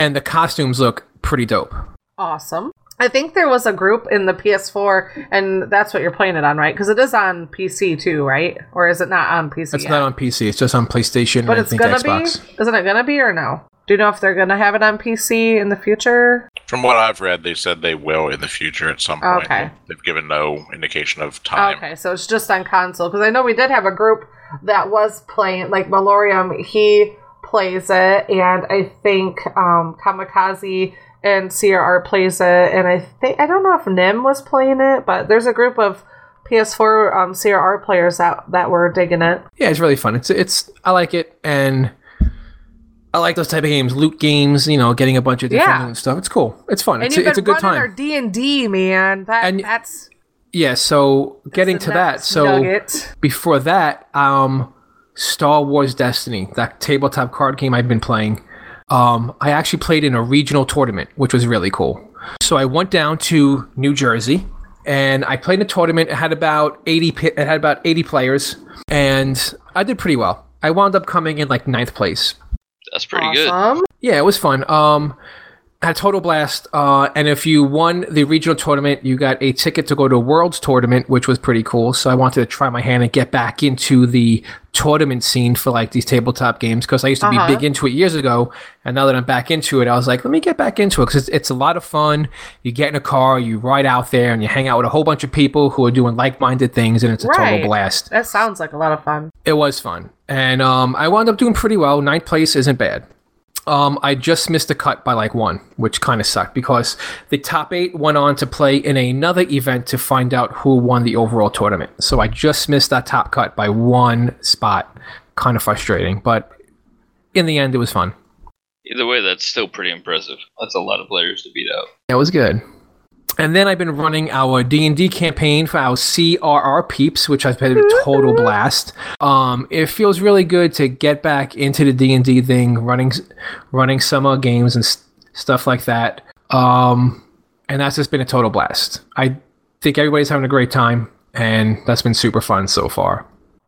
and the costumes look pretty dope Awesome. I think there was a group in the PS4, and that's what you're playing it on, right? Because it is on PC too, right? Or is it not on PC? it's yet? not on pc it's just on playstation but and i it's think gonna xbox be. Isn't it gonna be or no? Do you know if they're gonna have it on PC in the future? From what I've read, they said they will in the future at some point. Okay. They've given no indication of time. Okay, so it's just on console because I know we did have a group that was playing, like Malorium. He plays it, and I think um, Kamikaze and CRR plays it, and I think I don't know if Nim was playing it, but there's a group of PS4 um, CRR players that that were digging it. yeah, it's really fun. It's it's I like it, and I like those type of games, loot games. You know, getting a bunch of different Yeah. stuff. It's cool. It's fun. And It's you've a, it's a been good running our time. D and D, man. That And- that's Yeah. So getting to that. So nugget. before that, um, Star Wars Destiny, that tabletop card game I've been playing. Um, I actually played in a regional tournament, which was really cool. So I went down to New Jersey and I played in a tournament. It had about eighty. It had about eighty players, and I did pretty well. I wound up coming in like ninth place. That's pretty good. Yeah, it was fun. Um, had a total blast. Uh, and if you won the regional tournament, you got a ticket to go to a Worlds tournament, which was pretty cool. So I wanted to try my hand and get back into the tournament scene for like these tabletop games because I used to Uh-huh. be big into it years ago. And now that I'm back into it, I was like, let me get back into it because it's, it's a lot of fun. You get in a car, you ride out there, and you hang out with a whole bunch of people who are doing like-minded things, and it's a Right. total blast. That sounds like a lot of fun. It was fun, and um, I wound up doing pretty well. Ninth place isn't bad. Um, I just missed the cut by like one, which kind of sucked because the top eight went on to play in another event to find out who won the overall tournament. So I just missed that top cut by one spot. Kind of frustrating, but in the end, it was fun. Either way, that's still pretty impressive. That's a lot of players to beat out. That was good. And then I've been running our D and D campaign for our CRR peeps, which has been a total blast. Um, it feels really good to get back into the D and D thing, running running summer games and s- stuff like that. Um, and that's just been a total blast. I think everybody's having a great time, and that's been super fun so far.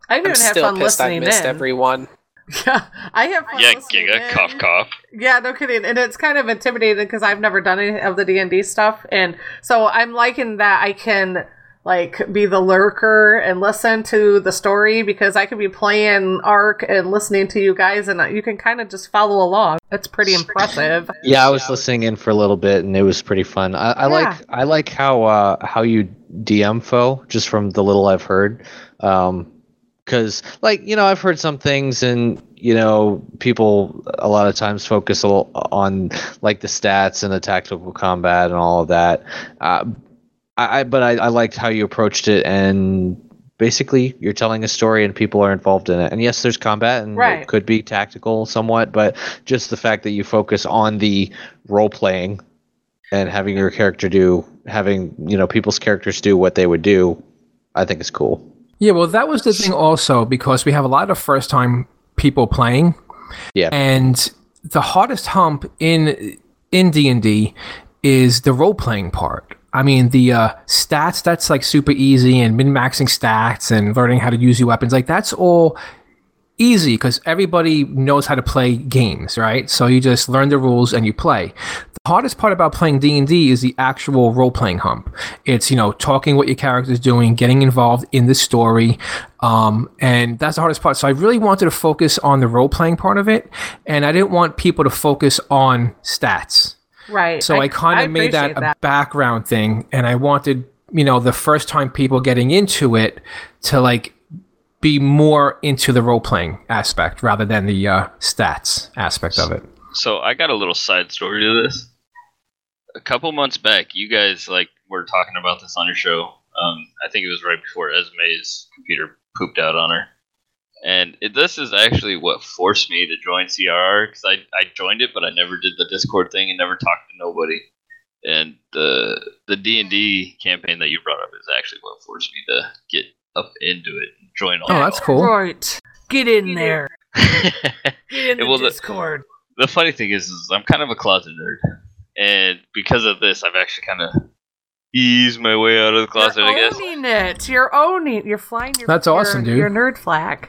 I I'm even had still fun pissed I missed in. everyone. Yeah, I have fun Yeah, Giga, in. cough, cough. Yeah, no kidding. And it's kind of intimidating because I've never done any of the D and D stuff, and so I'm liking that I can like be the lurker and listen to the story because I could be playing Ark and listening to you guys, and you can kind of just follow along. That's pretty impressive. Yeah, I was listening in for a little bit, and it was pretty fun. I, I Yeah. like I like how uh, how you DM foe just from the little I've heard, because like you know I've heard some things, and you know people a lot of times focus a on like the stats and the tactical combat and all of that. Uh, I, I but I, I liked how you approached it and. Basically, you're telling a story and people are involved in it. And yes, there's combat and Right. it could be tactical somewhat, but just the fact that you focus on the role playing and having your character do having you know people's characters do what they would do i think is cool Yeah, well, that was the thing also because we have a lot of first time people playing. Yeah. And the hardest hump in in D&D is the role playing part. I mean, the uh, stats that's like super easy and min-maxing stats and learning how to use your weapons like that's all easy because everybody knows how to play games, right? So you just learn the rules and you play. The hardest part about playing D&D is the actual role-playing hump. It's, you know, talking what your character's doing, getting involved in the story, um, and that's the hardest part. So I really wanted to focus on the role-playing part of it, and I didn't want people to focus on stats. Right. So I, kind of made that, appreciate a background thing, and I wanted, you know, the first time people getting into it to like be more into the role playing aspect rather than the uh, stats aspect of it. So I got a little side story to this. A couple months back, you guys like were talking about this on your show. Um, I think it was right before Esme's computer pooped out on her, and it, this is actually what forced me to join CRR because I I joined it, but I never did the Discord thing and never talked to nobody. And the the D and D campaign that you brought up is actually what forced me to get up into it and join all. Oh, that's cool. Right. Get in there. Get in Well, the the- Discord. the funny thing is, is I'm kind of a closet nerd, and because of this, I've actually kind of eased my way out of the closet, You're I guess. owning it. You're owning. You're flying. Your, That's your- awesome, dude. Your nerd flag.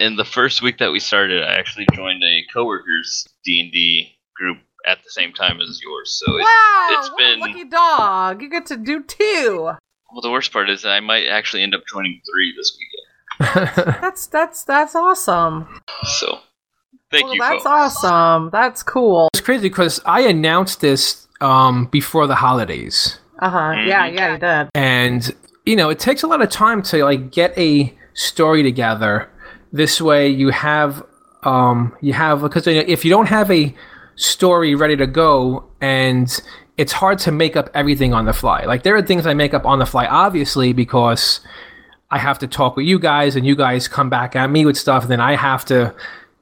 In the first week that we started, I actually joined a coworkers D and D group at the same time as yours. So it, wow, it's what been- lucky dog. You get to do two. well, the worst part is I might actually end up joining three this weekend. That's that's that's awesome. So thank well, you. that's folks. awesome. That's cool. it's crazy because I announced this um, before the holidays. Uh huh. Yeah, Mhm. yeah, you did. and you know it takes a lot of time to like get a story together this way you have um you have because you know, if you don't have a story ready to go and it's hard to make up everything on the fly like there are things i make up on the fly obviously because i have to talk with you guys and you guys come back at me with stuff and then i have to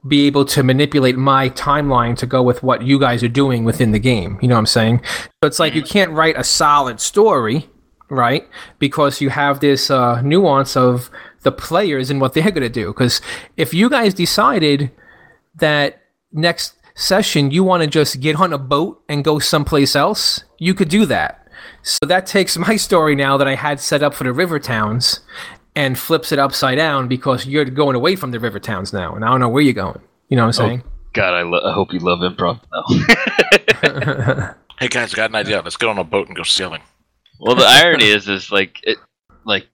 be able to manipulate my timeline to go with what you guys are doing within the game you know what i'm saying so it's like you can't write a solid story right? Because you have this uh, nuance of the players and what they're going to do. Because if you guys decided that next session you want to just get on a boat and go someplace else, you could do that. So that takes my story now that I had set up for the river towns and flips it upside down because you're going away from the river towns now, and I don't know where you're going. You know what I'm oh, saying? God, I, lo- I hope you love improv now. Hey guys, I got an idea. Let's get on a boat and go sailing. well, the irony is, is like it, like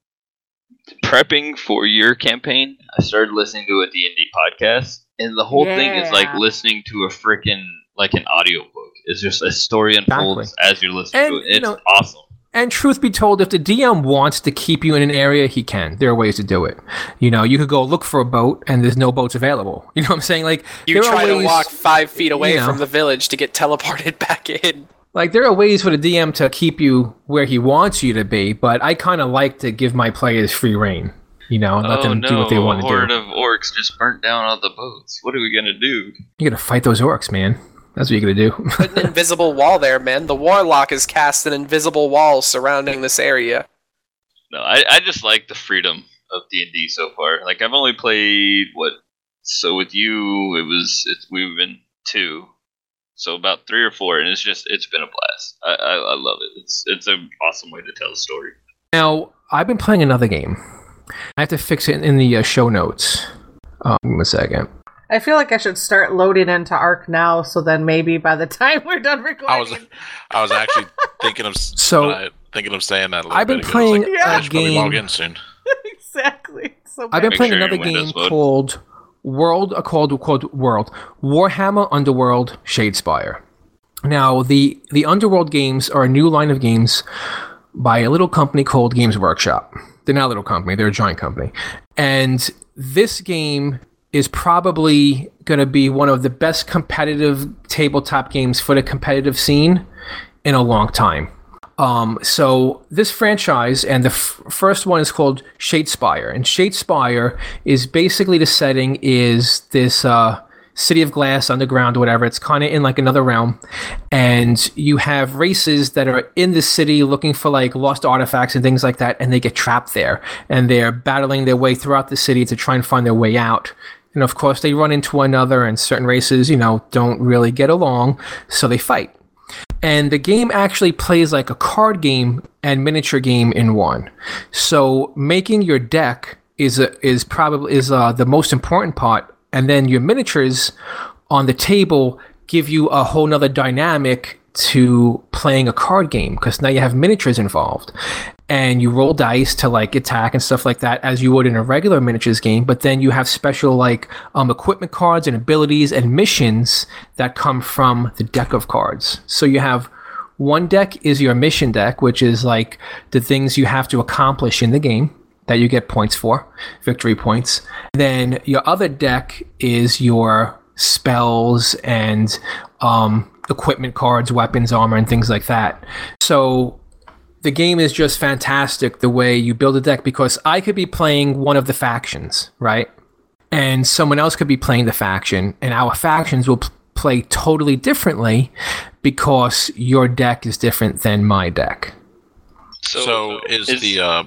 prepping for your campaign. I started listening to a D and D podcast, and the whole thing is like listening to a freaking like an audiobook. It's just a story unfolds as you're listening And, to it. you It's know- awesome. And truth be told, if the DM wants to keep you in an area, he can. There are ways to do it. You know, you could go look for a boat, and there's no boats available. You know what I'm saying? Like You there try are to walk five feet away you know. from the village to get teleported back in. like there are ways for the DM to keep you where he wants you to be. But I kind of like to give my players free reign. You know, and let oh them no! do what they want to do. a to horde of orcs just burnt down all the boats. What are we gonna do? You gotta fight those orcs, man. That's what you're gonna do. Put an invisible wall there, man. The warlock has cast an invisible wall surrounding this area. No, I, I just like the freedom of D and D so far. Like I've only played what? So with you, it was it's, we've been two, So about three or four, and it's just it's been a blast. I, I, I love it. It's it's an awesome way to tell a story. Now, I've been playing another game. I have to fix it in the uh, show notes. Um, give me a second. I feel like I should start loading into Ark now, so then maybe by the time we're done recording, I was I was actually thinking of So- uh, thinking of saying that. A little I've been bit playing like, Yeah. I a should probably log game. in soon. exactly. So I've been Make playing sure another game Windows mode. called World, uh, called called World Warhammer Underworld Shadespire. Now, the the Underworld games are a new line of games by a little company called Games Workshop. They're not a little company; they're a giant company. And this game is probably going to be one of the best competitive tabletop games for the competitive scene in a long time. Um, so this franchise and the f- first one is called Shadespire, and Shadespire is basically the setting is this uh, city of glass underground or whatever. It's kind of in like another realm, and you have races that are in the city looking for like lost artifacts and things like that, and they get trapped there, and they're battling their way throughout the city to try and find their way out. And of course, they run into one another, and certain races, you know, don't really get along, so they fight and the game actually plays like a card game and miniature game in one. So making your deck is a, is probably is uh, the most important part, and then your miniatures on the table give you a whole nother dynamic to playing a card game because now you have miniatures involved. And you roll dice to like attack and stuff like that as you would in a regular miniatures game but then you have special like um, equipment cards and abilities and missions that come from the deck of cards. So you have one deck is your mission deck which is like the things you have to accomplish in the game that you get points for victory points. Then your other deck is your spells and um, equipment cards weapons armor and things like that so the game is just fantastic the way you build a deck because I could be playing one of the factions, right? And someone else could be playing the faction, and our factions will p- play totally differently because your deck is different than my deck. So, is, the uh,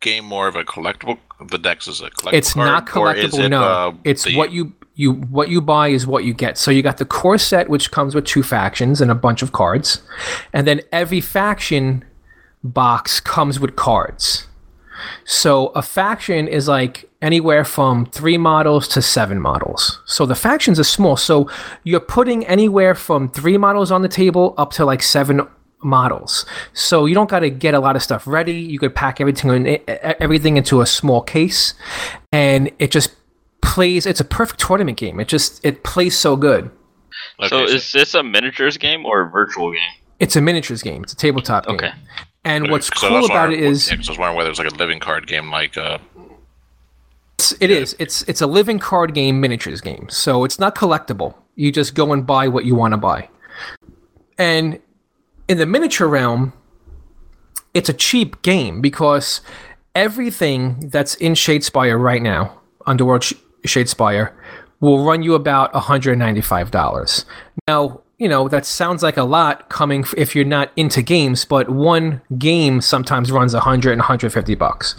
game more of a collectible? The dex is a collectible. It's not card, or is collectible. it, no, uh, it's the- what you you what you buy is what you get. So you got the core set, which comes with two factions and a bunch of cards, and then every faction box comes with cards. So a faction is like anywhere from three models to seven models. So the factions are small. So you're putting anywhere from three models on the table up to like seven models. So you don't got to get a lot of stuff ready. You could pack everything in, everything into a small case, and it just plays. It's a perfect tournament game. It just it plays so good. so Okay, is this a miniatures game or a virtual game? It's a miniatures game. It's a tabletop game. Okay. And what's so cool about it is yeah, 'cause I was wondering whether it was like a living card game, like uh, It's, it is. It's it's a living card game, miniatures game. So it's not collectible. You just go and buy what you want to buy. And in the miniature realm, it's a cheap game because everything that's in Shadespire right now, Underworld Sh- Shadespire, will run you about $195. Now, you know, that sounds like a lot coming if you're not into games, but one game sometimes runs 100 and 150 bucks.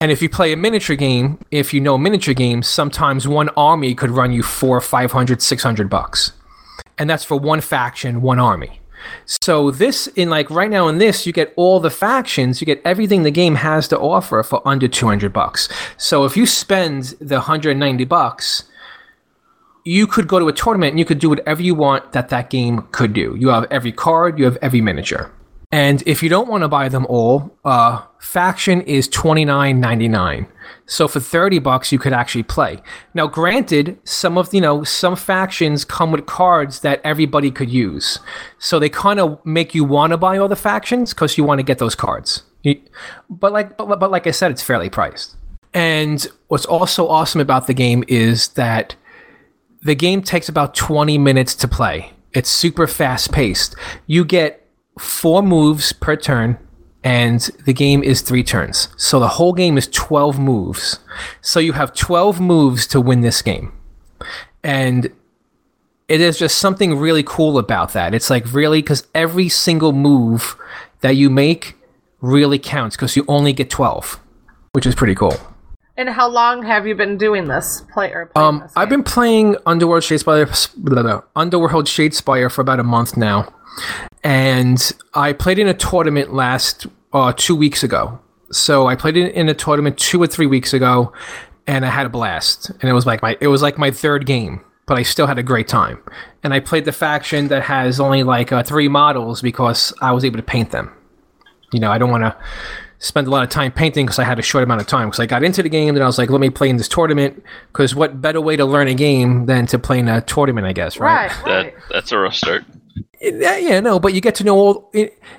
And if you play a miniature game, if you know miniature games, sometimes one army could run you four, 500, 600 bucks. And that's for one faction, one army. So this in like right now in this you get all the factions, you get everything the game has to offer for under 200 bucks. So if you spend the 190 bucks, you could go to a tournament and you could do whatever you want that that game could do. You have every card, you have every miniature. And if you don't want to buy them all, uh, faction is twenty nine ninety nine. So for thirty bucks, you could actually play. Now, granted, some of you know some factions come with cards that everybody could use, so they kind of make you want to buy all the factions because you want to get those cards. But like, but, but like I said, it's fairly priced. And what's also awesome about the game is that the game takes about 20 minutes to play. It's super fast paced. You get four moves per turn, and the game is three turns. So the whole game is 12 moves. So you have 12 moves to win this game. And it is just something really cool about that. It's like really because every single move that you make really counts because you only get 12, which is pretty cool. And how long have you been doing this? Play or playing Um, this I've been playing Underworld Shadespire, blah, blah, Underworld Shadespire for about a month now, and I played in a tournament last uh, two weeks ago. So I played in, in a tournament two or three weeks ago, and I had a blast. And it was like my it was like my third game, but I still had a great time. And I played the faction that has only like uh, three models because I was able to paint them. You know, I don't want to spend a lot of time painting because I had a short amount of time. Because I got into the game, and I was like, let me play in this tournament. Because what better way to learn a game than to play in a tournament? I guess, right? right, That right. that's a rough start. Yeah, yeah, no, but you get to know all.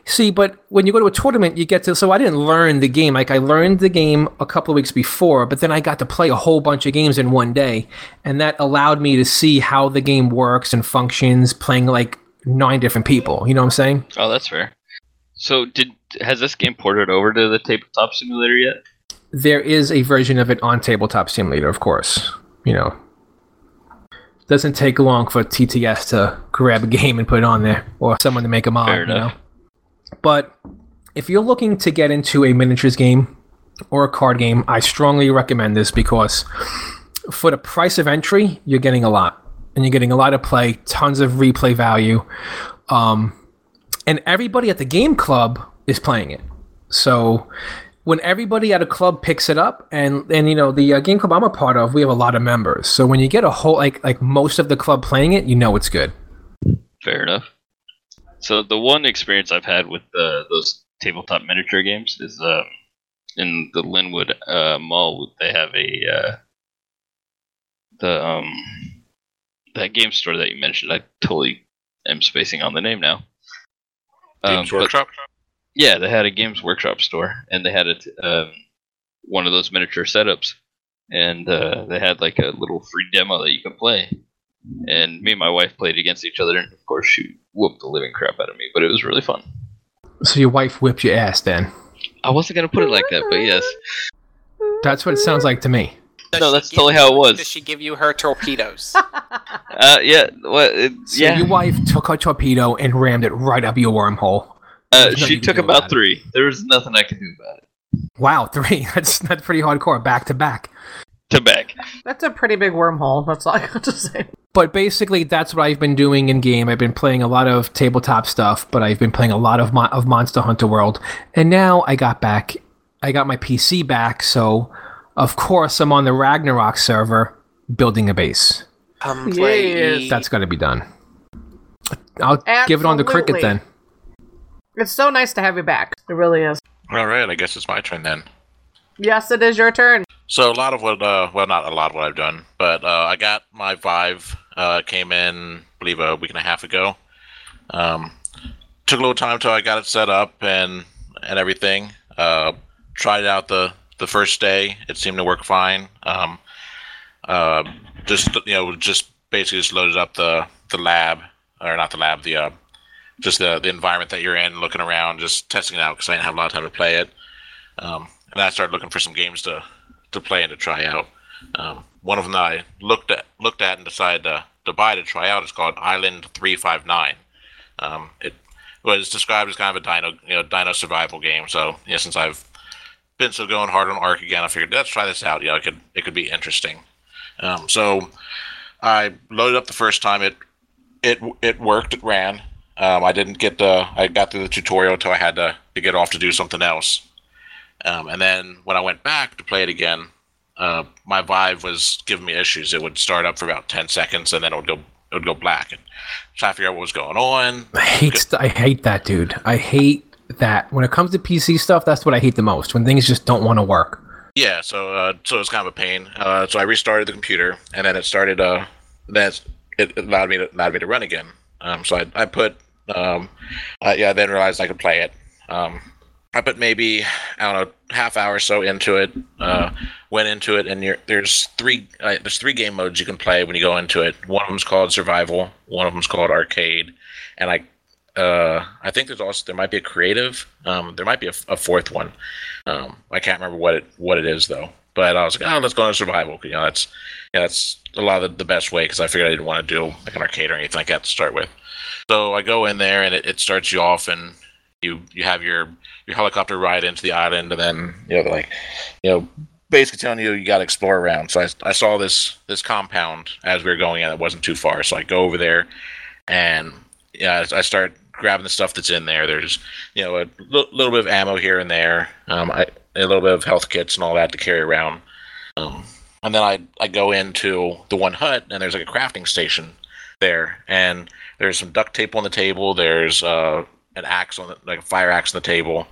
See, but when you go to a tournament, you get to. So I didn't learn the game. Like I learned the game a couple of weeks before, but then I got to play a whole bunch of games in one day, and that allowed me to see how the game works and functions, playing like nine different people. You know what I'm saying? Oh, that's fair. So did has this game ported over to the tabletop simulator yet? There is a version of it on Tabletop Simulator, of course. You know, doesn't take long for TTS to grab a game and put it on there, or someone to make a mod. Fair you know? But if you're looking to get into a miniatures game or a card game, I strongly recommend this because for the price of entry, you're getting a lot. And you're getting a lot of play, tons of replay value. Um, and everybody at the game club is playing it. So when everybody at a club picks it up, and and you know the uh, game club I'm a part of, we have a lot of members. So when you get a whole like like most of the club playing it, you know it's good. Fair enough. So the one experience I've had with uh, those tabletop miniature games is um, in the Linwood uh, Mall. They have a uh, the um that game store that you mentioned. I totally am spacing on the name now. Um, Games but- Workshop. Yeah, they had a Games Workshop store, and they had a t- um, one of those miniature setups, and uh, they had like a little free demo that you could play. And me and my wife played against each other, and of course, she whooped the living crap out of me, but it was really fun. So your wife whipped your ass then. I wasn't gonna put it like that, but yes, That's what it sounds like to me. Does No, that's give totally you- how it was. Does she give you her torpedoes? uh, yeah, what? It, So yeah, your wife took her torpedo and rammed it right up your wormhole. Uh, she took about about it. three. There was nothing I could do about it. Wow, three. That's that's pretty hardcore, back to back. To back. That's a pretty big wormhole. That's all I got to say. But basically, that's what I've been doing in game. I've been playing a lot of tabletop stuff, but I've been playing a lot of Mo- of Monster Hunter World, and now I got back. I got my PC back, so of course I'm on the Ragnarok server building a base. Come play. Yes. That's got to be done. I'll give it on to Cricket then. It's so nice to have you back. It really is. All right, I guess it's my turn then. Yes, it is your turn. So a lot of what, uh, well, not a lot of what I've done, but uh, I got my Vive. Uh, came in, I believe, a week and a half ago. Um, took a little time till I got it set up and and everything. Uh, tried it out the the first day. It seemed to work fine. Um, uh, just you know, just basically just loaded up the the lab or not the lab, the uh, just the the environment that you're in, looking around, just testing it out because I didn't have a lot of time to play it. Um, and I started looking for some games to to play and to try out. Um, one of them that I looked at looked at and decided to, to buy to try out is called Island Three Five Nine. Um, it was described as kind of a dino you know dino survival game. So know, since I've been so going hard on Ark again, I figured let's try this out. Know, it could it could be interesting. Um, so I loaded up the first time. It it it worked. It ran. Um, I didn't get the. I got through the tutorial until I had to, to get off to do something else. Um, and then when I went back to play it again, uh, my Vive was giving me issues. It would start up for about ten seconds, and then it would go it would go black. And trying to figure out what was going on. I hate st- I hate that, dude. I hate that. When it comes to PC stuff, that's what I hate the most. When things just don't want to work. Yeah, so uh, so it was kind of a pain. Uh, so I restarted the computer, and then it started. Uh, then it allowed me to allowed me to run again. Um, so I I put um, uh, yeah. I then realized I could play it. Um, I put maybe I don't know half hour or so into it. Uh, went into it, and there's three uh, there's three game modes you can play when you go into it. One of them's called survival. One of them's called arcade, and I uh, I think there's also there might be a creative. Um, there might be a, a fourth one. Um, I can't remember what it what it is though. But I was like, oh, let's go into survival. You know, that's that's a lot of the, the best way because I figured I didn't want to do like an arcade or anything like that to start with. So I go in there and it, it starts you off and you you have your your helicopter ride into the island and then you know like you know basically telling you you got to explore around. So I, I saw this this compound as we were going in. It wasn't too far, so I go over there, and yeah, I start grabbing the stuff that's in there. There's you know a l- little bit of ammo here and there, um, I, a little bit of health kits and all that to carry around. Um, and then I I go into the one hut, and there's like a crafting station there, and there's some duct tape on the table. There's uh, an axe on the, like a fire axe on the table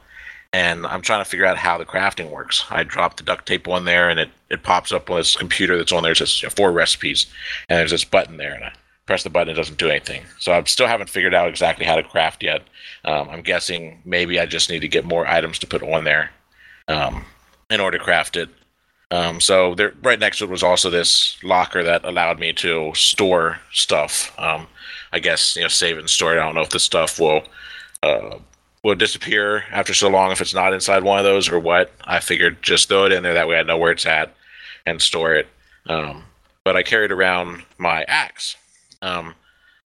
and I'm trying to figure out how the crafting works. I drop the duct tape on there, and it, it pops up on this computer that's on there. It says four recipes, and there's this button there, and I press the button, it doesn't do anything. So I still haven't figured out exactly how to craft yet. Um, I'm guessing maybe I just need to get more items to put on there um, in order to craft it. Um, so there, right next to it was also this locker that allowed me to store stuff. Um, I guess you know, save and store. I don't know if the stuff will uh, will disappear after so long if it's not inside one of those or what. I figured just throw it in there that way I know where it's at and store it. Um, but I carried around my axe. Um,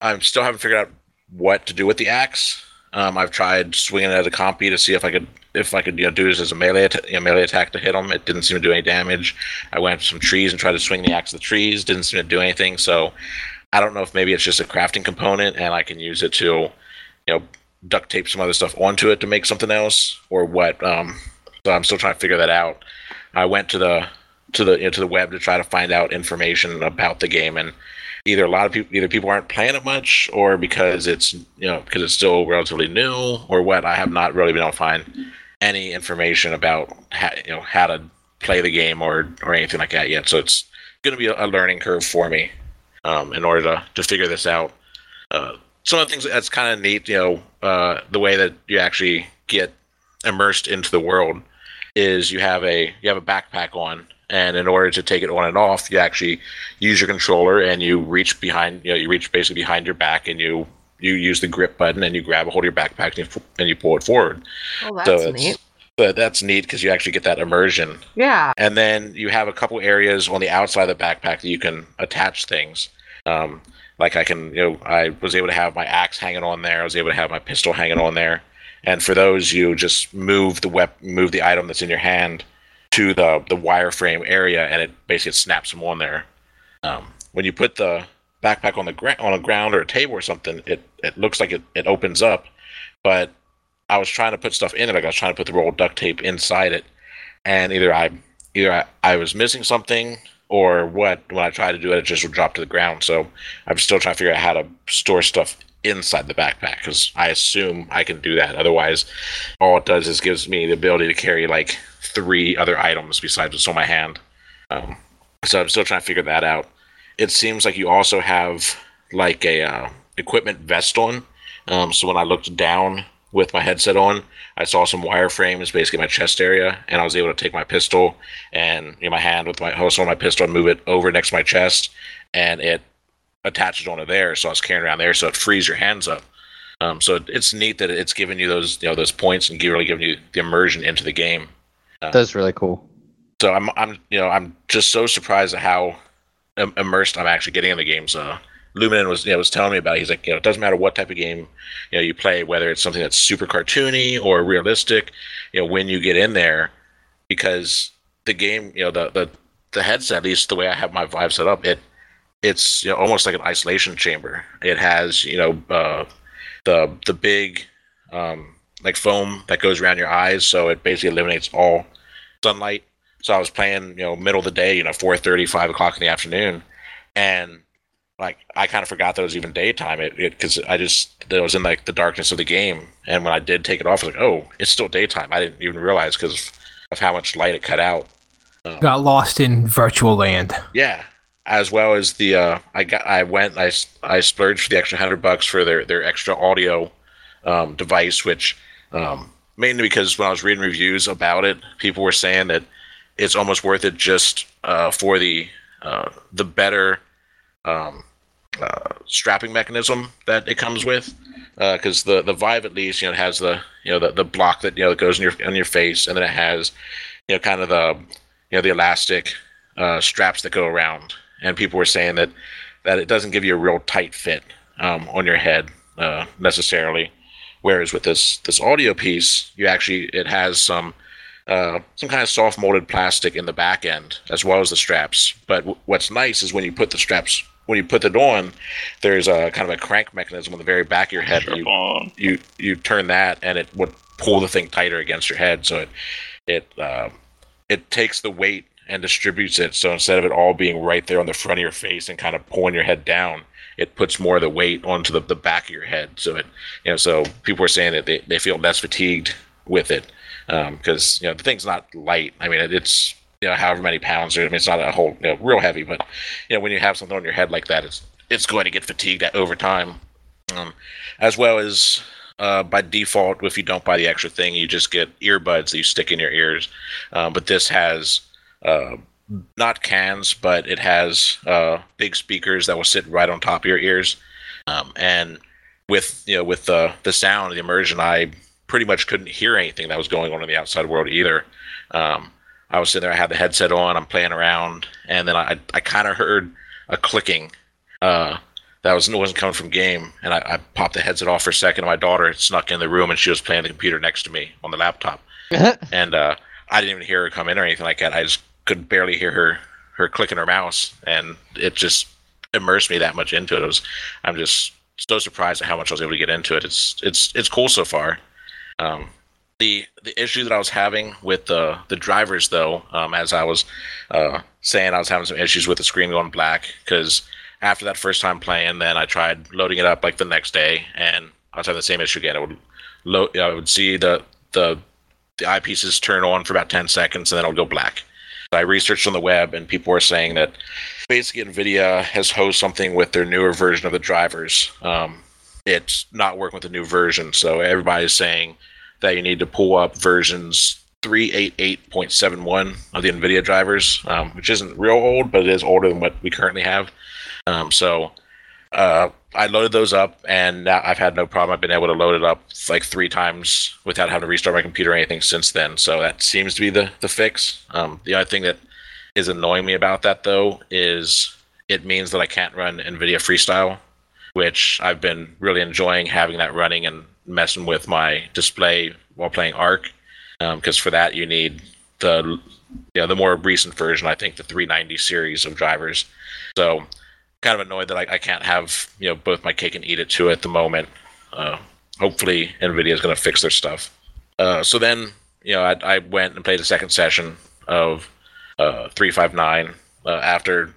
I still haven't figured out what to do with the axe. Um, I've tried swinging it at a compy to see if I could if I could you know do this as a melee at- you know, melee attack to hit him. It didn't seem to do any damage. I went to some trees and tried to swing the axe at the trees. Didn't seem to do anything. So I don't know if maybe it's just a crafting component and I can use it to you know duct tape some other stuff onto it to make something else or what. Um, so I'm still trying to figure that out. I went to the to the you know, to the web to try to find out information about the game, and either a lot of people either people aren't playing it much, or because it's you know because it's still relatively new, or what. I have not really been able to find any information about how, you know how to play the game or or anything like that yet. So it's going to be a, learning curve for me um, in order to to figure this out. Uh, some of the things that's kind of neat, you know, uh, the way that you actually get immersed into the world is you have a you have a backpack on, and in order to take it on and off, you actually use your controller and you reach behind, you know, you reach basically behind your back and you you use the grip button and you grab a hold of your backpack and you, and you pull it forward. Oh, that's so neat. But that's neat because you actually get that immersion Yeah. and then you have a couple areas on the outside of the backpack that you can attach things. Um, like I can, you know, I was able to have my axe hanging on there. I was able to have my pistol hanging on there. And for those, you just move the wep- move the item that's in your hand to the the wireframe area, and it basically snaps them on there. Um, when you put the backpack on the gra- on a ground or a table or something, it it looks like it, it opens up, but I was trying to put stuff in it. Like I was trying to put the roll of duct tape inside it, and either I either I, I was missing something or what when I tried to do it, it just would drop to the ground. So I'm still trying to figure out how to store stuff inside the backpack because I assume I can do that. Otherwise, all it does is gives me the ability to carry like three other items besides what's on my hand. Um, so I'm still trying to figure that out. It seems like you also have like a uh, equipment vest on. Um, so when I looked down with my headset on, I saw some wireframes, basically my chest area, and I was able to take my pistol and in my hand with my host on my pistol and move it over next to my chest, and it attaches onto there. So I was carrying around there, so it frees your hands up. Um, so it's neat that it's giving you those you know those points and really giving you the immersion into the game. That's really cool. So I'm I'm you know I'm just so surprised at how immersed I'm actually getting in the games. Uh, Luminen was you know, was telling me about. It. He's like, you know, it doesn't matter what type of game you know you play, whether it's something that's super cartoony or realistic. You know, when you get in there, because the game, you know, the the the headset, at least the way I have my Vive set up, it it's you know, almost like an isolation chamber. It has you know uh, the the big um, like foam that goes around your eyes, so it basically eliminates all sunlight. So I was playing, you know, middle of the day, you know, 4:30, 5 o'clock in the afternoon, and like I kind of forgot that it was even daytime. It because I just that it was in like the darkness of the game, and when I did take it off, I was like, oh, it's still daytime. I didn't even realize because of how much light it cut out. Got lost in virtual land. Yeah, as well as the uh, I got I went I I splurged for the extra hundred bucks for their their extra audio um, device, which um, mainly because when I was reading reviews about it, people were saying that it's almost worth it just uh, for the uh, the better um, uh, strapping mechanism that it comes with. Because the the Vive at least you know has the you know the, the block that you know that goes in your on your face, and then it has you know kind of the you know the elastic uh, straps that go around. And people were saying that that it doesn't give you a real tight fit um, on your head uh, necessarily. Whereas with this this audio piece, you actually it has some uh, some kind of soft molded plastic in the back end as well as the straps. But w- what's nice is when you put the straps when you put it on, there's a kind of a crank mechanism on the very back of your head. You, on. you you turn that and it would pull the thing tighter against your head so it it uh, it takes the weight and distributes it so instead of it all being right there on the front of your face and kind of pulling your head down it puts more of the weight onto the, the back of your head. So it you know so people are saying that they, they feel less fatigued with it because you know the thing's not light. I mean it, it's you know however many pounds I mean, it's not a whole you know, real heavy but you know when you have something on your head like that it's it's going to get fatigued over time. Um, as well as uh, by default, if you don't buy the extra thing, you just get earbuds that you stick in your ears. Um, but this has uh, not cans, but it has uh, big speakers that will sit right on top of your ears. Um, and with you know with the the sound, the immersion, I pretty much couldn't hear anything that was going on in the outside world either. Um, I was sitting there, I had the headset on, I'm playing around, and then I I kind of heard a clicking. Uh, that was wasn't coming from game, and I, I popped the headset off for a second. And my daughter snuck in the room, and she was playing the computer next to me on the laptop, and uh, I didn't even hear her come in or anything like that. I just could barely hear her her clicking her mouse, and it just immersed me that much into it. It was I'm just so surprised at how much I was able to get into it. It's it's it's cool so far. Um, the the issue that I was having with the the drivers though, um, as I was uh, saying, I was having some issues with the screen going black because after that first time playing, then I tried loading it up like the next day, and I was having the same issue again. I would load, I would see the the the eyepieces turn on for about ten seconds, and then it'll go black. I researched on the web, and people were saying that basically Nvidia has hosed something with their newer version of the drivers. Um, it's not working with the new version, so everybody's saying that you need to pull up versions 388.71 of the NVIDIA drivers, um, which isn't real old, but it is older than what we currently have. Um, so uh, I loaded those up, and now I've had no problem. I've been able to load it up like three times without having to restart my computer or anything since then. So that seems to be the the fix. Um, the other thing that is annoying me about that though is it means that I can't run NVIDIA Freestyle, which I've been really enjoying having that running and messing with my display while playing Ark. Because for that you need the you know, the more recent version, I think the 390 series of drivers. So kind of annoyed that I, I can't have you know both my cake and eat it too at the moment. Uh, hopefully, Nvidia is going to fix their stuff. Uh, so then, you know, I, I went and played a second session of uh, 359 uh, after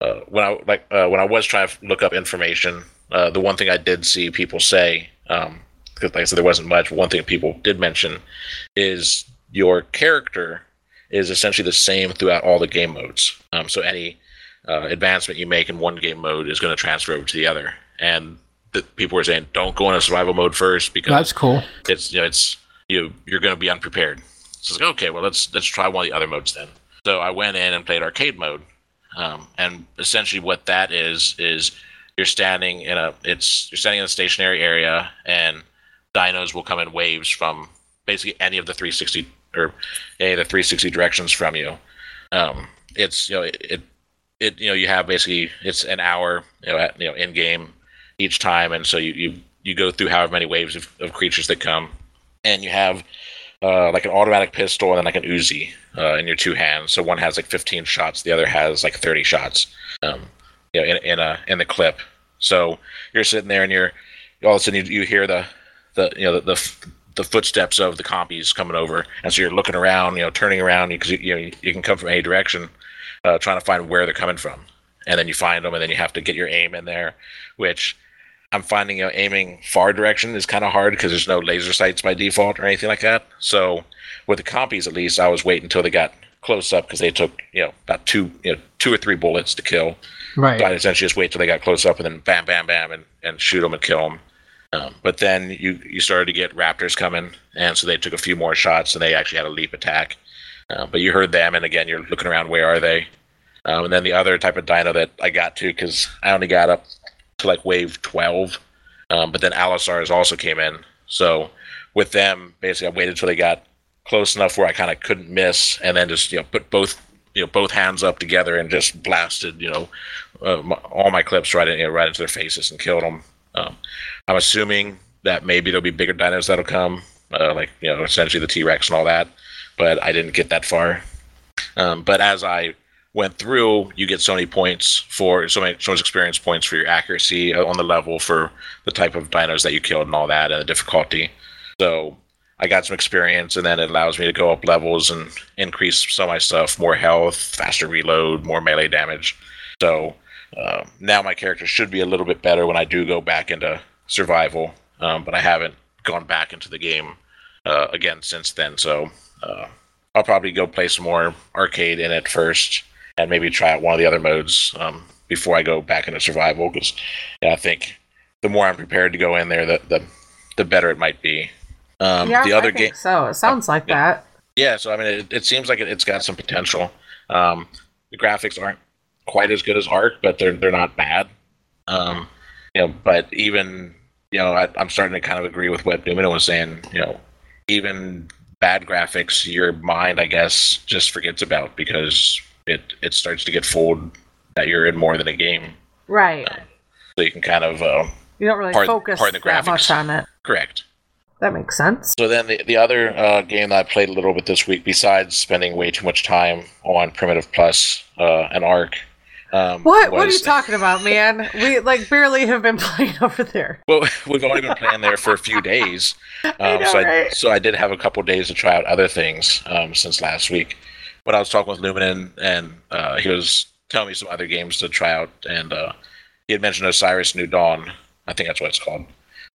uh, when I like uh, when I was trying to look up information. Uh, the one thing I did see people say, um, because like I said, there wasn't much. One thing people did mention is your character is essentially the same throughout all the game modes. Um, so any advancement you make in one game mode is going to transfer over to the other. And the, people were saying, don't go into survival mode first because That's cool. it's you know it's you you're going to be unprepared. So it's like, okay, well let's let's try one of the other modes then. So I went in and played arcade mode, um, and essentially what that is is you're standing in a it's you're standing in a stationary area, and dinos will come in waves from basically any of the 360 or any of the 360 directions from you. Um, it's you know it, it it you know you have basically it's an hour you know at, you know in game each time, and so you you you go through however many waves of, of creatures that come, and you have uh, like an automatic pistol and then like an Uzi uh, in your two hands. So one has like 15 shots, the other has like 30 shots. Um, you know, in, in a in the clip. So you're sitting there and you're all of a sudden you, you hear the the you know the, the the footsteps of the compies coming over, and so you're looking around, you know, turning around because you, you know you can come from any direction, uh, trying to find where they're coming from, and then you find them, and then you have to get your aim in there, which I'm finding you know aiming far direction is kind of hard because there's no laser sights by default or anything like that. So with the compies, at least, I was waiting until they got close up because they took you know about two you know two or three bullets to kill. Right. So I'd essentially just wait till they got close up and then bam, bam, bam, and, and shoot them and kill them. Um, but then you you started to get raptors coming, and so they took a few more shots, and they actually had a leap attack. Uh, but you heard them, and again, you're looking around. Where are they? Um, and then the other type of dino that I got to because I only got up to like wave twelve, um, but then Allosaurs also came in. So with them, basically, I waited till they got close enough where I kind of couldn't miss, and then just you know put both you know both hands up together and just blasted you know uh, my, all my clips right in, you know, right into their faces and killed them. Um, I'm assuming that maybe there'll be bigger dinos that'll come, uh, like you know essentially the T Rex and all that. but I didn't get that far. Um, but as I went through, you get so many points for so many so much experience points for your accuracy uh, on the level for the type of dinos that you killed and all that and the difficulty. So I got some experience, and then it allows me to go up levels and increase some of my stuff, more health, faster reload, more melee damage. So uh, now my character should be a little bit better when I do go back into survival, um, but I haven't gone back into the game uh, again since then. So uh, I'll probably go play some more arcade in it first, and maybe try out one of the other modes um, before I go back into survival. Because yeah, I think the more I'm prepared to go in there, the the, the better it might be. Um, yeah, the other I game, think so. It sounds like yeah. that. yeah. So I mean, it, it seems like it, it's got some potential. Um, the graphics aren't quite as good as Ark, but they're they're not bad. Um, you know, but even you know, I, I'm starting to kind of agree with what Newman was saying. You know, even bad graphics, your mind, I guess, just forgets about because it it starts to get fooled that you're in more than a game. Right. So you can kind of uh, You don't really Pardon- focus pardon the that graphics. much on it. correct. That makes sense. So then the, the other uh, game that I played a little bit this week, besides spending way too much time on Primitive Plus uh, and Ark, um, What? What are you talking about, man? We like barely have been playing over there. Well, we've only been playing there for a few days, um, I know, so I right? so I did have a couple days to try out other things um, since last week. When I was talking with Luminen, and uh, he was telling me some other games to try out, and uh, he had mentioned Osiris New Dawn. I think that's what it's called.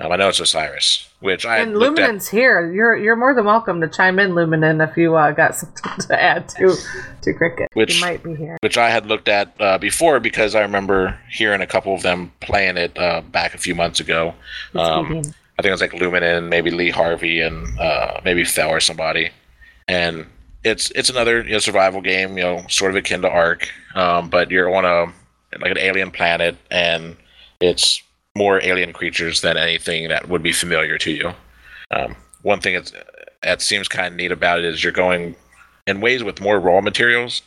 Um, I know it's Osiris, which I and looked at. Luminen's here. You're you're more than welcome to chime in, Luminen, if you uh, got something to add to to Cricket. Which- he might be here. which I had looked at uh, before because I remember hearing a couple of them playing it uh, back a few months ago. Um. I think it was like Luminen, maybe Lee Harvey, and uh, maybe Fell or somebody. And it's it's another you know, survival game, you know, sort of akin to Ark, um, but you're on a like an alien planet, and it's more alien creatures than anything that would be familiar to you. Um, one thing that seems kind of neat about it is you're going in ways with more raw materials.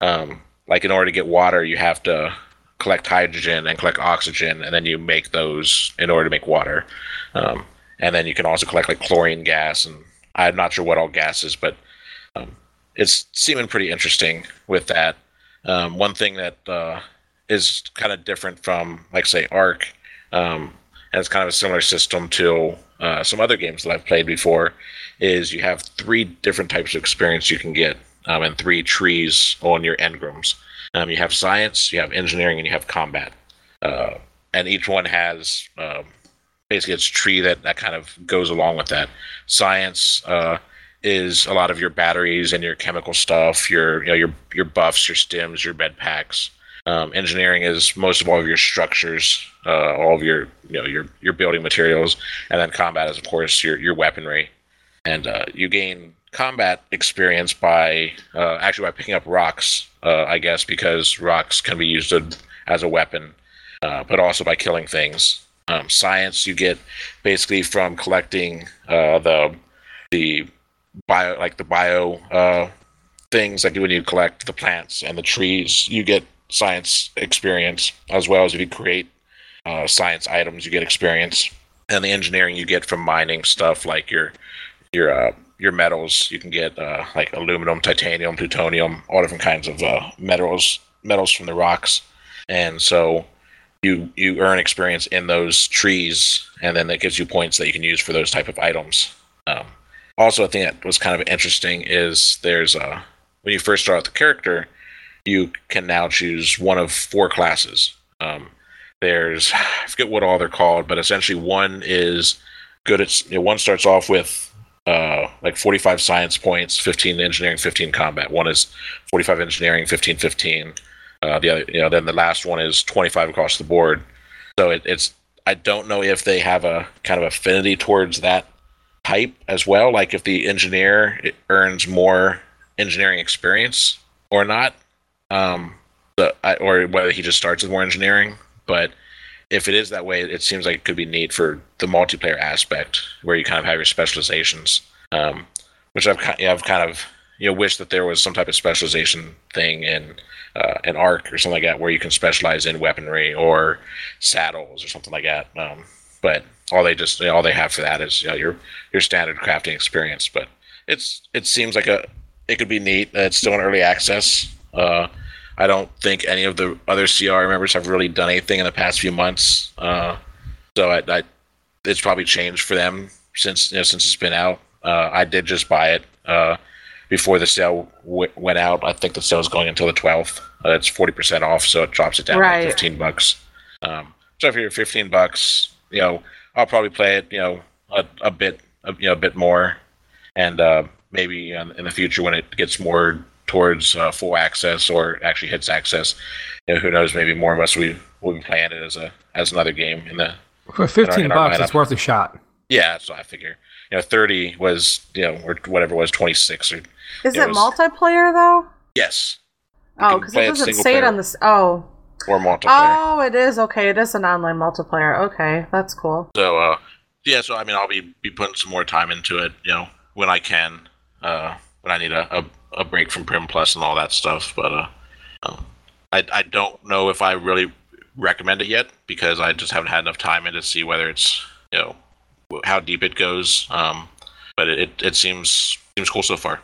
Um, like in order to get water, you have to collect hydrogen and collect oxygen, and then you make those in order to make water. Um, and then you can also collect like chlorine gas, and I'm not sure what all gases, but um, it's seeming pretty interesting with that. Um, one thing that uh, is kind of different from, like, say, Ark, um, and it's kind of a similar system to uh, some other games that I've played before, is you have three different types of experience you can get, um, and three trees on your engrams. Um, you have science, you have engineering, and you have combat. Uh, and each one has um, basically its tree that, that kind of goes along with that. Science uh, is a lot of your batteries and your chemical stuff, your you know your your buffs, your stims, your bed packs. Um, engineering is most of all of your structures, uh, all of your you know your your building materials, and then combat is of course your your weaponry. And uh, you gain combat experience by uh, actually by picking up rocks, uh, I guess, because rocks can be used as a weapon, uh, but also by killing things. Um, science you get basically from collecting uh, the the bio like the bio uh, things like when you collect the plants and the trees you get science experience as well as if you create uh, science items you get experience. And the engineering you get from mining stuff like your your uh, your metals you can get uh, like aluminum titanium plutonium all different kinds of uh, metals metals from the rocks. And so you you earn experience in those trees and then that gives you points that you can use for those type of items. Um, also a thing that was kind of interesting is there's a when you first start the character you can now choose one of four classes. Um, there's i forget what all they're called but essentially one is good at you know, one starts off with uh, like 45 science points 15 engineering 15 combat. One is 45 engineering 15 15 uh, the other you know then the last one is 25 across the board. So it, it's i don't know if they have a kind of affinity towards that type as well like if the engineer earns more engineering experience or not um the, or whether he just starts with more engineering. But if it is that way it seems like it could be neat for the multiplayer aspect where you kind of have your specializations um which i've kind yeah, i've kind of you know wish that there was some type of specialization thing in uh, an Ark or something like that where you can specialize in weaponry or saddles or something like that um but all they just all they have for that is you know, your your standard crafting experience but it's it seems like a it could be neat. It's still in early access. Uh, I don't think any of the other CR members have really done anything in the past few months. Uh, so I, I, it's probably changed for them since you know since it's been out. Uh, I did just buy it uh, before the sale w- went out. I think the sale is going until the twelfth. Uh, it's forty percent off, so it drops it down Right. to fifteen bucks. Um, so if you're fifteen bucks, you know I'll probably play it. You know a, a bit, a, you know a bit more, and uh, maybe in, in the future when it gets more towards uh, full access or actually hits access, you know, who knows? Maybe more of us we will be playing it as a as another game in the For 15 in our bucks, it's worth a shot. yeah. That's what I figure. You know, thirty was you know or whatever it was twenty six or Is It it, was- multiplayer though? yes Oh, because it it doesn't single say it on this. Oh, or multiplayer. oh, it is okay. It is an online multiplayer. Okay, that's cool. So uh, yeah, so I mean, I'll be be putting some more time into it. You know, when I can, uh, when I need a, a, a break from Prim Plus and all that stuff. But uh, uh, I I don't know if I really recommend it yet because I just haven't had enough time in to see whether it's you know how deep it goes. Um, but it, it, it seems seems cool so far.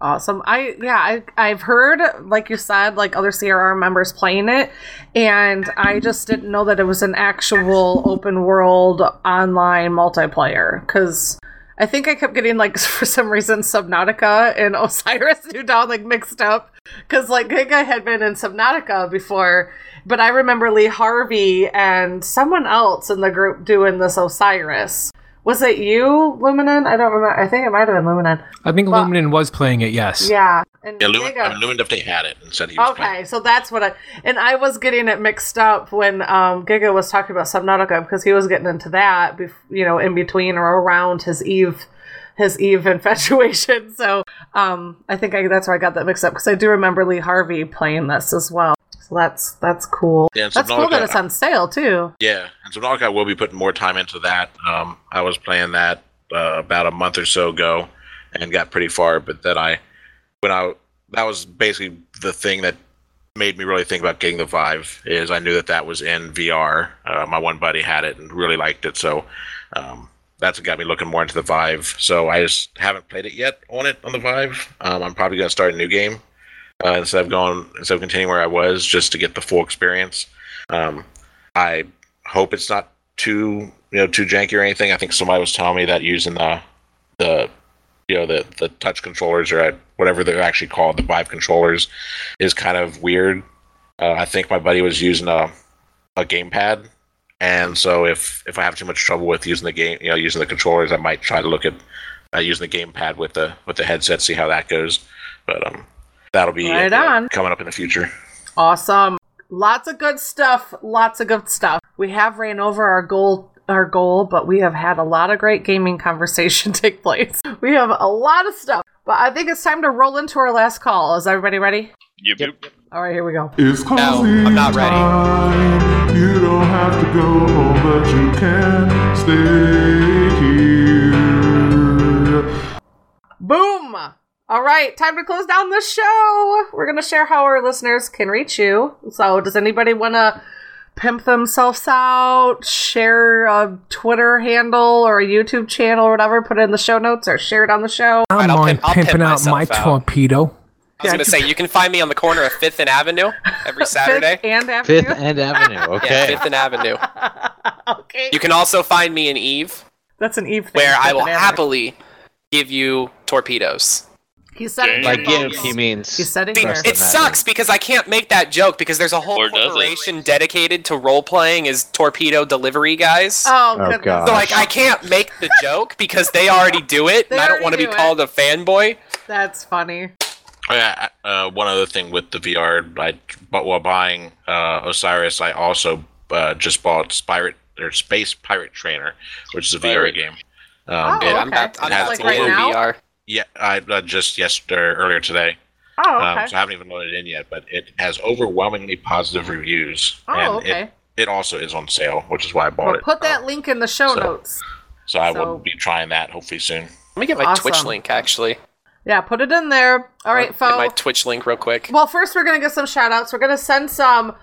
Awesome. I yeah, I I've heard like you said like other CRR members playing it and I just didn't know that it was an actual open world online multiplayer cuz I think I kept getting like for some reason Subnautica and Osiris New Dawn like mixed up cuz like Giga had been in Subnautica before but I remember Lee Harvey and someone else in the group doing this Osiris. Was it you, Luminen? I don't remember. I think it might have been Luminen. I think Well- Luminen was playing it, yes. Yeah. And Yeah, Lumen, Giga- I mean, Lumen definitely had it and said he was Okay, playing. so that's what I and I was getting it mixed up when um, Giga was talking about Subnautica because he was getting into that, bef- you know, in between or around his Eve, his Eve infatuation. So um, I think I, that's where I got that mixed up because I do remember Lee Harvey playing this as well. So that's that's cool. Yeah, that's cool that it's on sale too. Yeah, and so Subnautica will be putting more time into that. Um, I was playing that uh, about a month or so ago, and got pretty far. But then I, when I, that was basically the thing that made me really think about getting the Vive. Is I knew that that was in VR. Uh, my one buddy had it and really liked it, so um, that's what got me looking more into the Vive. So I just haven't played it yet on it on the Vive. Um, I'm probably gonna start a new game uh, instead of going instead of continuing where I was, just to get the full experience. Um, I hope it's not too you know too janky or anything. I think somebody was telling me that using the the you know the the touch controllers or whatever they're actually called, the Vive controllers, is kind of weird. Uh, I think my buddy was using a a gamepad, and so if if I have too much trouble with using the game, you know, using the controllers, I might try to look at uh, using the gamepad with the with the headset, see how that goes. But um, that'll be Right uh, on. coming up in the future. Awesome. Lots of good stuff. Lots of good stuff. We have ran over our goal our goal, but we have had a lot of great gaming conversation take place. We have a lot of stuff. But I think it's time to roll into our last call. Is everybody ready? Yep. yep. All right, here we go. It's No, I'm not ready. time. You don't have to go home, but you can stay here. Boom! All right, time to close down the show. We're going to share how our listeners can reach you. So, does anybody want to pimp themselves out, share a Twitter handle or a YouTube channel or whatever, put it in the show notes or share it on the show? I Alright, don't mind pimp- I'll pimp pimping out my out. torpedo. I was gonna say you can find me on the corner of Fifth and Avenue every Saturday. Fifth and Avenue. Fifth and Avenue. Yeah, Okay. Fifth and Avenue. okay. You can also find me in Eve, That's an Eve thing. where I will happily give you torpedoes. He said it. By By give, he means. He said it See, here. Rest of it sucks because I can't make that joke because there's a whole Or corporation dedicated to role playing as torpedo delivery guys. Oh, Oh. God. so like I can't make the joke because they already do it, They and I don't want to be it. called a fanboy. That's funny. Oh, yeah, uh, one other thing with the VR, I but while buying uh, Osiris, I also uh, just bought Pirate or Space Pirate Trainer, which is a VR Pirate. game. Um, Oh, it- I'm okay. I'm It has about like right now? VR. Yeah, I uh, just yesterday earlier today, Oh, um, okay. so I haven't even loaded it in yet, but it has overwhelmingly positive reviews, Oh, and okay. it, it also is on sale, which is why I bought Well, it. put that Um, link in the show so- notes. so I so- will be trying that hopefully soon. Let me get my Awesome. Twitch link actually. Yeah, put it in there. All right, Get my folks. Twitch link real quick. Well, first we're gonna get some shout outs. We're gonna send some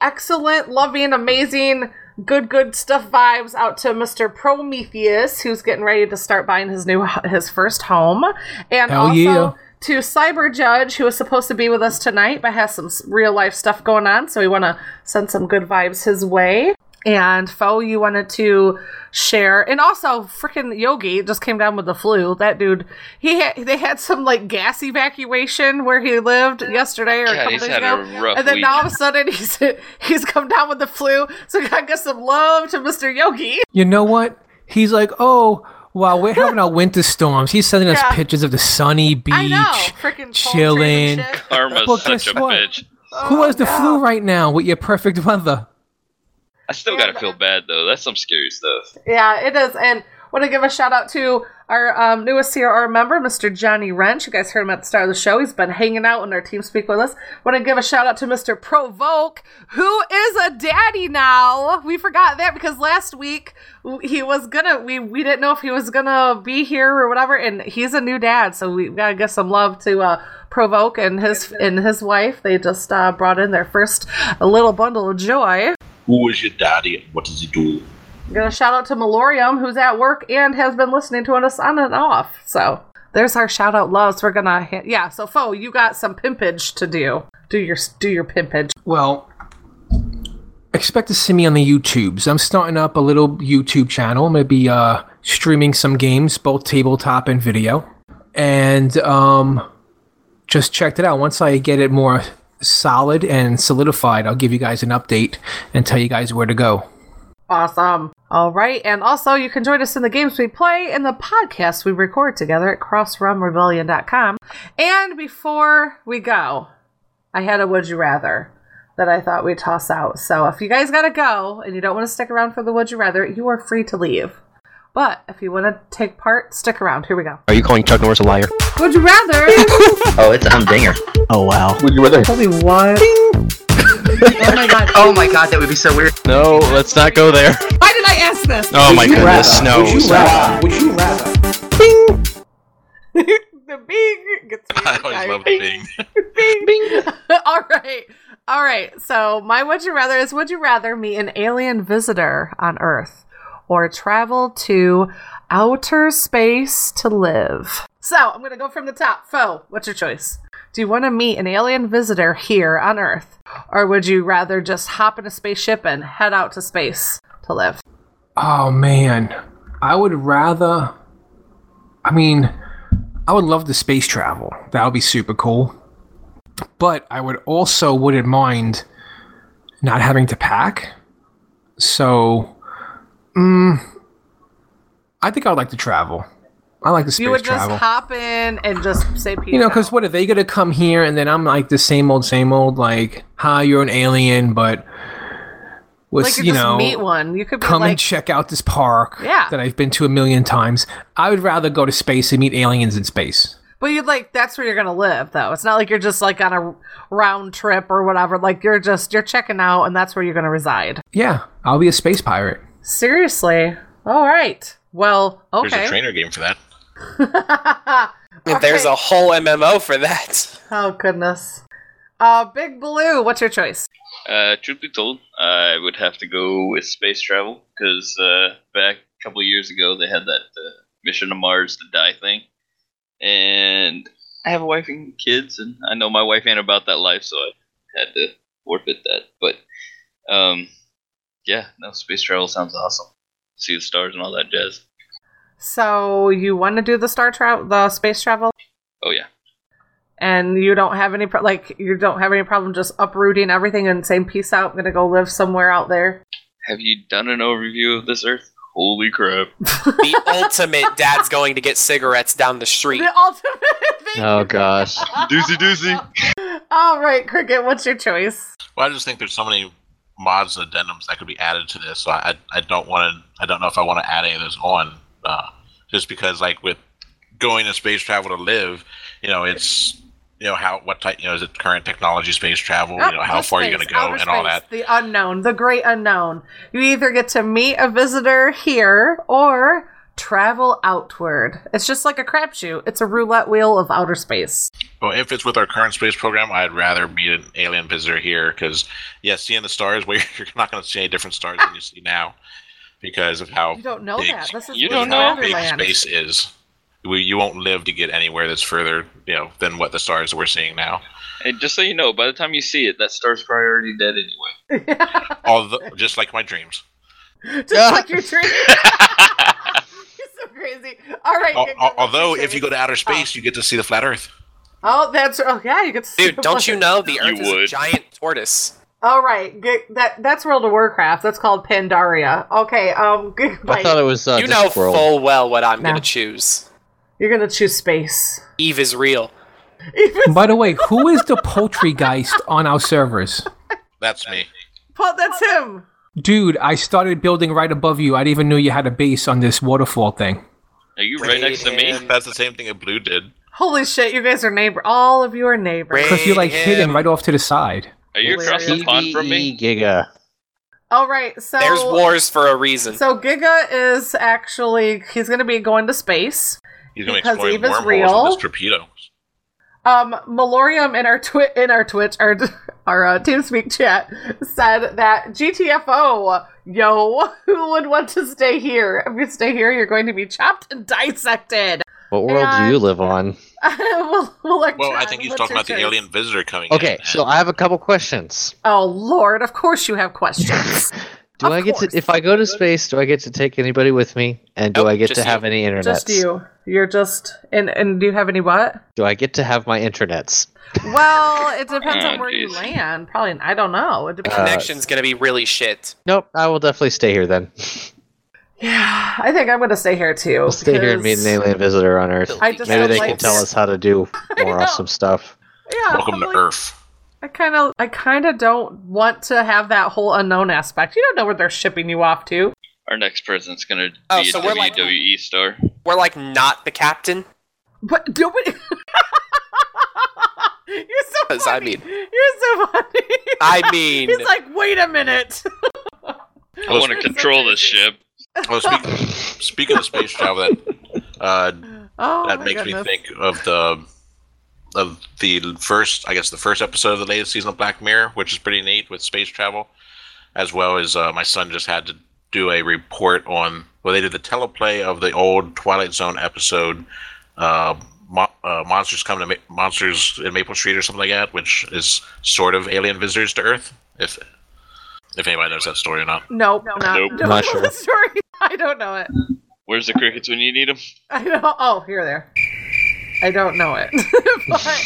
excellent, loving, amazing good, good stuff vibes out to Mr. Prometheus, who's getting ready to start buying his new his first home, and Hell also yeah. to Cyber Judge, who is supposed to be with us tonight, but has some real life stuff going on, so we want to send some good vibes his way. And Fo, you wanted to share, and also freaking Yogi just came down with the flu. That dude, he had, they had some like gas evacuation where he lived yesterday or a God, couple he's days had ago, a rough and then week. now all of a sudden he's he's come down with the flu. So I got some love to Mr. Yogi. You know what? He's like, oh, Wow, we're having our winter storms, he's sending us pictures of the sunny beach, I know, freaking chilling. Karma's Well, such a what? bitch. Who has oh, the Oh, flu right now with your perfect weather? I still gotta feel bad though. That's some scary stuff. Yeah, it is. And want to give a shout out to our um, newest CRR member, Mr. Johnny Wrench. You guys heard him at the start of the show. He's been hanging out in our team speak with us. Want to give a shout out to Mr. Provoke, who is a daddy now. We forgot that because last week he was gonna we we didn't know if he was gonna be here or whatever, and he's a new dad. So we gotta give some love to uh, Provoke and his and his wife. They just uh, brought in their first little bundle of joy. Who is your daddy and what does he do? Gonna shout out to Malorium, who's at work and has been listening to us on and off. So there's our shout out loves. We're gonna ha- yeah. So Fo, you got some pimpage to do. Do your do your pimpage. Well, expect to see me on the YouTubes. I'm starting up a little YouTube channel. I'm gonna be uh, streaming some games, both tabletop and video, and um, just checked it out. Once I get it more solid and solidified, I'll give you guys an update and tell you guys where to go. Awesome. All right, and also you can join us in the games we play and the podcasts we record together at crossrealmrebellion.com. And before we go, I had a would you rather that I thought we'd toss out. So if you guys gotta go and you don't want to stick around for the would you rather, you are free to leave. But if you want to take part, stick around. Here we go. Are you calling Chuck Norris a liar? Would you rather? Oh, it's a humdinger. Oh wow. Would you rather? Tell me what? oh my god. Oh my god, that would be so weird. No, let's not go there. Why did I ask this? Oh my goodness, no. Would you rather? Would you rather? the bing gets me. I always love time. the bing. Bing. All right. All right. So, my would you rather is would you rather meet an alien visitor on Earth or travel to outer space to live? So, I'm going to go from the top. Fo, what's your choice? Do you want to meet an alien visitor here on Earth? Or would you rather just hop in a spaceship and head out to space to live? Oh man, I would rather. I mean, I would love the space travel. That would be super cool. But I would also wouldn't mind not having to pack. So, mm, I think I'd like to travel. I like the space you would just travel. hop in and just say peace you know, because what are they gonna come here and then I'm like the same old, same old, like, hi, you're an alien, but was like you, just know meet one. You could be come like, and check out this park Yeah. that I've been to a million times. I would rather go to space and meet aliens in space. but you'd like that's where you're gonna live though. It's not like you're just like on a round trip or whatever. Like you're just you're checking out and that's where you're gonna reside. Yeah, I'll be a space pirate. Seriously. All right. Well, okay. There's a trainer game for that. There's Okay. a whole MMO for that. Oh goodness. Uh, Big Blue, what's your choice? Uh, truth be told, I would have to go with space travel because uh, back a couple of years ago they had that uh, mission to Mars to die thing, and I have a wife and kids, and I know my wife ain't about that life, so I had to forfeit that. But um, yeah, no, space travel sounds awesome. See the stars and all that jazz. So you want to do the star travel, the space travel, Oh yeah, and you don't have any pro- like you don't have any problem just uprooting everything and saying peace out. I'm gonna go live somewhere out there. have you done an overview of this Earth? Holy crap! The ultimate dad's going to get cigarettes down the street. The ultimate thing. Oh gosh. doozy doozy. All right, Cricket, what's your choice? Well, I just think there's so many mods and addendums that could be added to this. So I, I don't want to. I don't know if I want to add any of those on, uh, just because like with going to space travel to live, you know, it's you know how what type you know is it current technology space travel, you know how far you're going to go and all that. The unknown, the great unknown. You either get to meet a visitor here or travel outward. It's just like a crapshoot. It's a roulette wheel of outer space. Well, if it's with our current space program, I'd rather meet an alien visitor here because, yeah, seeing the stars, where you're not going to see any different stars than you see now because of how You don't know big, that. This is You don't of how know. big Wonderland. space is. We, you won't live to get anywhere that's further, you know, than what the stars we're seeing now. And just so you know, by the time you see it, that star's probably already dead anyway. Although, just like my dreams. just like your dream. You're so crazy. All right. Al- Giga, al- what's although, if you go to outer space, you get to see the flat Earth. Oh, that's oh yeah, you get to see Dude, don't you know the You Earth is a giant tortoise? All right, Gi- that that's World of Warcraft. That's called Pandaria. Okay, um, I Gigabyte, thought it was uh, you know Discworld. full well what I'm No. gonna choose. you're gonna choose space. Eve is real. Even By the way, who is the poultrygeist on our servers? That's me. Paul, that's him. Dude, I started building right above you. I didn't even know you had a base on this waterfall thing. Are you right next to me? That's the same thing that Blue did. Holy shit, you guys are neighbor. All of you are neighbors. Because you're like him. hidden right off to the side. Are you across the pond from me? Giga. All right, so There's wars for a reason. So Giga is actually he's gonna be going to space. He's going to Because explore Eve is wormholes real. with his torpedo. Um, Malorium in our twi- in our Twitch our our uh, TeamSpeak chat said that GTFO, yo, who would want to stay here? If you stay here, you're going to be chopped and dissected. What world do you live on? well, Electron, Well, I think he's talking your about the alien visitor coming Okay, in. so I have a couple questions. Oh Lord, of course you have questions. Do Of I get course. to if I go to space, do I get to take anybody with me? And do Nope, I get just to have you. any internets? just you. You're just and and do you have any what? Do I get to have my internets? Well, it depends on where you jeez. land. Probably I don't know. It depends. Uh, Connection's gonna be really shit. Nope, I will definitely stay here then. yeah, I think I'm gonna stay here too. We'll stay here and meet an because- alien visitor on Earth. I just Maybe don't they like can tell us how to do more know. awesome stuff. Yeah, Welcome I'm to like- Earth. I kind of, I kind of don't want to have that whole unknown aspect. You don't know where they're shipping you off to. Our next president's gonna Oh, be so a we're like- WWE star. We're like not the captain. But nobody. You're so 'Cause, I mean- You're so funny. I mean, He's like, wait a minute. I want to control this ship. Well, speaking, speaking of space travel, that uh, Oh, that my makes me think of the of the first, I guess, the first episode of the latest season of Black Mirror, which is pretty neat with space travel, as well as uh, my son just had to do a report on. Well, they did the teleplay of the old Twilight Zone episode, uh, Mo- uh, monsters come to Ma- monsters in Maple Street or something like that, which is sort of alien visitors to Earth. If if anybody knows that story or not. Nope, not, Nope. don't Not sure. story. I don't know it. Where's the crickets when you need them? I know. Oh, here, there. I don't know it. but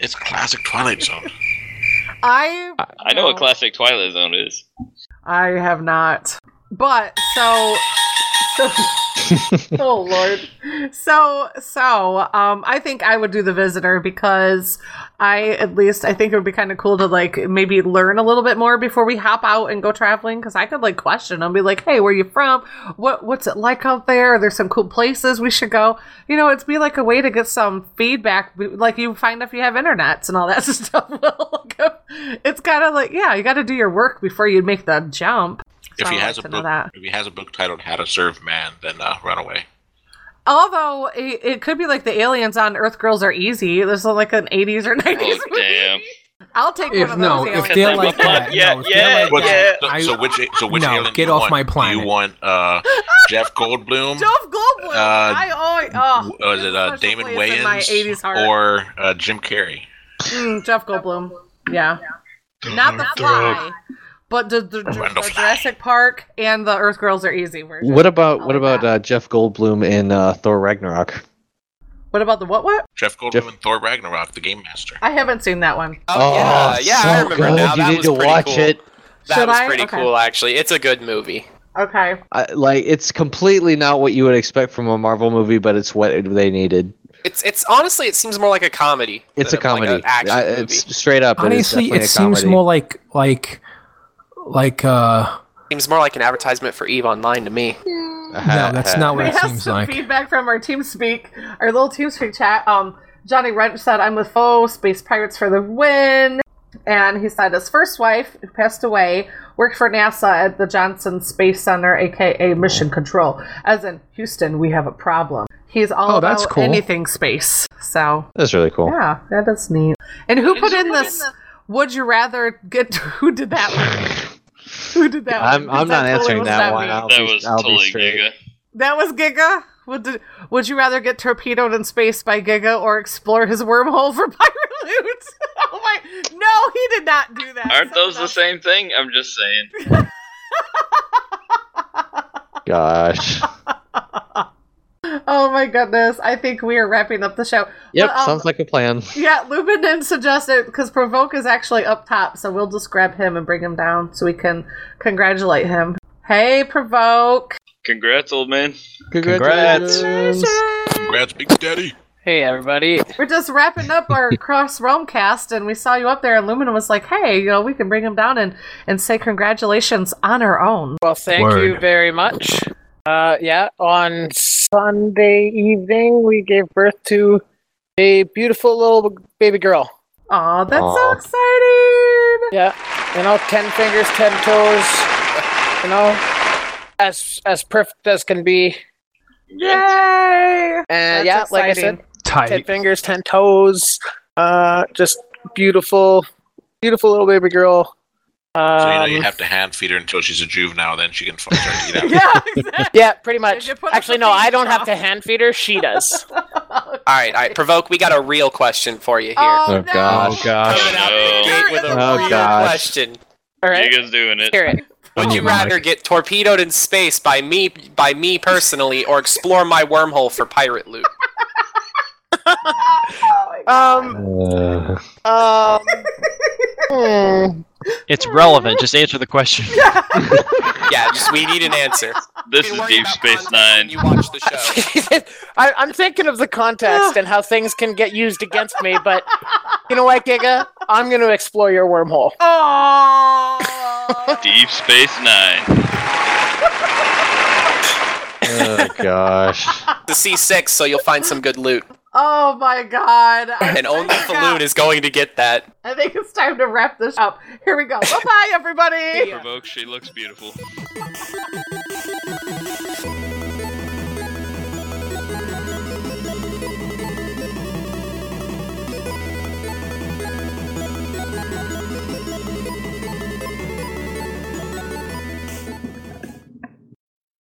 It's classic Twilight Zone. I I know what classic Twilight Zone is. I have not. But so so Oh lord. So so um I think I would do the visitor because I at least I think it would be kind of cool to like maybe learn a little bit more before we hop out and go traveling cuz I could like question them be like, "Hey, where are you from? What what's it like out there? There's some cool places we should go." You know, it's be like a way to get some feedback like you find if you have internets and all that stuff. it's kind of like, yeah, you got to do your work before you make the jump. If he has like a book, if he has a book titled "How to Serve Man," then uh, run away. Although it, it could be like the aliens on Earth Girls Are Easy. There's like an 80s or 90s Oh movie. damn! I'll take If one of no, those if aliens. they're I'm like that, Yeah, no, if yeah, like What's- that, so, I- so which so which No, alien get do you off want? my Do you want uh, Jeff Goldblum? Jeff Goldblum. Uh, I always, oh, was it uh, special Damon place my 80s Wayans heart. or uh, Jim Carrey? Mm, Jeff Goldblum. Yeah. Not the fly, but the, the, the, the Jurassic Park and the Earth Girls Are Easy version. What about I what like about uh, Jeff Goldblum in uh, Thor Ragnarok? What about the what what? Jeff Goldblum Jeff- and Thor Ragnarok, the Game Master. I haven't seen that one. Oh, yeah, yeah, so I remember good. now. You That need was to pretty watch cool. it. That Should was I? pretty Okay. cool, actually. It's a good movie. Okay. I, like it's completely not what you would expect from a Marvel movie, but it's what they needed. It's it's honestly it seems more like a comedy. It's a than, like, comedy. an action I- movie. it's straight up. honestly, it, it is seems comedy. more like like like uh. seems more like an advertisement for Eve Online to me. No, that's not what we it have seems some like. feedback from our TeamSpeak, our little TeamSpeak chat. Um, Johnny Wrench said, "I'm with Fo. Space Pirates for the win." And he said his first wife, who passed away, worked for NASA at the Johnson Space Center, aka Mission Control. As in, Houston, we have a problem. He's all Oh, about that's cool. anything space. So, That's really cool. yeah, that is neat. And who put in this? Would you rather get? Who did that one? Who did that I'm one? I'm That not totally answering was that one. I'll that be, was I'll totally straight. Giga. That was Giga. Would did, would you rather get torpedoed in space by Giga or explore his wormhole for pirate loot? oh my! No, he did not do that. Aren't those Someone the same thing? I'm just saying. Gosh. Else- Oh my goodness! I think we are wrapping up the show. Yep, But, um, sounds like a plan. Yeah, Lubin didn't suggest it because Provoke is actually up top, so we'll just grab him and bring him down so we can congratulate him. Hey, Provoke! Congrats, old man. Congrats. Congrats, Big Daddy. Hey, everybody. We're just wrapping up our Cross Realm cast, and we saw you up there, and Lumen was like, "Hey, you know, we can bring him down and and say congratulations on our own." Well, thank you very much. Uh, yeah, on Sunday evening, we gave birth to a beautiful little baby girl. Aw, that's so exciting! Yeah, you know, ten fingers, ten toes. You know, as as perfect as can be. Yay! And That's yeah, like I exciting. said, ten fingers, ten toes. Uh, just beautiful, beautiful little baby girl. Um, So you know you have to hand feed her until she's a juvenile, then she can fucking start to eat out. Yeah, exactly. yeah, pretty much. you put up Actually, no, I don't have to hand feed her. She does. All right, all right. Provoke. We got a real question for you here. Oh, Oh, no. gosh. Oh gosh. Coming out the gate with a Oh, real gosh. question. All right, Giga's doing it. hear it. Would Oh, you rather get torpedoed in space by me, by me personally, or explore my wormhole for pirate loot? Oh my God. Um, Uh, um, hmm. It's relevant. Just answer the question. Yeah, just we need an answer. This is Deep Space Nine. You watch the show. I, I'm thinking of the context and how things can get used against me, but you know what, Giga? I'm going to explore your wormhole. Oh. Deep Space Nine. oh gosh. The C6, so you'll find some good loot, Oh my god. I and only think- Falloon is going to get that. I think it's time to wrap this up. Here we go. Bye bye, everybody. Provoke. She looks beautiful.